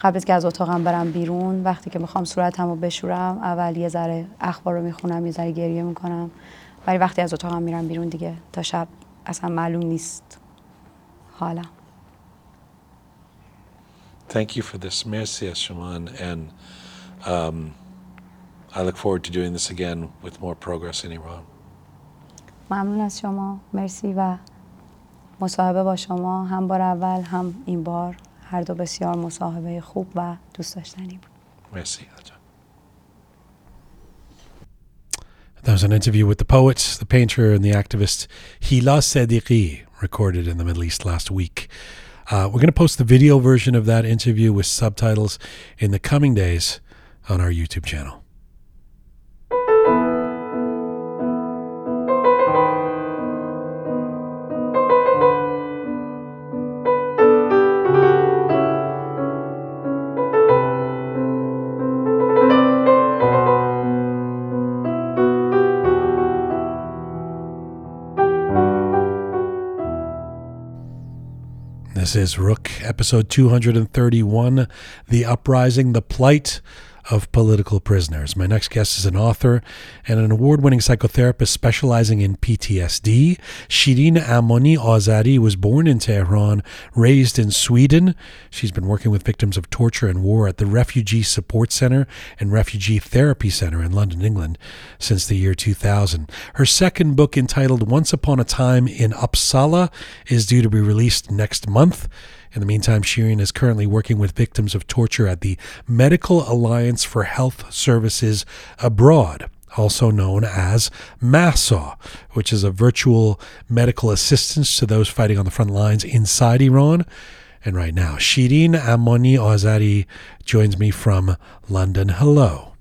قبل از که از اتاقم برم بیرون وقتی که می‌خوام صورتم رو بشورم اول یه ذره اخبار رو می‌خونم یه ذره گریه می‌کنم. ولی وقتی از اتاقم میرم بیرون دیگه تا شب اصلا معلوم نیست. حالا. Thank you for this. Merci, Ashaman. And um, I look forward to doing this again with more progress in Iran. ممنون از شما مرسی و مصاحبه با شما هم بار اول هم این بار هر دو بسیار مصاحبه خوب و دوست داشتنی بود مرسی That was an interview with the poet, the painter, and the activist Hila Sedighi, recorded in the Middle East last week. Uh, we're going to post the video version of that interview with subtitles in the coming days on our YouTube channel. This is Rook, episode 231 The Uprising, The Plight of political prisoners. My next guest is an author and an award winning psychotherapist specializing in PTSD. Shirin Amoni Azadi was born in Tehran, raised in Sweden. She's been working with victims of torture and war at the Refugee Support Center and Refugee Therapy Center in London, England since the year 2000. Her second book, entitled Once Upon a Time in Uppsala, is due to be released next month. In the meantime, Shirin is currently working with victims of torture at the Medical Alliance for Health Services Abroad, also known as MAHSA, which is a virtual medical assistance to those fighting on the front lines inside Iran. And right now, Shirin Amoni Azari joins me from London. Hello.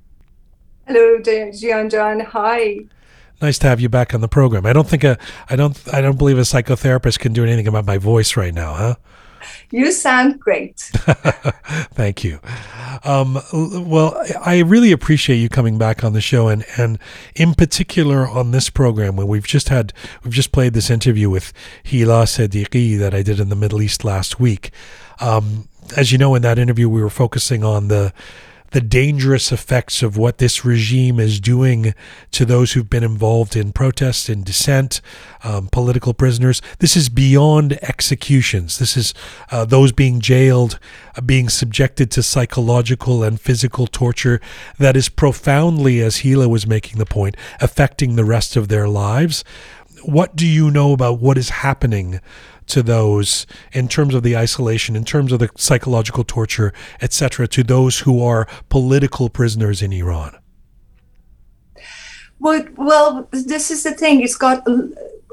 Hello, Jian John. Hi. Nice to have you back on the program. I don't think a, I don't, I don't believe a psychotherapist can do anything about my voice right now, huh? You sound great. Thank you. Um, well, I really appreciate you coming back on the show, and and in particular on this program where we've just had we've just played this interview with Hila Sedighi that I did in the Middle East last week. Um, as you know, in that interview, we were focusing on the the dangerous effects of what this regime is doing to those who've been involved in protests and dissent, um, political prisoners. This is beyond executions. This is uh, those being jailed, uh, being subjected to psychological and physical torture that is profoundly, as Hila was making the point, affecting the rest of their lives. What do you know about what is happening? To those in terms of the isolation, in terms of the psychological torture, etc., to those who are political prisoners in Iran? Well, well, this is the thing. It's got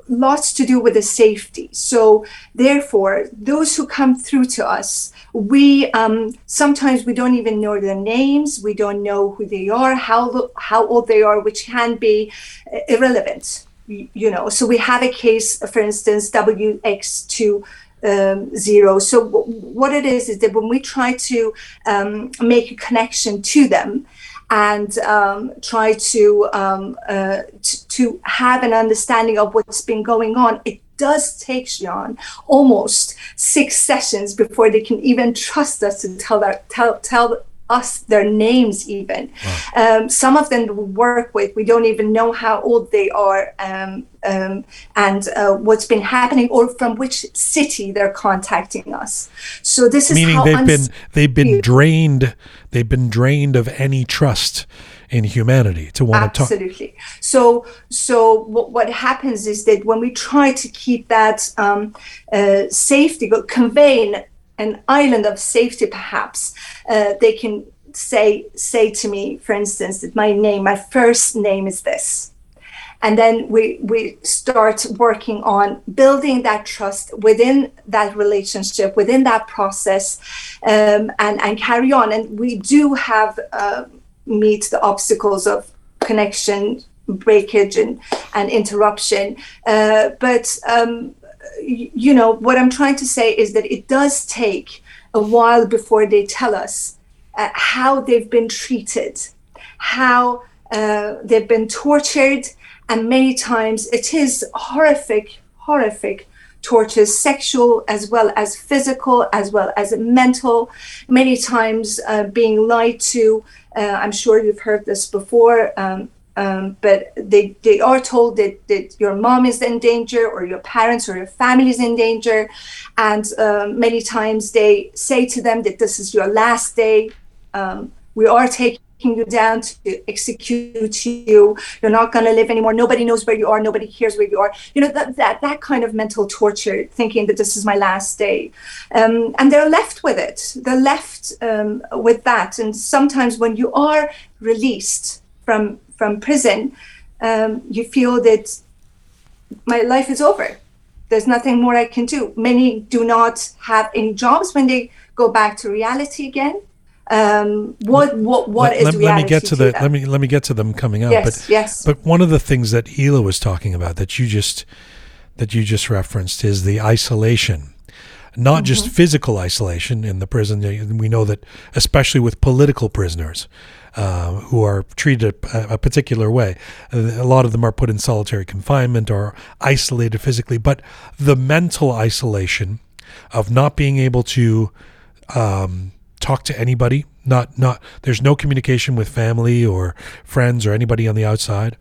lots to do with the safety. So, therefore, those who come through to us, we um, sometimes we don't even know their names. We don't know who they are, how how old they are, which can be uh, irrelevant you know, so we have a case, for instance, WX2 um, zero. So what it is is that when we try to um, make a connection to them and um, try to, um, uh, to have an understanding of what's been going on, it does take Sean almost six sessions before they can even trust us to tell that tell tell us their names even. Wow. Um, some of them we work with, we don't even know how old they are um, um, and uh, what's been happening or from which city they're contacting us. So this is meaning they've been they've been drained they've been drained of any trust in humanity to want to talk. Absolutely. So, so what, what happens is that when we try to keep that um, uh, safety, but conveying an island of safety perhaps uh, they can say say to me for instance that my name my first name is this. And then we we start working on building that trust within that relationship within that process um, and and carry on. And we do have uh, meet the obstacles of connection breakage and and interruption. Uh, but um, you know, what I'm trying to say is that it does take a while before they tell us uh, how they've been treated, how uh, they've been tortured, and many times it is horrific, horrific tortures, sexual as well as physical, as well as mental, many times uh, being lied to. Uh, I'm sure you've heard this before. Um, um, but they, they are told that, that your mom is in danger or your parents or your family is in danger. And um, many times they say to them that this is your last day. Um, we are taking you down to execute you. You're not going to live anymore. Nobody knows where you are. Nobody cares where you are. You know that that, that kind of mental torture thinking that this is my last day. Um, and they're left with it. They're left um, with that. And sometimes when you are released from from prison, um, you feel that my life is over. There's nothing more I can do. Many do not have any jobs when they go back to reality again. Um, what what what let, is let, reality? Let me get to, to the them? let me let me get to them coming up. Yes, but, yes. But one of the things that Hila was talking about that you just that you just referenced is the isolation not mm-hmm. just physical isolation in the prison. We know that, especially with political prisoners, uh, who are treated a, a, particular way. A lot of them are put in solitary confinement or isolated physically, but the mental isolation of not being able to um, talk to anybody, not not there's no communication with family or friends or anybody on the outside,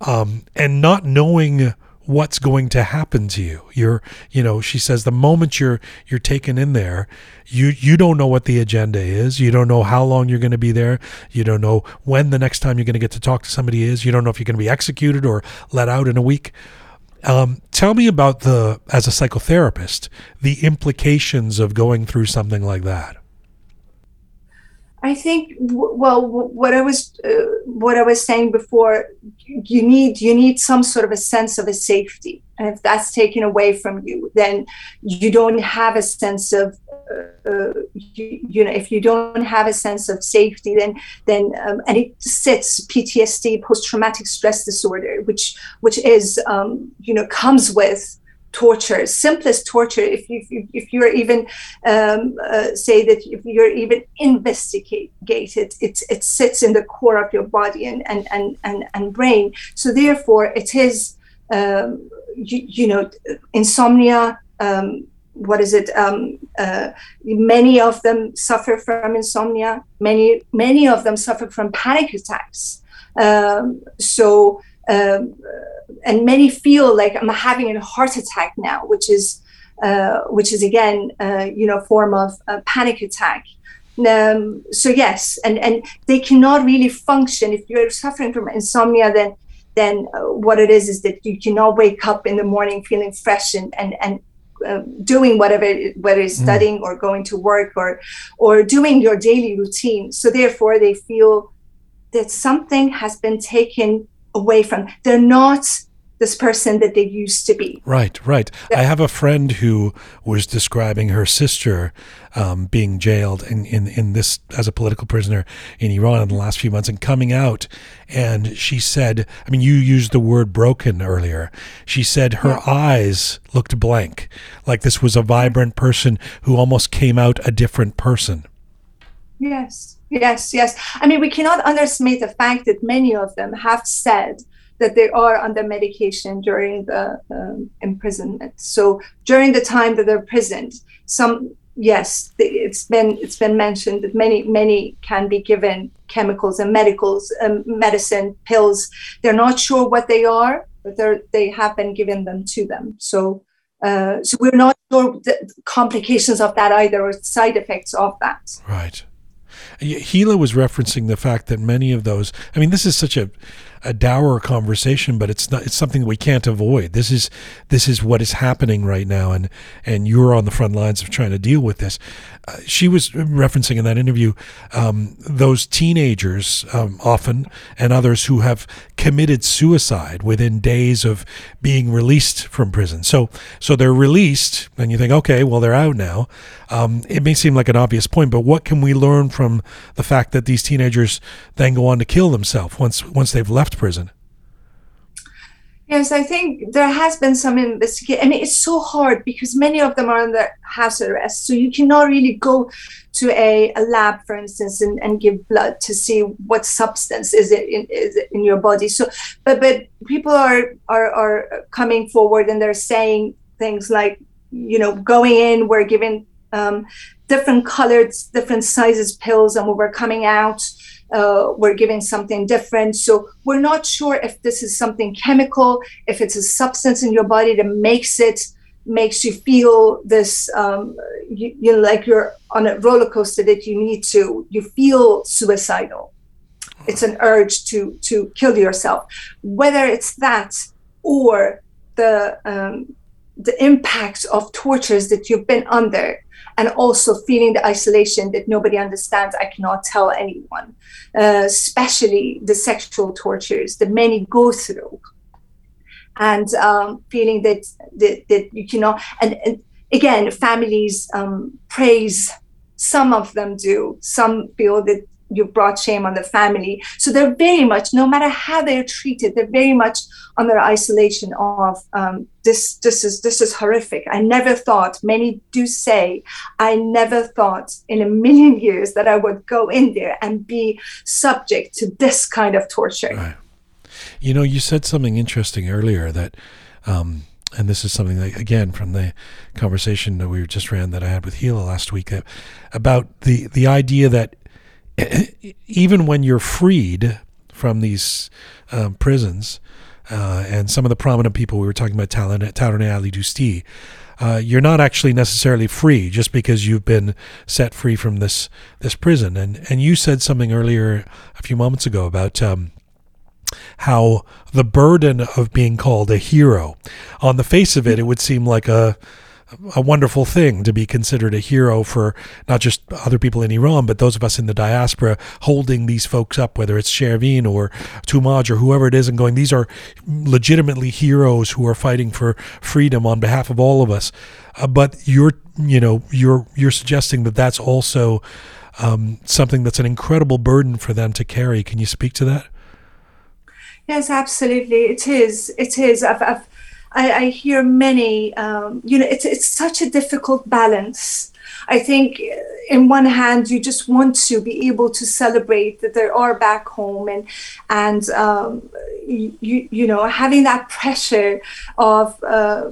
um, and not knowing what's going to happen to you. You're, you know, she says the moment you're you're taken in there, you you don't know what the agenda is. You don't know how long you're going to be there. You don't know when the next time you're going to get to talk to somebody is. You don't know if you're going to be executed or let out in a week. Um, tell me about the as a psychotherapist the implications of going through something like that. I think well what I was uh, what I was saying before you need you need some sort of a sense of a safety. And if that's taken away from you then you don't have a sense of uh, you, you, know if you don't have a sense of safety then then um, and it sits PTSD post traumatic stress disorder which which is um, you know comes with torture simplest torture if you if you're even um, uh, say that if you're even investigated it it sits in the core of your body and and and and, and brain. So therefore it is um, you, you, know insomnia um, what is it um, uh, many of them suffer from insomnia many many of them suffer from panic attacks. Um, so um, and many feel like I'm having a heart attack now, which is uh, which is again uh, you know form of panic attack. Um, so yes, and and they cannot really function if you're suffering from insomnia. Then then uh, what it is is that you cannot wake up in the morning feeling fresh and and and uh, doing whatever whether it's mm. studying or going to work or or doing your daily routine so therefore they feel that something has been taken away from they're not this person that they used to be. Right, right. I have a friend who was describing her sister um, being jailed in, in, in this as a political prisoner in Iran in the last few months and coming out. And she said, I mean, you used the word broken earlier. She said her yeah. eyes looked blank, like this was a vibrant person who almost came out a different person. Yes, yes, yes. I mean, we cannot underestimate the fact that many of them have said that they are under medication during the um, imprisonment. So during the time that they're imprisoned, some yes, it's been it's been mentioned that many many can be given chemicals and medicals, um, medicine pills. They're not sure what they are, but they have been given them to them. So. Uh, so we're not sure the complications of that either or side effects of that. Right. Hila was referencing the fact that many of those. I mean, this is such a a dour conversation, but it's not. It's something we can't avoid. This is this is what is happening right now, and and you're on the front lines of trying to deal with this. Uh, she was referencing in that interview um, those teenagers, um, often and others who have committed suicide within days of being released from prison. So so they're released, and you think, okay, well they're out now. Um, it may seem like an obvious point, but what can we learn from the fact that these teenagers then go on to kill themselves once once they've left prison? Yes, I think there has been some investigation. and it's so hard because many of them are under house arrest, so you cannot really go to a, a lab, for instance, and, and give blood to see what substance is it in, is it in your body. So, but but people are are are coming forward and they're saying things like, you know, going in, we're given um, different colored, different sizes pills, and when we're coming out, uh, we're giving something different. So we're not sure if this is something chemical, if it's a substance in your body that makes it makes you feel this um, you, you know, like you're on a roller coaster that you need to you feel suicidal it's an urge to to kill yourself whether it's that or the um, the impact of tortures that you've been under and also feeling the isolation that nobody understands. I cannot tell anyone, uh, especially the sexual tortures that many go through, and um, feeling that, that that you cannot. And, and again, families um, praise. Some of them do. Some feel that you brought shame on the family. So they're very much, no matter how they're treated, they're very much under isolation of um, this. This is this is horrific. I never thought. Many do say, I never thought in a million years that I would go in there and be subject to this kind of torture. Right. You know, you said something interesting earlier that. Um, and this is something that, again, from the conversation that we just ran that I had with Hila last week, about the the idea that even when you're freed from these um, prisons, uh, and some of the prominent people we were talking about, Taraneh Alidoosti, uh, you're not actually necessarily free just because you've been set free from this this prison. And and you said something earlier a few moments ago about um, how the burden of being called a hero, on the face of it, it would seem like a a wonderful thing to be considered a hero for not just other people in Iran, but those of us in the diaspora holding these folks up, whether it's Shervin or Toomaj or whoever it is, and going, these are legitimately heroes who are fighting for freedom on behalf of all of us. Uh, but you're, you know, you're you're suggesting that that's also um, something that's an incredible burden for them to carry. Can you speak to that? Yes, absolutely. It is. It is. I've, I've I, I hear many, um, you know, it's, it's such a difficult balance. I think, uh, in one hand, you just want to be able to celebrate that they are back home, and and um, you you know having that pressure of uh,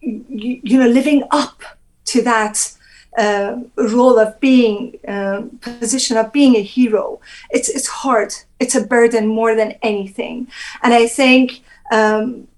you, you know living up to that uh, role of being uh, position of being a hero. It's it's hard. It's a burden more than anything. And i think um,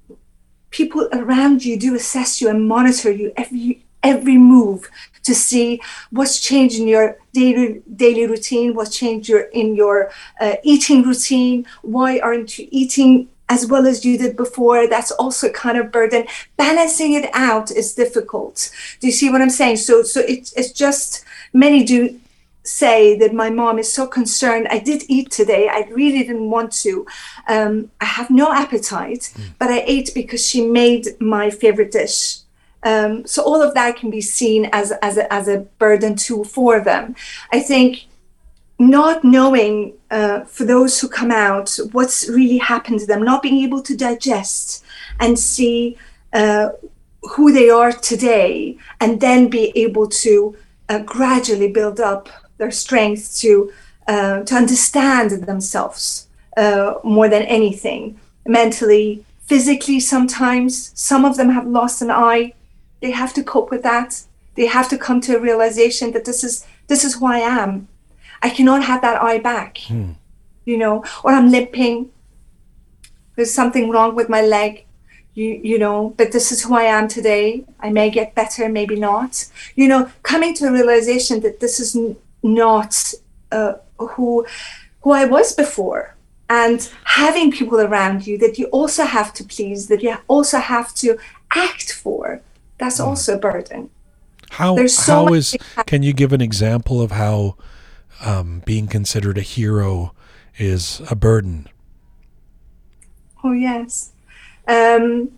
people around you do assess you and monitor you every every move to see what's changed in your daily daily routine, what's changed your in your uh, eating routine. Why aren't you eating as well as you did before? That's also kind of burden. Balancing it out is difficult. Do you see what I'm saying? So so it's it's just many do say that my mom is so concerned. I did eat today. I really didn't want to. Um, I have no appetite, mm. but I ate because she made my favorite dish. Um, so all of that can be seen as as a, as a burden too for them. I think not knowing uh, for those who come out what's really happened to them, not being able to digest and see uh, who they are today, and then be able to uh, gradually build up their strength to uh, to understand themselves uh, more than anything. Mentally physically sometimes some of them have lost an eye. They have to cope with that. They have to come to a realization that this is this is who i am. I cannot have that eye back hmm. you know or i'm limping there's something wrong with my leg you you know but this is who i am today. I may get better maybe not. You know coming to a realization that this is not uh, who who I was before. And having people around you that you also have to please that you also have to act for that's mm. also a burden. How so how is can you give an example of how um, being considered a hero is a burden? Oh yes. Um,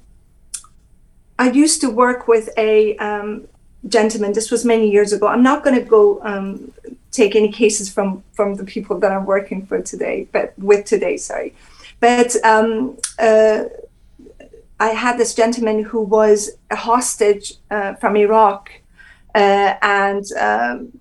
I used to work with a um, gentleman. This was many years ago. I'm not going to go um, take any cases from from the people that I'm working for today, but with today, sorry. But um, uh, I had this gentleman who was a hostage uh, from Iraq, uh, and um,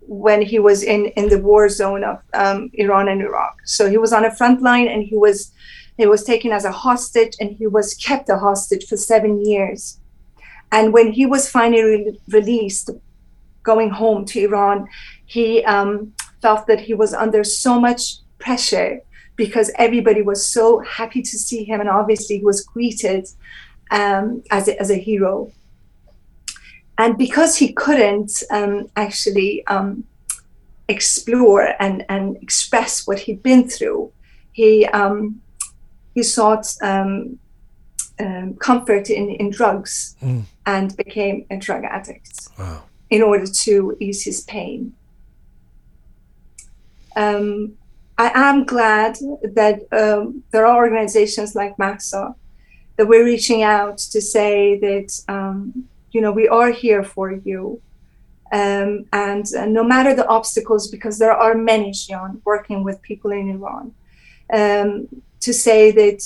when he was in in the war zone of um, Iran and Iraq, so he was on a front line, and he was he was taken as a hostage, and he was kept a hostage for seven years. And when he was finally re- released, going home to Iran, he um, felt that he was under so much pressure because everybody was so happy to see him, and obviously he was greeted um, as, a, as a hero. And because he couldn't um, actually um, explore and, and express what he'd been through, he um, he sought um, um, comfort in, in drugs mm. and became a drug addict wow. in order to ease his pain. Um, I am glad that um, there are organizations like Mahsa that we're reaching out to say that um, you know we are here for you, um, and uh, no matter the obstacles, because there are many, Jian, working with people in Iran, um, to say that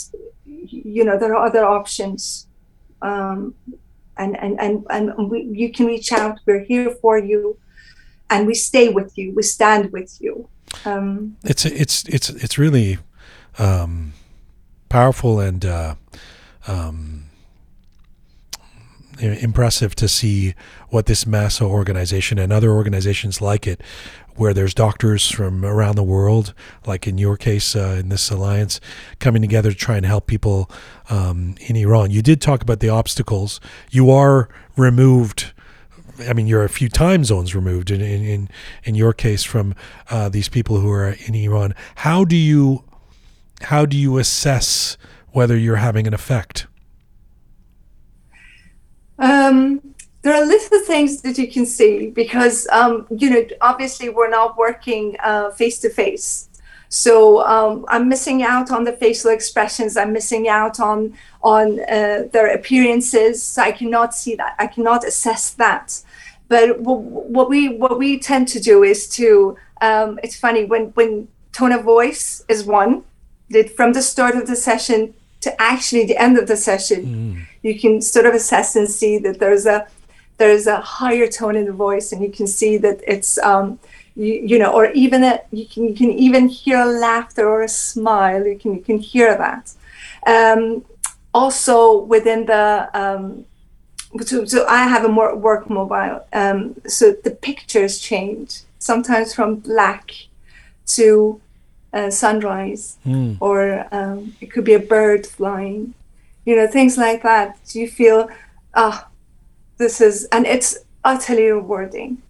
you know there are other options. Um, and and and, and we, you can reach out. We're here for you and we stay with you. We stand with you. Um, it's it's it's it's really um, powerful and uh, um, impressive to see what this Mahsa organization and other organizations like it where there's doctors from around the world, like in your case uh, in this alliance, coming together to try and help people um, in Iran. You did talk about the obstacles. You are removed. I mean, you're a few time zones removed in in in, your case from uh, these people who are in Iran. How do you how do you assess whether you're having an effect? Um, there are a little things that you can see because um, you know obviously we're not working face to face so um, i'm missing out on the facial expressions. I'm missing out on on uh, their appearances. So i cannot see that. I cannot assess that. But what we what we tend to do is to um, it's funny when when tone of voice is one that from the start of the session to actually the end of the session mm. you can sort of assess and see that there's a there's a higher tone in the voice and you can see that it's um, you, you know or even a, you can you can even hear a laughter or a smile. You can you can hear that. Um, also within the um, so, so I have a more work mobile. Um, so the pictures change sometimes from black to uh, sunrise mm. or um, it could be a bird flying you know things like that. Do you feel ah this is and it's utterly rewarding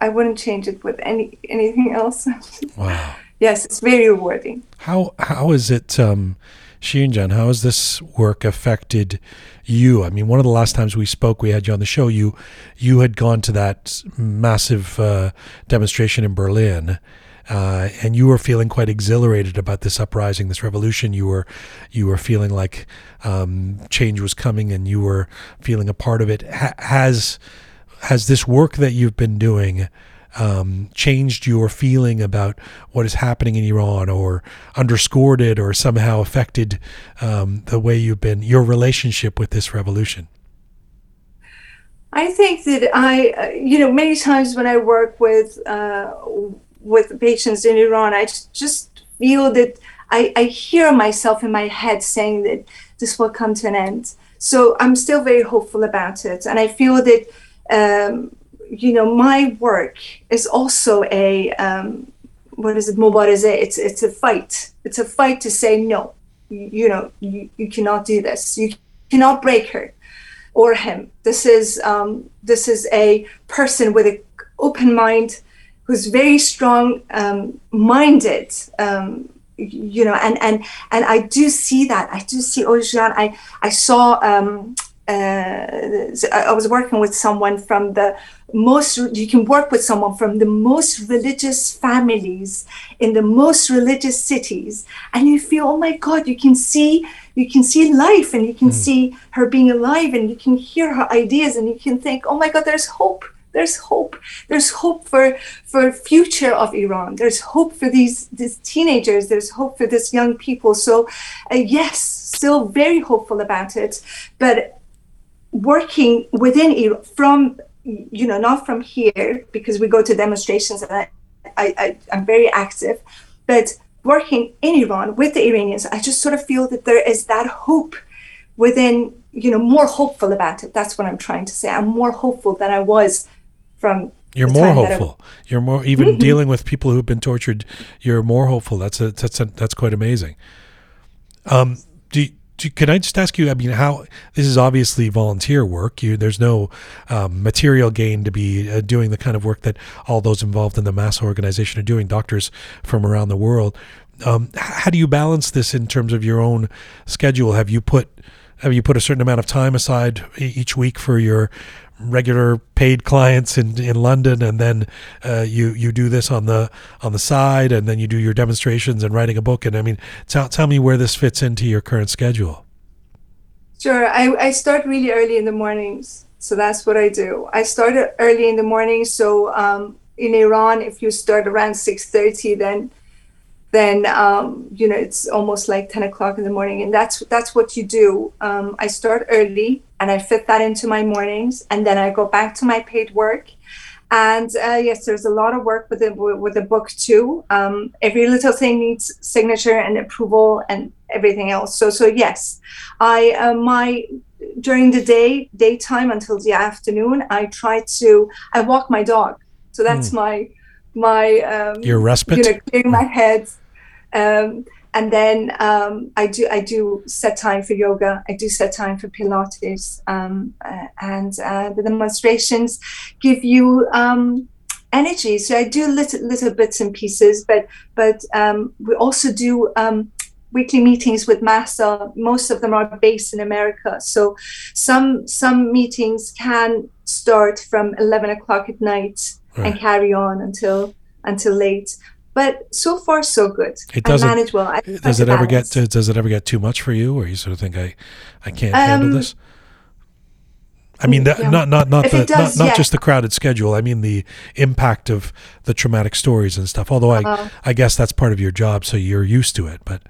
i wouldn't change it with any anything else wow yes it's very rewarding how how is it um Shinjan, how has this work affected you? I mean, one of the last times we spoke, we had you on the show. You, you had gone to that massive uh, demonstration in Berlin, uh, and you were feeling quite exhilarated about this uprising, this revolution. You were, you were feeling like um, change was coming, and you were feeling a part of it. Ha- has has this work that you've been doing um, changed your feeling about what is happening in Iran, or underscored it, or somehow affected um, the way you've been your relationship with this revolution? I think that I, uh, you know, many times when I work with uh, with patients in Iran, I just feel that I, I hear myself in my head saying that this will come to an end. So I'm still very hopeful about it, and I feel that um, you know my work is also a um, what is it? Mubaraze it's it's a fight. It's a fight to say no you, you know you, you cannot do this. You cannot break her or him. This is um, this is a person with an open mind who's very strong um, minded um, you know and and and i do see that i do see ojan i i saw um uh, I was working with someone from the most, you can work with someone from the most religious families in the most religious cities, and you feel, oh my God, you can see, you can see life, and you can mm. see her being alive, and you can hear her ideas, and you can think, oh my God, there's hope there's hope there's hope for for future of iran there's hope for these these teenagers there's hope for these young people so uh, yes still very hopeful about it but working within Iran from you know not from here because we go to demonstrations and I, I, I I'm very active, but working in Iran with the Iranians, I just sort of feel that there is that hope within you know more hopeful about it. That's what I'm trying to say. I'm more hopeful than I was from you're more hopeful. You're more even mm-hmm. dealing with people who've been tortured. You're more hopeful. That's a, that's a, that's quite amazing. Um, do can I just ask you? I mean, how this is obviously volunteer work. You, there's no um, material gain to be uh, doing the kind of work that all those involved in the mass organization are doing. Doctors from around the world. Um, how do you balance this in terms of your own schedule? Have you put have you put a certain amount of time aside each week for your regular paid clients in in London, and then uh, you you do this on the on the side, and then you do your demonstrations and writing a book. And I mean, tell tell me where this fits into your current schedule. Sure, I, I start really early in the mornings, so that's what I do. I start early in the morning, so um, in Iran, if you start around six thirty, then then um, you know it's almost like 10 o'clock in the morning and that's that's what you do. Um, i start early and i fit that into my mornings and then i go back to my paid work. And uh, yes there's a lot of work with the with the book too. Um, every little thing needs signature and approval and everything else. So so yes i uh, my during the day daytime until the afternoon i try to i walk my dog. So that's mm. my my um, your respite, you know, clearing my head. Um, and then um, I do I do set time for yoga. I do set time for Pilates, um, uh, and uh, the demonstrations give you um, energy. So I do little little bits and pieces, but but um, we also do um, weekly meetings with MAHSA. Most of them are based in America, so some some meetings can start from eleven o'clock at night right. and carry on until until late. But so far, so good. It doesn't. I manage well. I, does it ever get? To, does it ever get too much for you, or you sort of think I, I can't um, handle this? I mean, that, yeah. not not not the does, not, not yeah. just the crowded schedule. I mean the impact of the traumatic stories and stuff. Although I uh, I guess that's part of your job, so you're used to it. But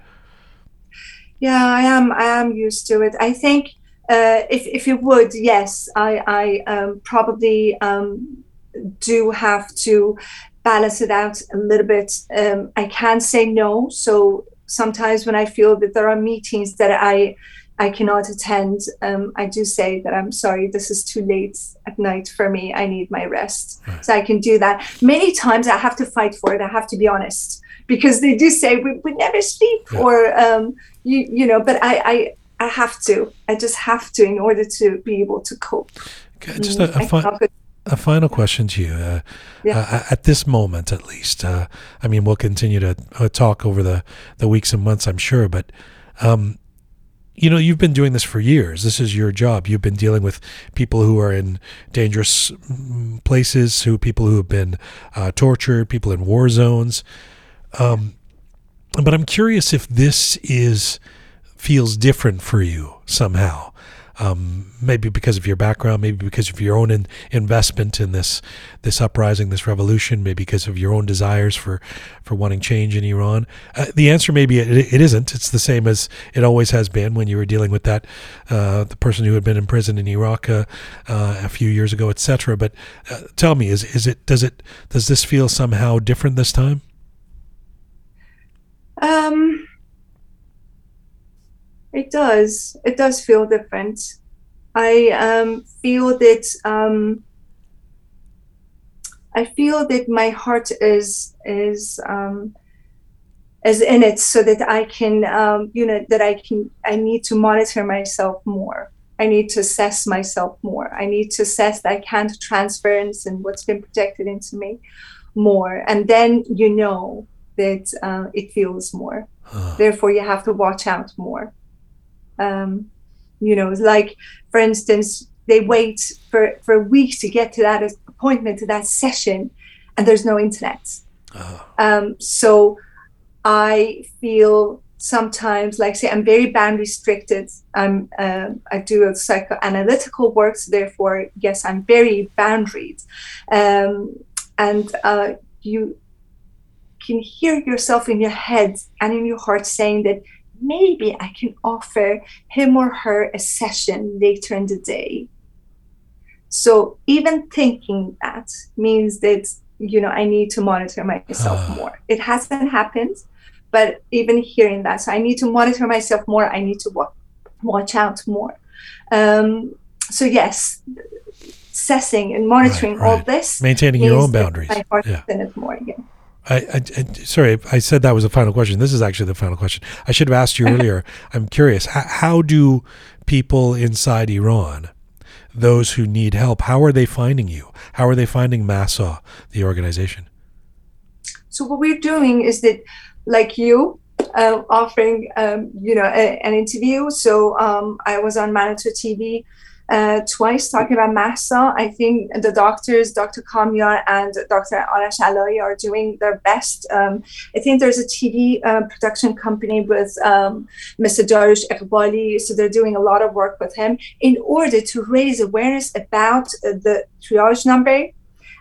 yeah, I am I am used to it. I think uh, if if you would, yes, I I um, probably um, do have to balance it out a little bit. Um, I can't say no. So sometimes when I feel that there are meetings that I I cannot attend, um, I do say that I'm sorry, this is too late at night for me. I need my rest. Right. So I can do that. Many times I have to fight for it. I have to be honest because they do say we, we never sleep yeah. or, um, you, you know, but I, I, I have to. I just have to in order to be able to cope. Okay, just a, a, fi- a final question to you. Uh, yeah. uh, at this moment, at least, uh, I mean, we'll continue to uh, talk over the, the weeks and months, I'm sure, but um, you know, you've been doing this for years. This is your job. You've been dealing with people who are in dangerous mm, places, who people who have been uh, tortured, people in war zones. Um, but I'm curious if this is feels different for you somehow um, maybe because of your background, maybe because of your own in, investment in this this uprising, this revolution, maybe because of your own desires for for wanting change in Iran. Uh, the answer maybe it, it isn't. It's the same as it always has been when you were dealing with that uh, the person who had been in prison in Iraq uh, uh a few years ago, etc. But uh, tell me, is is it does it does this feel somehow different this time? Um it does. It does feel different. I um, feel that um, I feel that my heart is is um, is in it, so that I can um, you know that I can I need to monitor myself more. I need to assess myself more. I need to assess that I countertransference and what's been projected into me more, and then you know that uh, it feels more. Therefore, you have to watch out more. Um, you know, like for instance, they wait for, for a week to get to that appointment, to that session, and there's no internet. Oh. Um, so I feel sometimes like say I'm very band restricted. I'm uh, I do a psychoanalytical work, so therefore yes, I'm very boundaried, um, and uh, you can hear yourself in your head and in your heart saying that maybe I can offer him or her a session later in the day. So even thinking that means that you know I need to monitor myself ah. more. It hasn't happened, but even hearing that, so I need to monitor myself more. I need to wa- watch out more. Um, so yes, assessing and monitoring right, right. all this, maintaining your own boundaries. My heart yeah. in it more again. I, I, I, sorry, I said that was the final question. This is actually the final question. I should have asked you earlier. I'm curious. How, how do people inside Iran, those who need help, how are they finding you? How are they finding Mahsa, the organization? So what we're doing is that, like you, uh, offering um, you know a, an interview. So um, I was on Manoto TV uh, twice talking about Mahsa. I think the doctors, Dr. Kamyar and Dr. Arash are doing their best. Um, I think there's a TV uh, production company with um, Mr. Dariush Eghbali, so they're doing a lot of work with him in order to raise awareness about uh, the triage number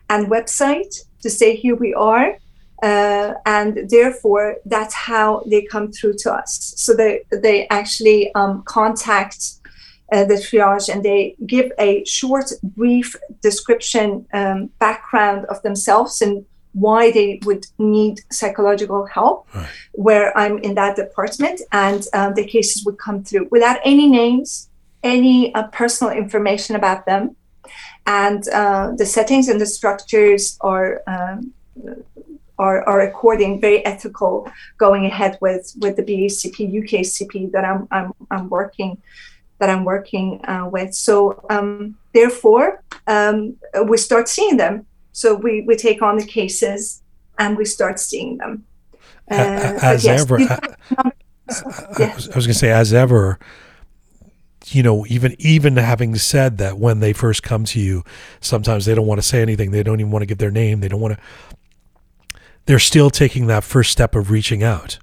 and website to say here we are. Uh, and therefore, that's how they come through to us. So they they actually um, contact uh, the triage and they give a short, brief description, um, background of themselves and why they would need psychological help, right. where I'm in that department, and um, the cases would come through without any names, any uh, personal information about them. And uh, the settings and the structures are. Um, are, are according very ethical going ahead with with the BACP UKCP that I'm I'm, I'm working that I'm working uh, with. So um, therefore, um, we start seeing them. So we, we take on the cases and we start seeing them. Uh, has yes, ever, I, was, I was going to say, as ever, you know, even even having said that, when they first come to you, sometimes they don't want to say anything. They don't even want to give their name. They don't want to. They're still taking that first step of reaching out.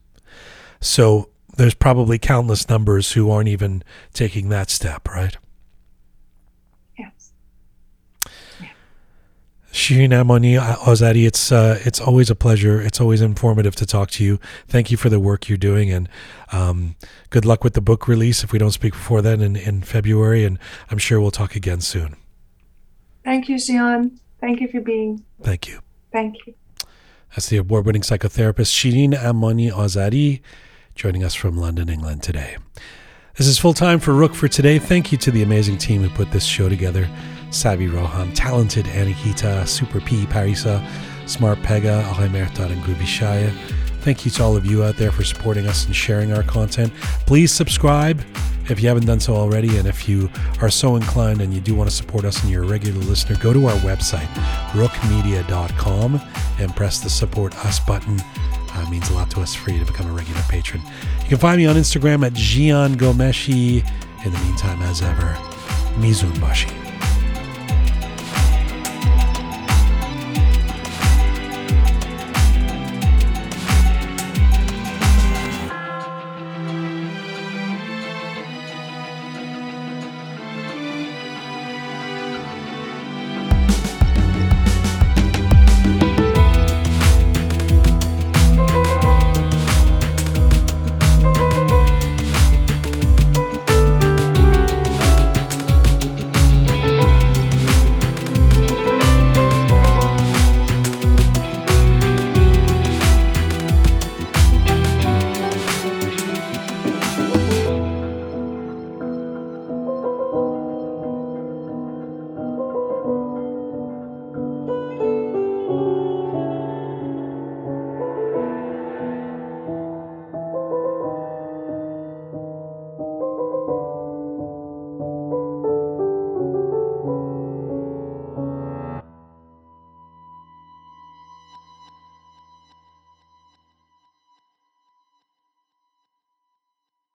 So there's probably countless numbers who aren't even taking that step, right? Yes. Shirin Amani Azadi, it's uh, it's always a pleasure. It's always informative to talk to you. Thank you for the work you're doing, and um, good luck with the book release. If we don't speak before then in, in February, and I'm sure we'll talk again soon. Thank you, Jian. Thank you for being. Thank you. Thank you. That's the award-winning psychotherapist Shirin Amani Azadi, joining us from London, England today. This is full time for Rook for today. Thank you to the amazing team who put this show together. Savvy Roham, talented Anikita, Super P, Parisa, Smart Pega, Alhaimertad, and Groovy Shaya. Thank you to all of you out there for supporting us and sharing our content. Please subscribe if you haven't done so already. And if you are so inclined and you do want to support us and you're a regular listener, go to our website, rookmedia.com, and press the support us button. Uh, means a lot to us for you to become a regular patron. You can find me on Instagram at Jian Ghomeshi. In the meantime, as ever, Mizunbashi.